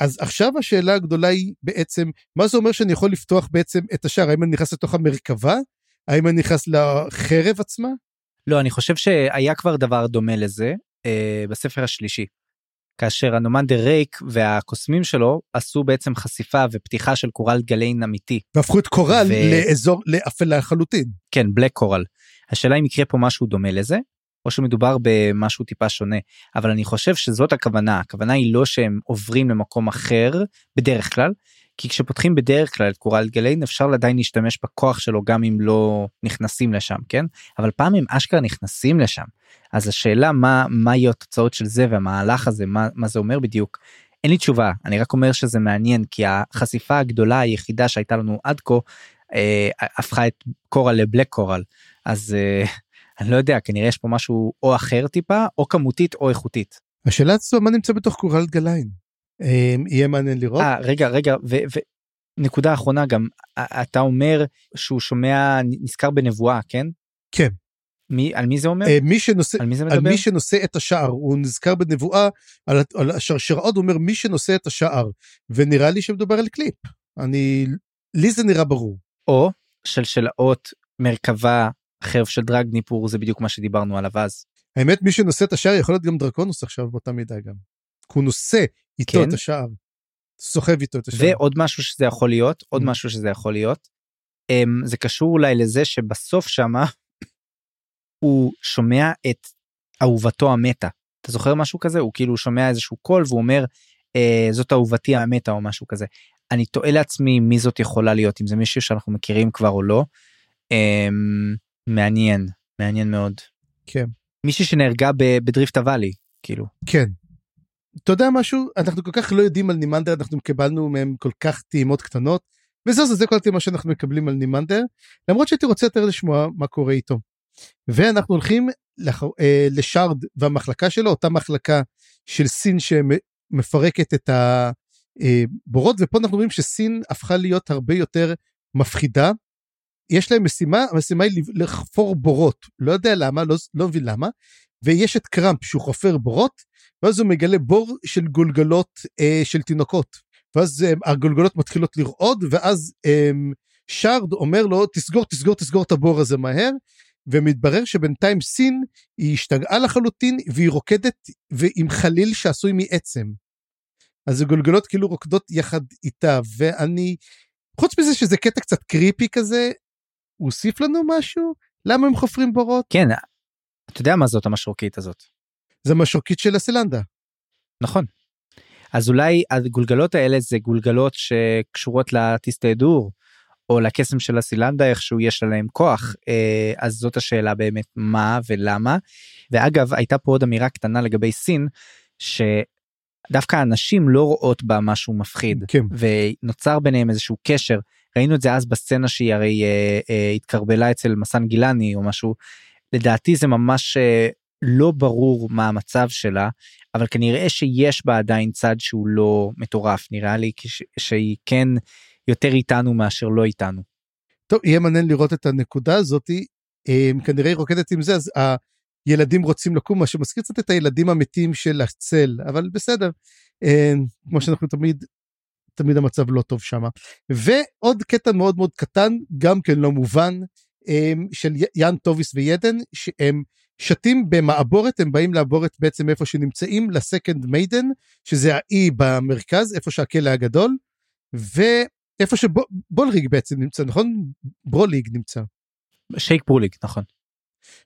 אז עכשיו השאלה הגדולה היא בעצם, מה זה אומר שאני יכול לפתוח בעצם את השער? האם אני נכנס לתוך המרכבה? האם אני נכנס לחרב עצמה? לא אני חושב שהיה כבר דבר דומה לזה אה, בספר השלישי. כאשר אנומנדר רייק והקוסמים שלו עשו בעצם חשיפה ופתיחה של קורל גליין אמיתי והפכו את קורל ו- לאזור, לאפלה לחלוטין. כן Black Coral. השאלה אם יקרה פה משהו דומה לזה או שמדובר במשהו טיפה שונה אבל אני חושב שזאת הכוונה הכוונה היא לא שהם עוברים למקום אחר בדרך כלל כי כשפותחים בדרך כלל את קורל גליין אפשר עדיין להשתמש בכוח שלו גם אם לא נכנסים לשם כן אבל פעם הם אשכרה נכנסים לשם אז השאלה מה מה יהיו התוצאות של זה והמהלך הזה מה מה זה אומר בדיוק. אין לי תשובה אני רק אומר שזה מעניין כי החשיפה הגדולה היחידה שהייתה לנו עד כה אה, הפכה את קורל לבלק קורל אז אה, (laughs) אני לא יודע כנראה יש פה משהו או אחר טיפה או כמותית או איכותית. השאלה עצמה מה נמצא בתוך קורל גליין? אה, יהיה מעניין לראות. אה רגע רגע ונקודה אחרונה גם אתה אומר שהוא שומע נזכר בנבואה כן? כן. מי על מי זה אומר? אה, מי שנושא, על מי זה על מדבר? מי שנושא את השער, הוא נזכר בנבואה על, על השרשראות, הוא אומר מי שנושא את השער, ונראה לי שמדובר על קליפ. אני, לי זה נראה ברור. או שלשלאות מרכבה חרב של דרגניפור זה בדיוק מה שדיברנו עליו אז. האמת, מי שנושא את השער יכול להיות גם דרקונוס עכשיו באותה מידה גם. כי הוא נושא איתו כן. את השער. סוחב איתו את השער. ועוד משהו שזה יכול להיות עוד Mm. משהו שזה יכול להיות. אמ, זה קשור אולי לזה שבסוף שמה (coughs) הוא שומע את אהובתו המתה. אתה זוכר משהו כזה הוא כאילו שומע איזשהו קול והוא אומר אה, זאת אהובתי המתה או משהו כזה. אני תוהה לעצמי מי זאת יכולה להיות אם זה מישהו שאנחנו מכירים כבר או לא. אמ, מעניין מעניין מאוד. כן. מישהי שנהרגה בדריפט הוואלי כאילו. כן. אתה יודע משהו? אנחנו כל כך לא יודעים על נימנדר, אנחנו קיבלנו מהם כל כך טעימות קטנות, וזהו זה, זה כל מה שאנחנו מקבלים על נימנדר, למרות שהייתי רוצה יותר לשמוע מה קורה איתו. ואנחנו הולכים לח... אה, לשארד והמחלקה שלו, אותה מחלקה של סין שמפרקת את הבורות, ופה אנחנו רואים שסין הפכה להיות הרבה יותר מפחידה. יש להם משימה, המשימה היא לחפור בורות, לא יודע למה, לא, לא מבין למה, ויש את קראמפ שהוא חופר בורות, ואז הוא מגלה בור של גולגלות אה, של תינוקות. ואז אה, הגולגלות מתחילות לרעוד, ואז אה, שארד אומר לו, תסגור, תסגור, תסגור את הבור הזה מהר, ומתברר שבינתיים סין היא השתגעה לחלוטין, והיא רוקדת עם חליל שעשוי מעצם. אז הגולגלות כאילו רוקדות יחד איתה, ואני, חוץ מזה שזה קטע קצת קריפי כזה, הוא הוסיף לנו משהו? למה הם חופרים בורות? כן אתה יודע מה זאת המשרוקית הזאת. זה משרוקית של הסלנדה. נכון. אז אולי הגולגלות האלה זה גולגלות שקשורות לטיסטאדור או לקסם של הסילנדה איכשהו יש עליהם כוח אה, אז זאת השאלה באמת מה ולמה. ואגב הייתה פה עוד אמירה קטנה לגבי סין שדווקא הנשים לא רואות בה משהו מפחיד כן. ונוצר ביניהם איזשהו קשר ראינו את זה אז בסצנה שהיא הרי אה, אה, התקרבלה אצל מסן גילני או משהו לדעתי זה ממש אה, לא ברור מה המצב שלה אבל כנראה שיש בה עדיין צד שהוא לא מטורף נראה לי שהיא כן יותר איתנו מאשר לא איתנו. טוב, יהיה מעניין לראות את הנקודה הזאתי. אה, כנראה היא רוקדת עם זה, אז הילדים רוצים לקום, מה שמזכיר קצת את הילדים המתים של הצל, אבל בסדר. אה, כמו שאנחנו תמיד, תמיד המצב לא טוב שם. ועוד קטע מאוד מאוד קטן, גם כן לא מובן, אה, של י- יאן טוביס וידן, שהם שתים במעבורת, הם באים לעבורת בעצם איפה שנמצאים, לסקנד מיידן, שזה האי במרכז, איפה שהכלא הגדול, ואיפה שבולריג בעצם נמצא, נכון? ברוליג נמצא. שייק ברוליג נכון.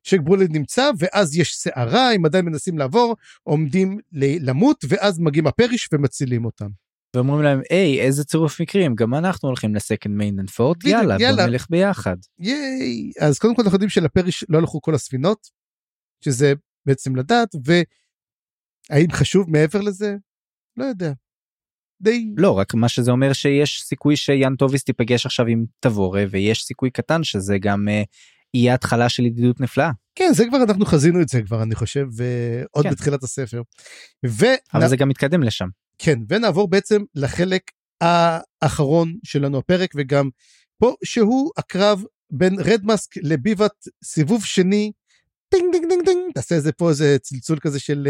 שברוליג נמצא, ואז יש סערה, הם עדיין מנסים לעבור, עומדים למות, ואז מגיעים הפריש ומצילים אותם. ואומרים להם היי איזה צירוף מקרים גם אנחנו הולכים ל Second Maiden Fort בדיוק, יאללה בוא. נלך ביחד. ייי! אז קודם כל אנחנו יודעים שלפריש לא הלכו כל הספינות, שזה בעצם לדעת, והאם חשוב מעבר לזה? לא יודע. די... לא רק מה שזה אומר שיש סיכוי שיאן טוביס תיפגש עכשיו עם תבורה ויש סיכוי קטן שזה גם אה, יהיה התחלה של ידידות נפלאה. כן, זה כבר אנחנו חזינו את זה כבר, אני חושב, אה, עוד כן. בתחילת הספר. ו... אבל זה גם מתקדם לשם. כן, ונעבור בעצם לחלק האחרון שלנו הפרק, וגם פה, שהוא הקרב בין רדמאסק לביבת, סיבוב שני, טינג דינג דינג דינג, תעשה איזה פה איזה צלצול כזה של...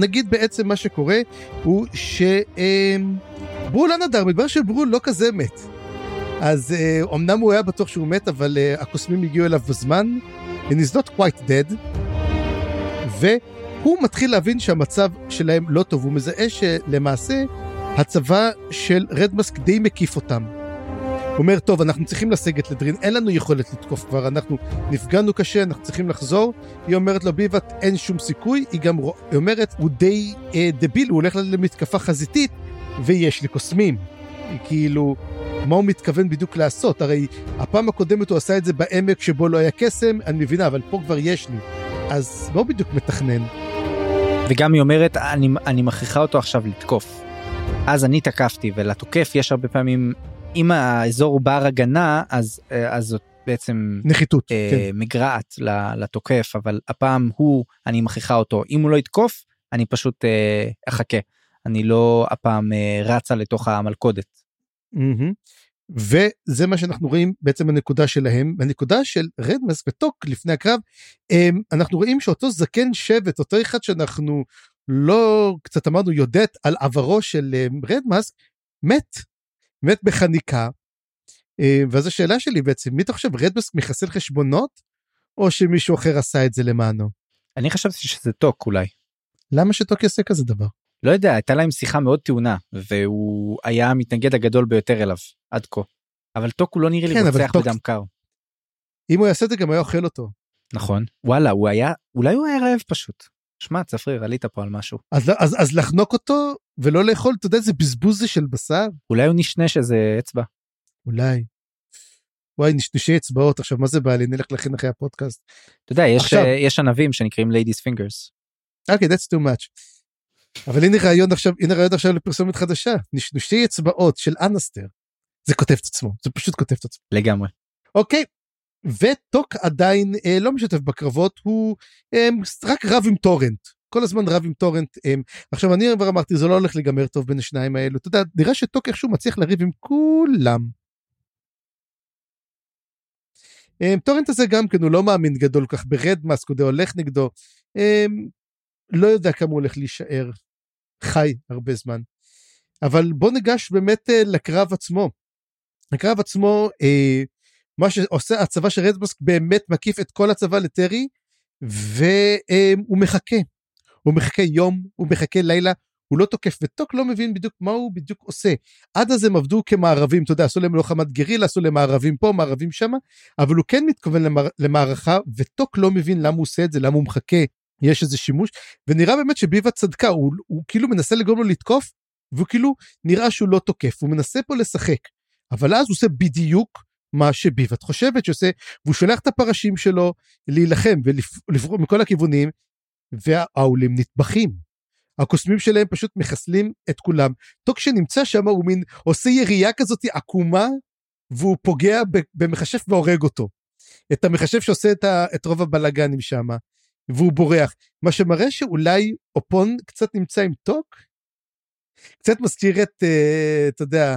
נגיד בעצם מה שקורה הוא שברול הנדר, מתברר שברול לא כזה מת. אז uh, אמנם הוא היה בטוח שהוא מת, אבל uh, הקוסמים הגיעו אליו בזמן, and he's not quite dead, והוא מתחיל להבין שהמצב שלהם לא טוב, הוא מזהה שלמעשה הצבא של רדמאסק די מקיף אותם. אומר, טוב, אנחנו צריכים לסגת לדרין, אין לנו יכולת לתקוף כבר, אנחנו נפגענו קשה, אנחנו צריכים לחזור. היא אומרת לו, ביבת, אין שום סיכוי, היא גם רוא- היא אומרת, הוא די אה, דביל, הוא הולך למתקפה חזיתית, ויש לי קוסמים. היא כאילו, מה הוא מתכוון בדיוק לעשות? הרי הפעם הקודמת הוא עשה את זה בעמק שבו לא היה קסם, אני מבינה, אבל פה כבר יש לי. אז מה הוא בדיוק מתכנן? וגם היא אומרת אני אני מכריחה אותו עכשיו לתקוף. אז אני תקפתי ולתוקף יש הרבה פעמים אם האזור הוא בר הגנה אז אה, אז זאת בעצם נחיתות, אה, כן. מגרעת לתוקף אבל הפעם הוא אני מכריחה אותו אם הוא לא יתקוף אני פשוט אה, אחכה אני לא הפעם אה, רצה לתוך המלכודת. מהמם. וזה מה שאנחנו רואים בעצם הנקודה שלהם הנקודה של רדמס וטוק לפני הקרב הם, אנחנו רואים שאותו זקן שבט אותו אחד שאנחנו לא קצת אמרנו יודעת על עברו של אה, רדמס מת מת בחניקה. אה, ואז השאלה שלי בעצם מי אתה חושב רדמאסק מחסל חשבונות או שמישהו אחר עשה את זה למענו אני חשבתי שזה טוק אולי. למה שטוק יעשה כזה דבר לא יודע הייתה להם שיחה מאוד טעונה והוא היה המתנגד הגדול ביותר אליו עד כה. אבל טוק הוא לא נראה לי כן, רוצח טוק- בדם קר. אם הוא יעשה את זה גם היה אוכל אותו נכון וואלה הוא היה אולי הוא היה רעב פשוט. שמע צפריר עלית פה על משהו אז, אז, אז לחנוק אותו ולא לאכול אתה יודע איזה בזבוז זה של בשר אולי הוא נשנש איזה אצבע. אולי. וואי נשנשי אצבעות עכשיו מה זה בא לי נלך להכין אחרי הפודקאסט. אתה יודע יש עכשיו- אה, יש ענבים שנקראים ladies fingers. אוקיי that's too much. אבל הנה רעיון עכשיו הנה רעיון עכשיו לפרסומת חדשה נשנשי אצבעות של אנסטר. זה כותב את עצמו זה פשוט כותב את עצמו. לגמרי. אוקיי. וטוק עדיין אה, לא משתף בקרבות הוא אה, רק רב עם טורנט כל הזמן רב עם טורנט אה, עכשיו אני כבר אמרתי זה לא הולך להיגמר טוב בין השניים האלו אתה יודע נראה שטוק איכשהו מצליח לריב עם כולם. אה, טורנט הזה גם כן הוא לא מאמין גדול כך ברד מאסק הוא די הולך נגדו אה, לא יודע כמה הוא הולך להישאר חי הרבה זמן. אבל בוא ניגש באמת אה, לקרב עצמו. הקרב עצמו אה, מה שעושה הצבא של רדמאסק באמת מקיף את כל הצבא לטרי והוא מחכה. הוא מחכה יום, הוא מחכה לילה, הוא לא תוקף וטוק לא מבין בדיוק מה הוא בדיוק עושה. עד אז הם עבדו כמערבים, אתה יודע, עשו להם לוחמת גרילה, עשו להם מערבים פה, מערבים שמה, אבל הוא כן מתכוון למער, למערכה וטוק לא מבין למה הוא עושה את זה, למה הוא מחכה, יש איזה שימוש, ונראה באמת שביבה צדקה, הוא, הוא כאילו מנסה לגרום לו לתקוף, והוא כאילו נראה שהוא לא תוקף, הוא מנסה פה לשחק. אבל אז הוא עושה בדיוק מה שביבת חושבת שעושה, והוא שולח את הפרשים שלו להילחם ולפרוע מכל הכיוונים, והאולים נטבחים. הקוסמים שלהם פשוט מחסלים את כולם. טוק שנמצא שם הוא מין עושה ירייה כזאת עקומה, והוא פוגע במכשף והורג אותו. את המכשף שעושה את, ה- את רוב הבלאגנים שם, והוא בורח. מה שמראה שאולי אופון קצת נמצא עם טוק? קצת מזכיר את, אה, אתה יודע,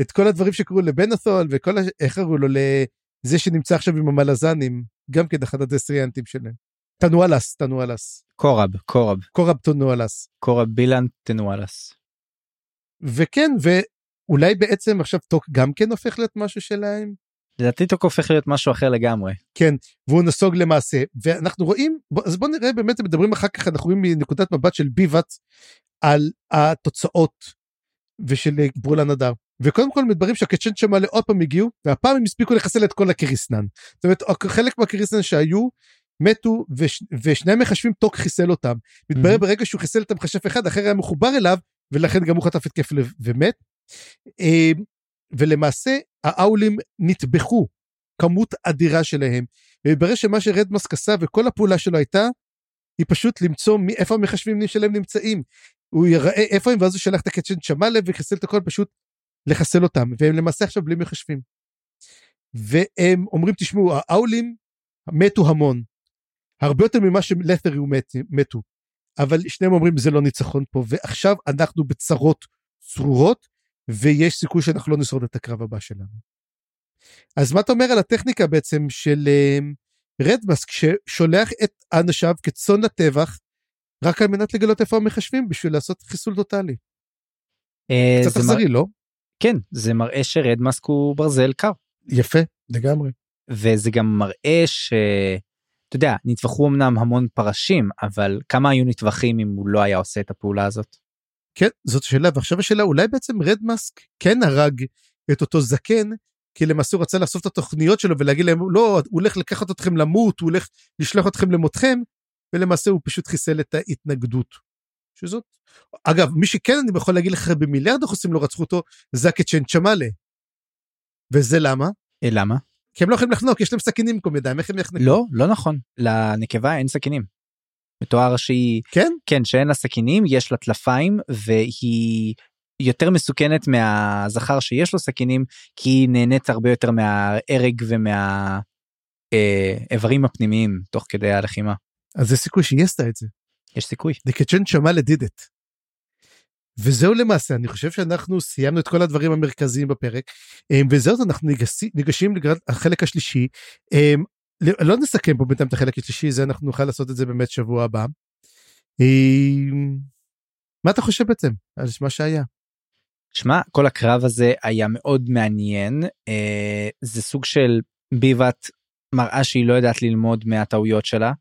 את כל הדברים שקרו לבנת'ול וכל, ה... איך קראו לו, לזה שנמצא עכשיו עם המלזנים, גם כן אחד הדסריאנטים שלהם. תנואלס, תנואלס. קורב קורב קורב תנואלס. קורב בילן תנואלס. וכן, ואולי בעצם עכשיו טוק גם כן הופך להיות משהו שלהם? לדעתי טוק הופך להיות משהו אחר לגמרי. כן, והוא נסוג למעשה. ואנחנו רואים, בוא, אז בואו נראה באמת, מדברים אחר כך, אנחנו רואים מנקודת מבט של ביבת על התוצאות ושל ברולן הדר. וקודם כל מדברים שהקצ'ן שמאלה עוד פעם הגיעו, והפעם הם הספיקו לחסל את כל הקריסנן. זאת אומרת, חלק מהקריסנן שהיו, מתו, וש, ושני המחשבים טוק חיסל אותם. מתברר Mhm. ברגע שהוא חיסל את המחשב אחד, אחר היה מחובר אליו, ולכן גם הוא חטף התקף לב ומת. אה, ולמעשה האולים נטבחו כמות אדירה שלהם. ומתברר שמה שרדמאסק עשה וכל הפעולה שלו הייתה, היא פשוט למצוא איפה המחשבים שלהם נמצאים. הוא יראה איפה הם ואז הוא שלח את הקצ'ן שמאלה וחיסל את הכל פשוט לחסל אותם והם למעשה עכשיו בלי מחשבים. והם אומרים תשמעו האולים מתו המון. הרבה יותר ממה שלת'ריו מת, מתו. אבל שניהם אומרים זה לא ניצחון פה ועכשיו אנחנו בצרות צרורות ויש סיכוי שאנחנו לא נשרוד את הקרב הבא שלנו. אז מה אתה אומר על הטכניקה בעצם של uh, רדמאסק ששולח את אנשיו כצאן לטבח רק על מנת לגלות איפה המחשבים בשביל לעשות חיסול טוטאלי. אה, קצת אכזרי. לא? כן זה מראה שרדמאסק הוא ברזל קר יפה לגמרי. וזה גם מראה ש... אתה יודע נטבחו אמנם המון פרשים אבל כמה היו נטבחים אם הוא לא היה עושה את הפעולה הזאת. כן זאת שאלה ועכשיו השאלה אולי בעצם רדמאסק כן הרג את אותו זקן כי למעשה הוא רצה לאסוף את התוכניות שלו ולהגיד להם לא הוא הולך לקחת אתכם למות הוא הולך לשלוח אתכם למותכם ולמעשה הוא פשוט חיסל את ההתנגדות. שזאת אגב מי שכן אני יכול להגיד לך במיליארד אחוזים לא רצחו אותו זה הקצ'ן צ'מאלה. וזה למה? אה, למה? כי הם לא יכולים לחנוק יש להם סכינים במקום ידיים איך הם יחנקו? לא לא נכון לנקבה אין סכינים. מתואר שהיא כן? כן שאין לה סכינים יש לה טלפיים והיא יותר מסוכנת מהזכר שיש לו סכינים כי היא נהנית הרבה יותר מההרג ומהאיברים הפנימיים תוך כדי הלחימה. אז יש סיכוי שהיא עשתה את זה. יש סיכוי. Kitchen שמע לדיד את. וזהו למעשה, אני חושב שאנחנו סיימנו את כל הדברים המרכזיים בפרק, אמ, וזהו, אנחנו ניגשים, ניגשים לקראת החלק השלישי. אמ, לא נסכם פה בינתיים את החלק השלישי, זה אנחנו נוכל לעשות את זה באמת שבוע הבא. אמ, מה אתה חושב בעצם על מה שהיה? שמע, כל הקרב הזה היה מאוד מעניין. אה, זה סוג של ביבת מראה שהיא לא יודעת ללמוד מהטעויות שלה.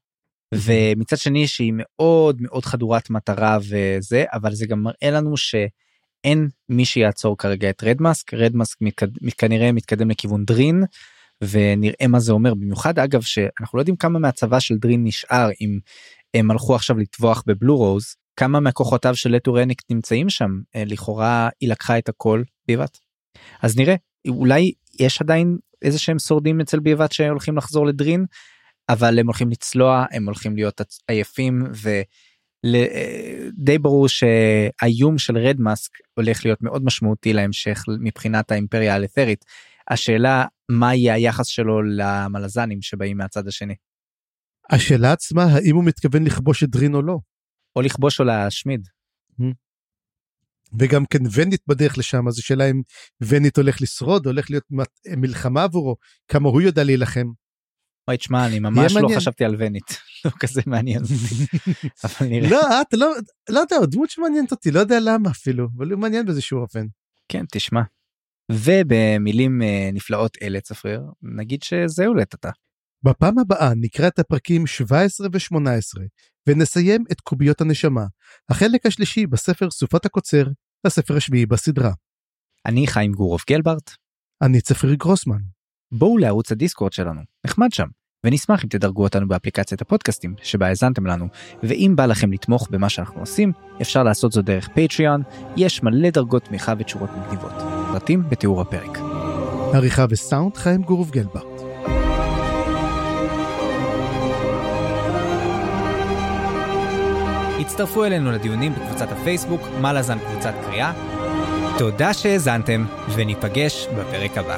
ומצד שני שהיא מאוד מאוד חדורת מטרה וזה אבל זה גם מראה לנו שאין מי שיעצור כרגע את רדמאסק רדמאסק מתקד... כנראה מתקדם לכיוון דרין ונראה מה זה אומר. במיוחד אגב שאנחנו לא יודעים כמה מהצבא של דרין נשאר אם הם הלכו עכשיו לטבוח בבלו רוז כמה מהכוחותיו של לטורניק נמצאים שם. אה, לכאורה היא לקחה את הכל ביבת. אז נראה אולי יש עדיין איזה שהם שורדים אצל ביבת שהולכים לחזור לדרין אבל הם הולכים לצלוע הם הולכים להיות עייפים ודי ברור שהאיום של רד מאסק הולך להיות מאוד משמעותי להמשך מבחינת האימפריה האלת'רית. השאלה מה יהיה היחס שלו למלזנים שבאים מהצד השני. השאלה עצמה האם הוא מתכוון לכבוש את דרין או לא. או לכבוש או להשמיד. וגם כן ונית בדרך לשם אז השאלה אם ונית הולך לשרוד הולך להיות מלחמה עבורו כמה הוא יודע להילחם. אוי תשמע אני ממש לא חשבתי על ונית (laughs) לא כזה מעניין (laughs) נראה. לא את לא לא יודע דמות שמעניינת אותי לא יודע למה אפילו אבל הוא מעניין באיזשהו אופן. כן תשמע. ובמילים אה, נפלאות אלה צפריר נגיד שזהו לטאטה. בפעם הבאה נקרא את הפרקים 17 ו-18 ונסיים את קוביות הנשמה, החלק השלישי בספר סופת הקוצר, הספר השביעי בסדרה. אני חיים גורוב גלברט. אני צפריר גרוסמן. בואו לערוץ הדיסקורד שלנו, נחמד שם, ונשמח אם תדרגו אותנו באפליקציית הפודקאסטים שבה האזנתם לנו, ואם בא לכם לתמוך במה שאנחנו עושים, אפשר לעשות זאת דרך פטריון, יש מלא דרגות תמיכה ותשורות מגניבות. פרטים בתיאור הפרק. עריכה וסאונד חיים גורוב גלברט. הצטרפו אלינו לדיונים בקבוצת הפייסבוק, מה לזן קבוצת קריאה. תודה שהאזנתם, וניפגש בפרק הבא.